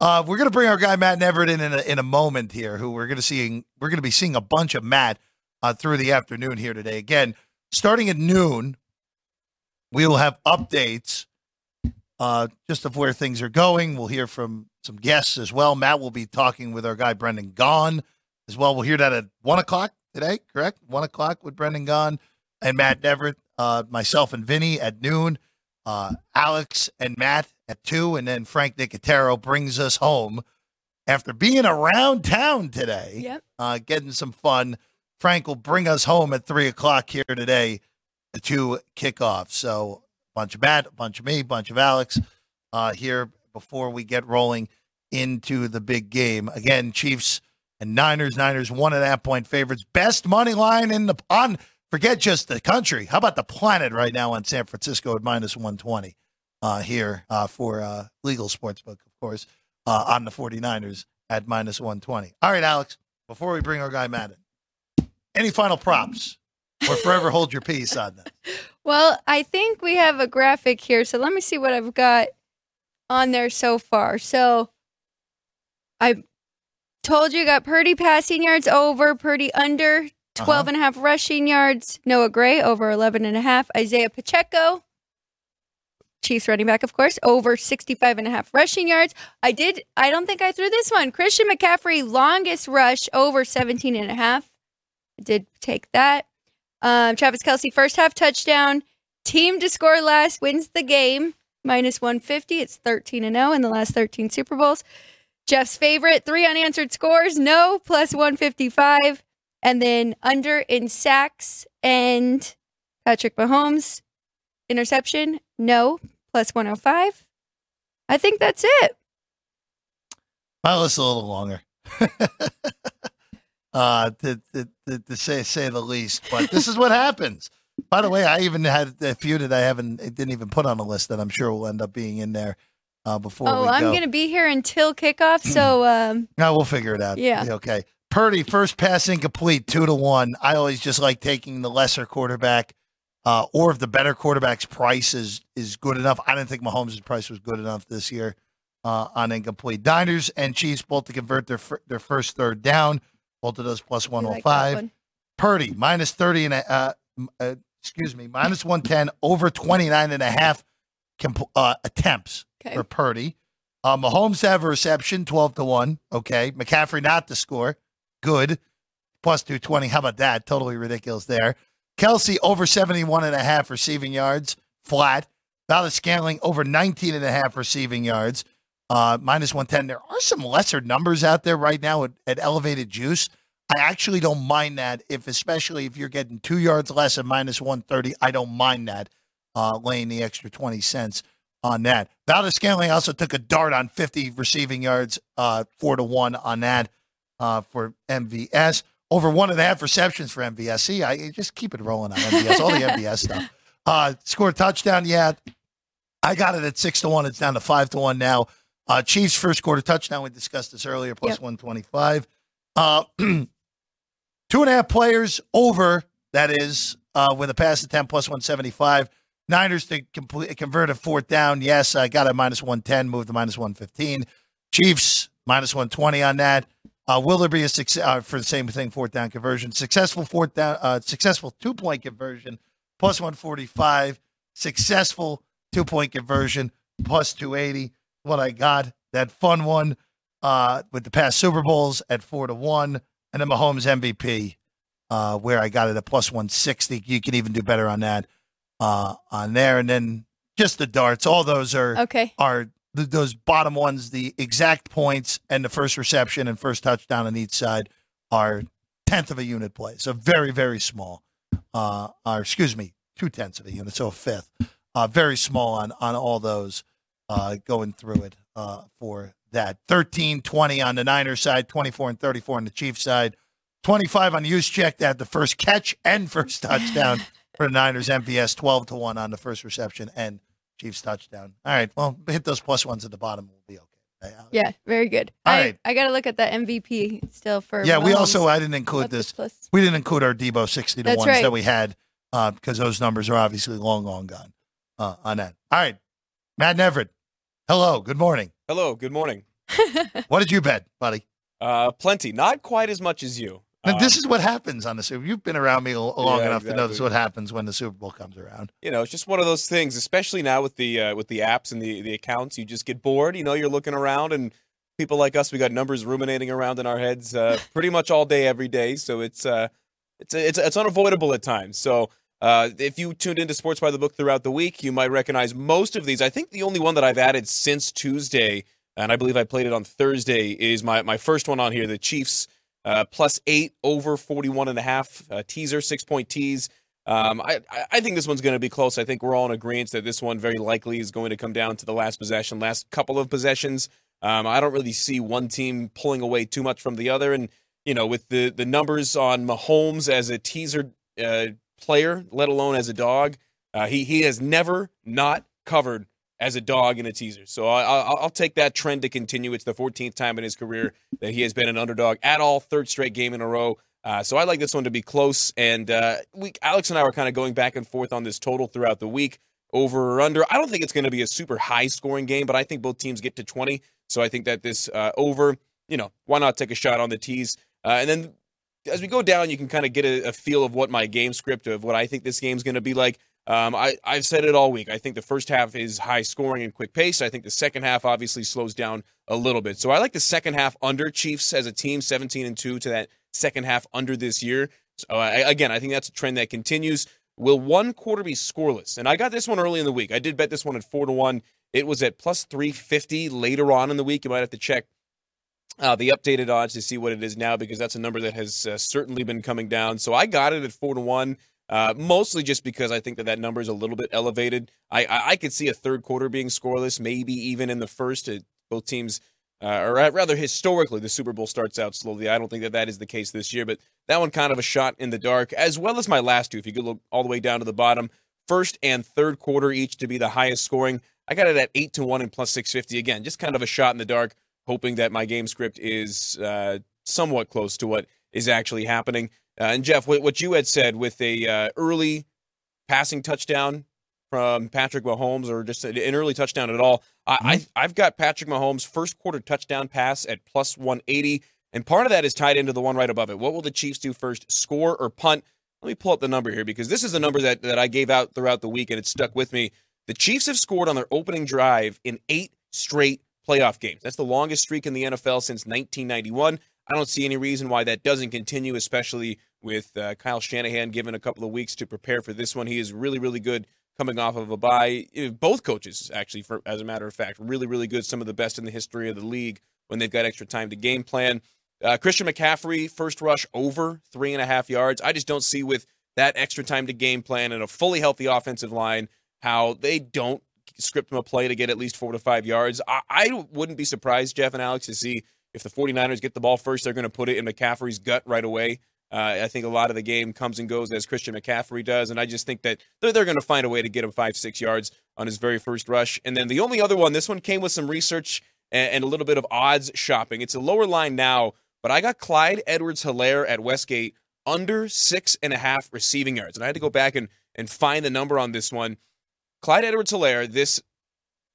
Uh, we're going to bring our guy Matt Neverett in in a, in a moment here. Who we're going to seeing we're going to be seeing a bunch of Matt uh, through the afternoon here today. Again, starting at noon, we will have updates uh, just of where things are going. We'll hear from some guests as well. Matt will be talking with our guy Brendan Gaughan as well. We'll hear that at one o'clock today, correct? One o'clock with Brendan Gaughan and Matt Neverett, uh, myself and Vinny at noon, uh, Alex and Matt at two, and then Frank Nicotero brings us home after being around town today, Yep. uh, getting some fun. Frank will bring us home at three o'clock here today to kick off. So, bunch of Matt, a bunch of me, bunch of Alex uh, here before we get rolling into the big game. Again, Chiefs and Niners. Niners one and a half point favorites. Best money line in the on. Forget just the country. How about the planet right now on San Francisco at minus one twenty uh, here uh, for uh, legal sportsbook, of course, uh, on the 49ers at minus one twenty. All right, Alex. Before we bring our guy Matt in, any final props or forever hold your peace on that? Well, I think we have a graphic here, so let me see what I've got on there so far. So I told you got Purdy passing yards over, Purdy under uh-huh. 12 and a half rushing yards, Noah Gray over 11 and a half, Isaiah Pacheco, Chiefs running back, of course, over 65 and a half rushing yards. I did, I don't think I threw this one. Christian McCaffrey, longest rush over 17 and a half. Did take that. Um, Travis Kelce, first half touchdown. Team to score last wins the game, minus 150. It's 13 and 0 in the last 13 Super Bowls. Jeff's favorite, three unanswered scores, no, plus 155. And then under in sacks and Patrick Mahomes, interception, no, plus 105. I think that's it. My list a little longer. uh, to, to, to, say say the least. But this is what happens. By the way, I even had a few that I haven't it didn't even put on the list that I'm sure will end up being in there uh, before oh, I'm go. going to be here until kickoff. So, um, No, we'll figure it out. Yeah. Okay. Purdy, first pass incomplete, two to one. I always just like taking the lesser quarterback, uh, or if the better quarterback's price is is good enough. I didn't think Mahomes' price was good enough this year uh, on incomplete. Niners and Chiefs both to convert their fir- their first third down. Both of those plus I one like hundred that five. one. Purdy minus 30 and a, uh, uh, excuse me, minus 110 over 29 and a half comp- uh, attempts Okay. for Purdy. Uh, Mahomes have a reception 12 to 1. Okay. McCaffrey not to score. Good. Plus 220. How about that? Totally ridiculous there. Kelce over 71 and a half receiving yards. Flat. Valdes-Scantling over 19 and a half receiving yards. Uh, minus 110. There are some lesser numbers out there right now at, at elevated juice. I actually don't mind that if, especially if you're getting two yards less at minus 130, I don't mind that, uh, laying the extra 20 cents on that. Valdes-Scantling also took a dart on 50 receiving yards, uh, four to one on that, uh, for MVS. Over one and a half receptions for MVS. See, I just keep it rolling on MVS, all the MVS stuff. Uh, scored touchdown, yeah. I got it at six to one. It's down to five to one now. Uh, Chiefs first quarter touchdown. We discussed this earlier, plus Yep. 125. Uh, two and a half players over, that is, uh, with a pass attempt plus 175. Niners to complete, convert a fourth down. Yes, I got a minus 110, moved to minus 115. Chiefs minus 120 on that. Uh, will there be a success uh, for the same thing, fourth down conversion? Successful fourth down, uh, successful two point conversion, plus 145. Successful two point conversion, plus 280. What I got, that fun one uh, with the past Super Bowls at four to one, and then Mahomes MVP, uh, where I got it at plus 160. You can even do better on that uh, on there. And then just the darts, all those are Okay. are th- those bottom ones, the exact points and the first reception and first touchdown on each side are tenth of a unit play. So very, very small. Uh, or excuse me, two tenths of a unit, so a fifth. Uh, very small on on all those uh, going through it uh, for that. 13, 20 on the Niners side, 24 and 34 on the Chiefs side, 25 on use check that the first catch and first touchdown for the Niners MVS 12 to 1 on the first reception and Chiefs touchdown. All right. Well, hit those plus ones at the bottom. We'll be okay. Yeah, very good. All I, right. I got to look at that MVP still for. Yeah, we also I didn't include What's this. plus? We didn't include our Deebo 60 to That's ones right. that we had uh, because those numbers are obviously long, long gone uh, on that. All right. Matt Neverett. Hello. Good morning. Hello, good morning. What did you bet, buddy? Uh, plenty, not quite as much as you. Now, this is what happens on the Super. You've been around me long Yeah, enough to know this is what happens when the Super Bowl comes around. you know, it's just one of those things, especially now with the uh, with the apps and the the accounts. You just get bored. You know, you're looking around, and people like us, we got numbers ruminating around in our heads uh, pretty much all day, every day. So it's uh, it's it's it's unavoidable at times. So. Uh, if you tuned into Sports by the Book throughout the week, you might recognize most of these. I think the only one that I've added since Tuesday, and I believe I played it on Thursday, is my, my first one on here, the Chiefs uh, plus eight over 41 and a half uh, teaser, six point tease. Um, I, I- think this one's going to be close. I think we're all in agreement that this one very likely is going to come down to the last possession, last couple of possessions. Um, I don't really see one team pulling away too much from the other. And, you know, with the, the numbers on Mahomes as a teaser uh, player, let alone as a dog, uh, he, he has never not covered as a dog in a teaser. So I, I'll, I'll take that trend to continue. It's the 14th time in his career that he has been an underdog at all, third straight game in a row. Uh, so I like this one to be close. And uh, we, Alex and I were kind of going back and forth on this total throughout the week, over or under. I don't think it's going to be a super high scoring game, but I think both teams get to 20. So I think that this uh, over, you know, why not take a shot on the tees? Uh, and then as we go down, you can kind of get a, a feel of what my game script of what I think this game's going to be like. Um, I, I've said it all week. I think the first half is high scoring and quick pace. I think the second half obviously slows down a little bit. So I like the second half under Chiefs as a team, 17 and 2 to that second half under this year. So I, again, I think that's a trend that continues. Will one quarter be scoreless? And I got this one early in the week. I did bet this one at 4 to 1. It was at plus 350 later on in the week. You might have to check uh, the updated odds to see what it is now because that's a number that has uh, certainly been coming down. So I got it at four to one, uh, mostly just because I think that that number is a little bit elevated. I, I I could see a third quarter being scoreless, maybe even in the first. Both teams, uh, or rather historically, the Super Bowl starts out slowly. I don't think that that is the case this year, but that one kind of a shot in the dark, as well as my last two. If you could look all the way down to the bottom, first and third quarter each to be the highest scoring. I got it at eight to one and plus six fifty. Again, just kind of a shot in the dark hoping that my game script is uh, somewhat close to what is actually happening. Uh, and Jeff, what, what you had said with a uh, early passing touchdown from Patrick Mahomes, or just an early touchdown at all, I, I I've got Patrick Mahomes first quarter touchdown pass at plus one eighty, and part of that is tied into the one right above it. What will the Chiefs do first, score or punt? Let me pull up the number here because this is a number that, that I gave out throughout the week and it stuck with me. The Chiefs have scored on their opening drive in eight straight playoff games. That's the longest streak in the NFL since 1991. I don't see any reason why that doesn't continue, especially with uh, Kyle Shanahan given a couple of weeks to prepare for this one. He is really, really good coming off of a bye. Uh, Both coaches, actually, for, as a matter of fact, really, really good. Some of the best in the history of the league when they've got extra time to game plan. Uh, Christian McCaffrey, first rush over three and a half yards. I just don't see with that extra time to game plan and a fully healthy offensive line how they don't script him a play to get at least four to five yards. I, I wouldn't be surprised, Jeff and Alex, to see if the 49ers get the ball first, they're going to put it in McCaffrey's gut right away. Uh, I think a lot of the game comes and goes as Christian McCaffrey does, and I just think that they're, they're going to find a way to get him five, six yards on his very first rush. And then the only other one, this one came with some research and, and a little bit of odds shopping. It's a lower line now, but I got Clyde Edwards-Helaire at Westgate under six and a half receiving yards. And I had to go back and, and find the number on this one. Clyde Edwards-Helaire this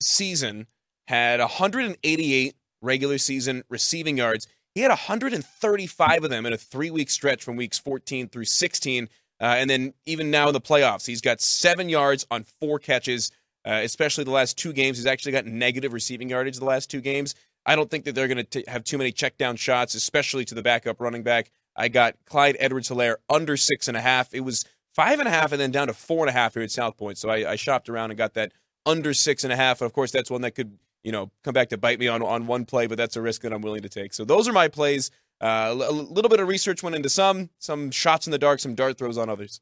season had 188 regular season receiving yards. He had 135 of them in a three week stretch from weeks 14 through 16. Uh, and then even now in the playoffs, he's got seven yards on four catches, uh, especially the last two games. He's actually got negative receiving yardage the last two games. I don't think that they're going to have too many check down shots, especially to the backup running back. I got Clyde Edwards-Helaire under six and a half. It was five and a half and then down to four and a half here at South Point. So I, I shopped around and got that under six and a half. And of course, that's one that could, you know, come back to bite me on, on one play, but that's a risk that I'm willing to take. So those are my plays. Uh, a little bit of research went into some, some shots in the dark, some dart throws on others.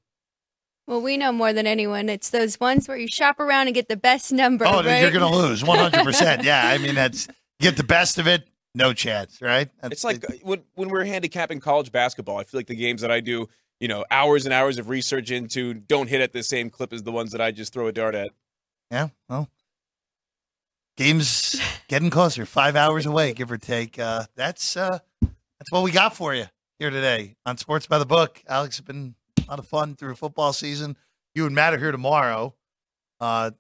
Well, we know more than anyone. It's those ones where you shop around and get the best number. Oh, right? you're going to lose 100%. yeah. I mean, that's get the best of it, no chance, right? That's, It's like uh, when when we're handicapping college basketball. I feel like the games that I do, you know hours and hours of research into don't hit at the same clip as the ones that I just throw a dart at. Yeah, well, game's getting closer, five hours away, give or take. Uh, that's uh, that's what we got for you here today on Sports by the Book. Alex, it's been a lot of fun through football season. You and Matt are here tomorrow. Uh,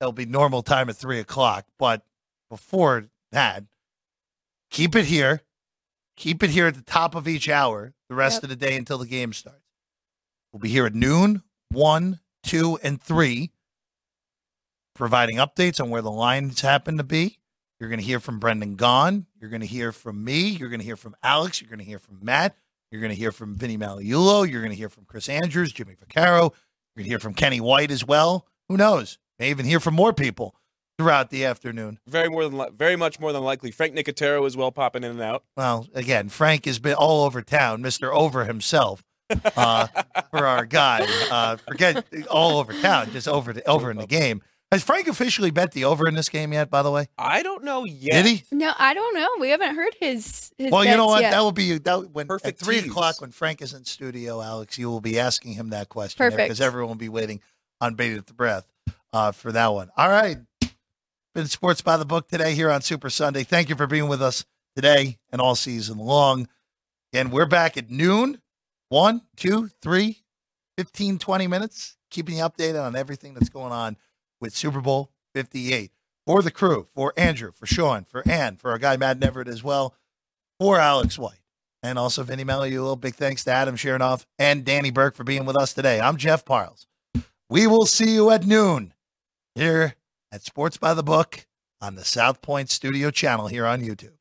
it'll be normal time at three o'clock, but before that, keep it here. Keep it here at the top of each hour the rest Yep. of the day until the game starts. We'll be here at noon, one, two, and three providing updates on where the lines happen to be. You're going to hear from Brendan Gaughan. You're going to hear from me. You're going to hear from Alex. You're going to hear from Matt. You're going to hear from Vinny Magliulo. You're going to hear from Chris Andrews, Jimmy Vaccaro. You're going to hear from Kenny White as well. Who knows? May even hear from more people throughout the afternoon. Very more than li- very much more than likely. Frank Nicotero as well popping in and out. Well, again, Frank has been all over town, Mr. Over himself, uh, for our guy. Uh, forget all over town, just over the, over in the game. Has Frank officially bet the over in this game yet? By the way, I don't know yet. did he? No, I don't know. We haven't heard his. his Well, you know what? yet. That will be that when Perfect at three tease. o'clock when Frank is in studio, Alex. You will be asking him that question because everyone will be waiting on bated at the breath uh, for that one. All right, been sports by the book today here on Super Sunday. Thank you for being with us today and all season long. And we're back at noon. One, two, three, 15, 20 minutes, keeping you updated on everything that's going on with Super Bowl 58. For the crew, for Andrew, for Sean, for Ann, for our guy Matt Neverett as well, for Alex White, and also Vinny Magliulo. Big thanks to Adam Chernoff and Danny Burke for being with us today. I'm Jeff Parles. We will see you at noon here at Sports by the Book on the South Point Studio channel here on YouTube.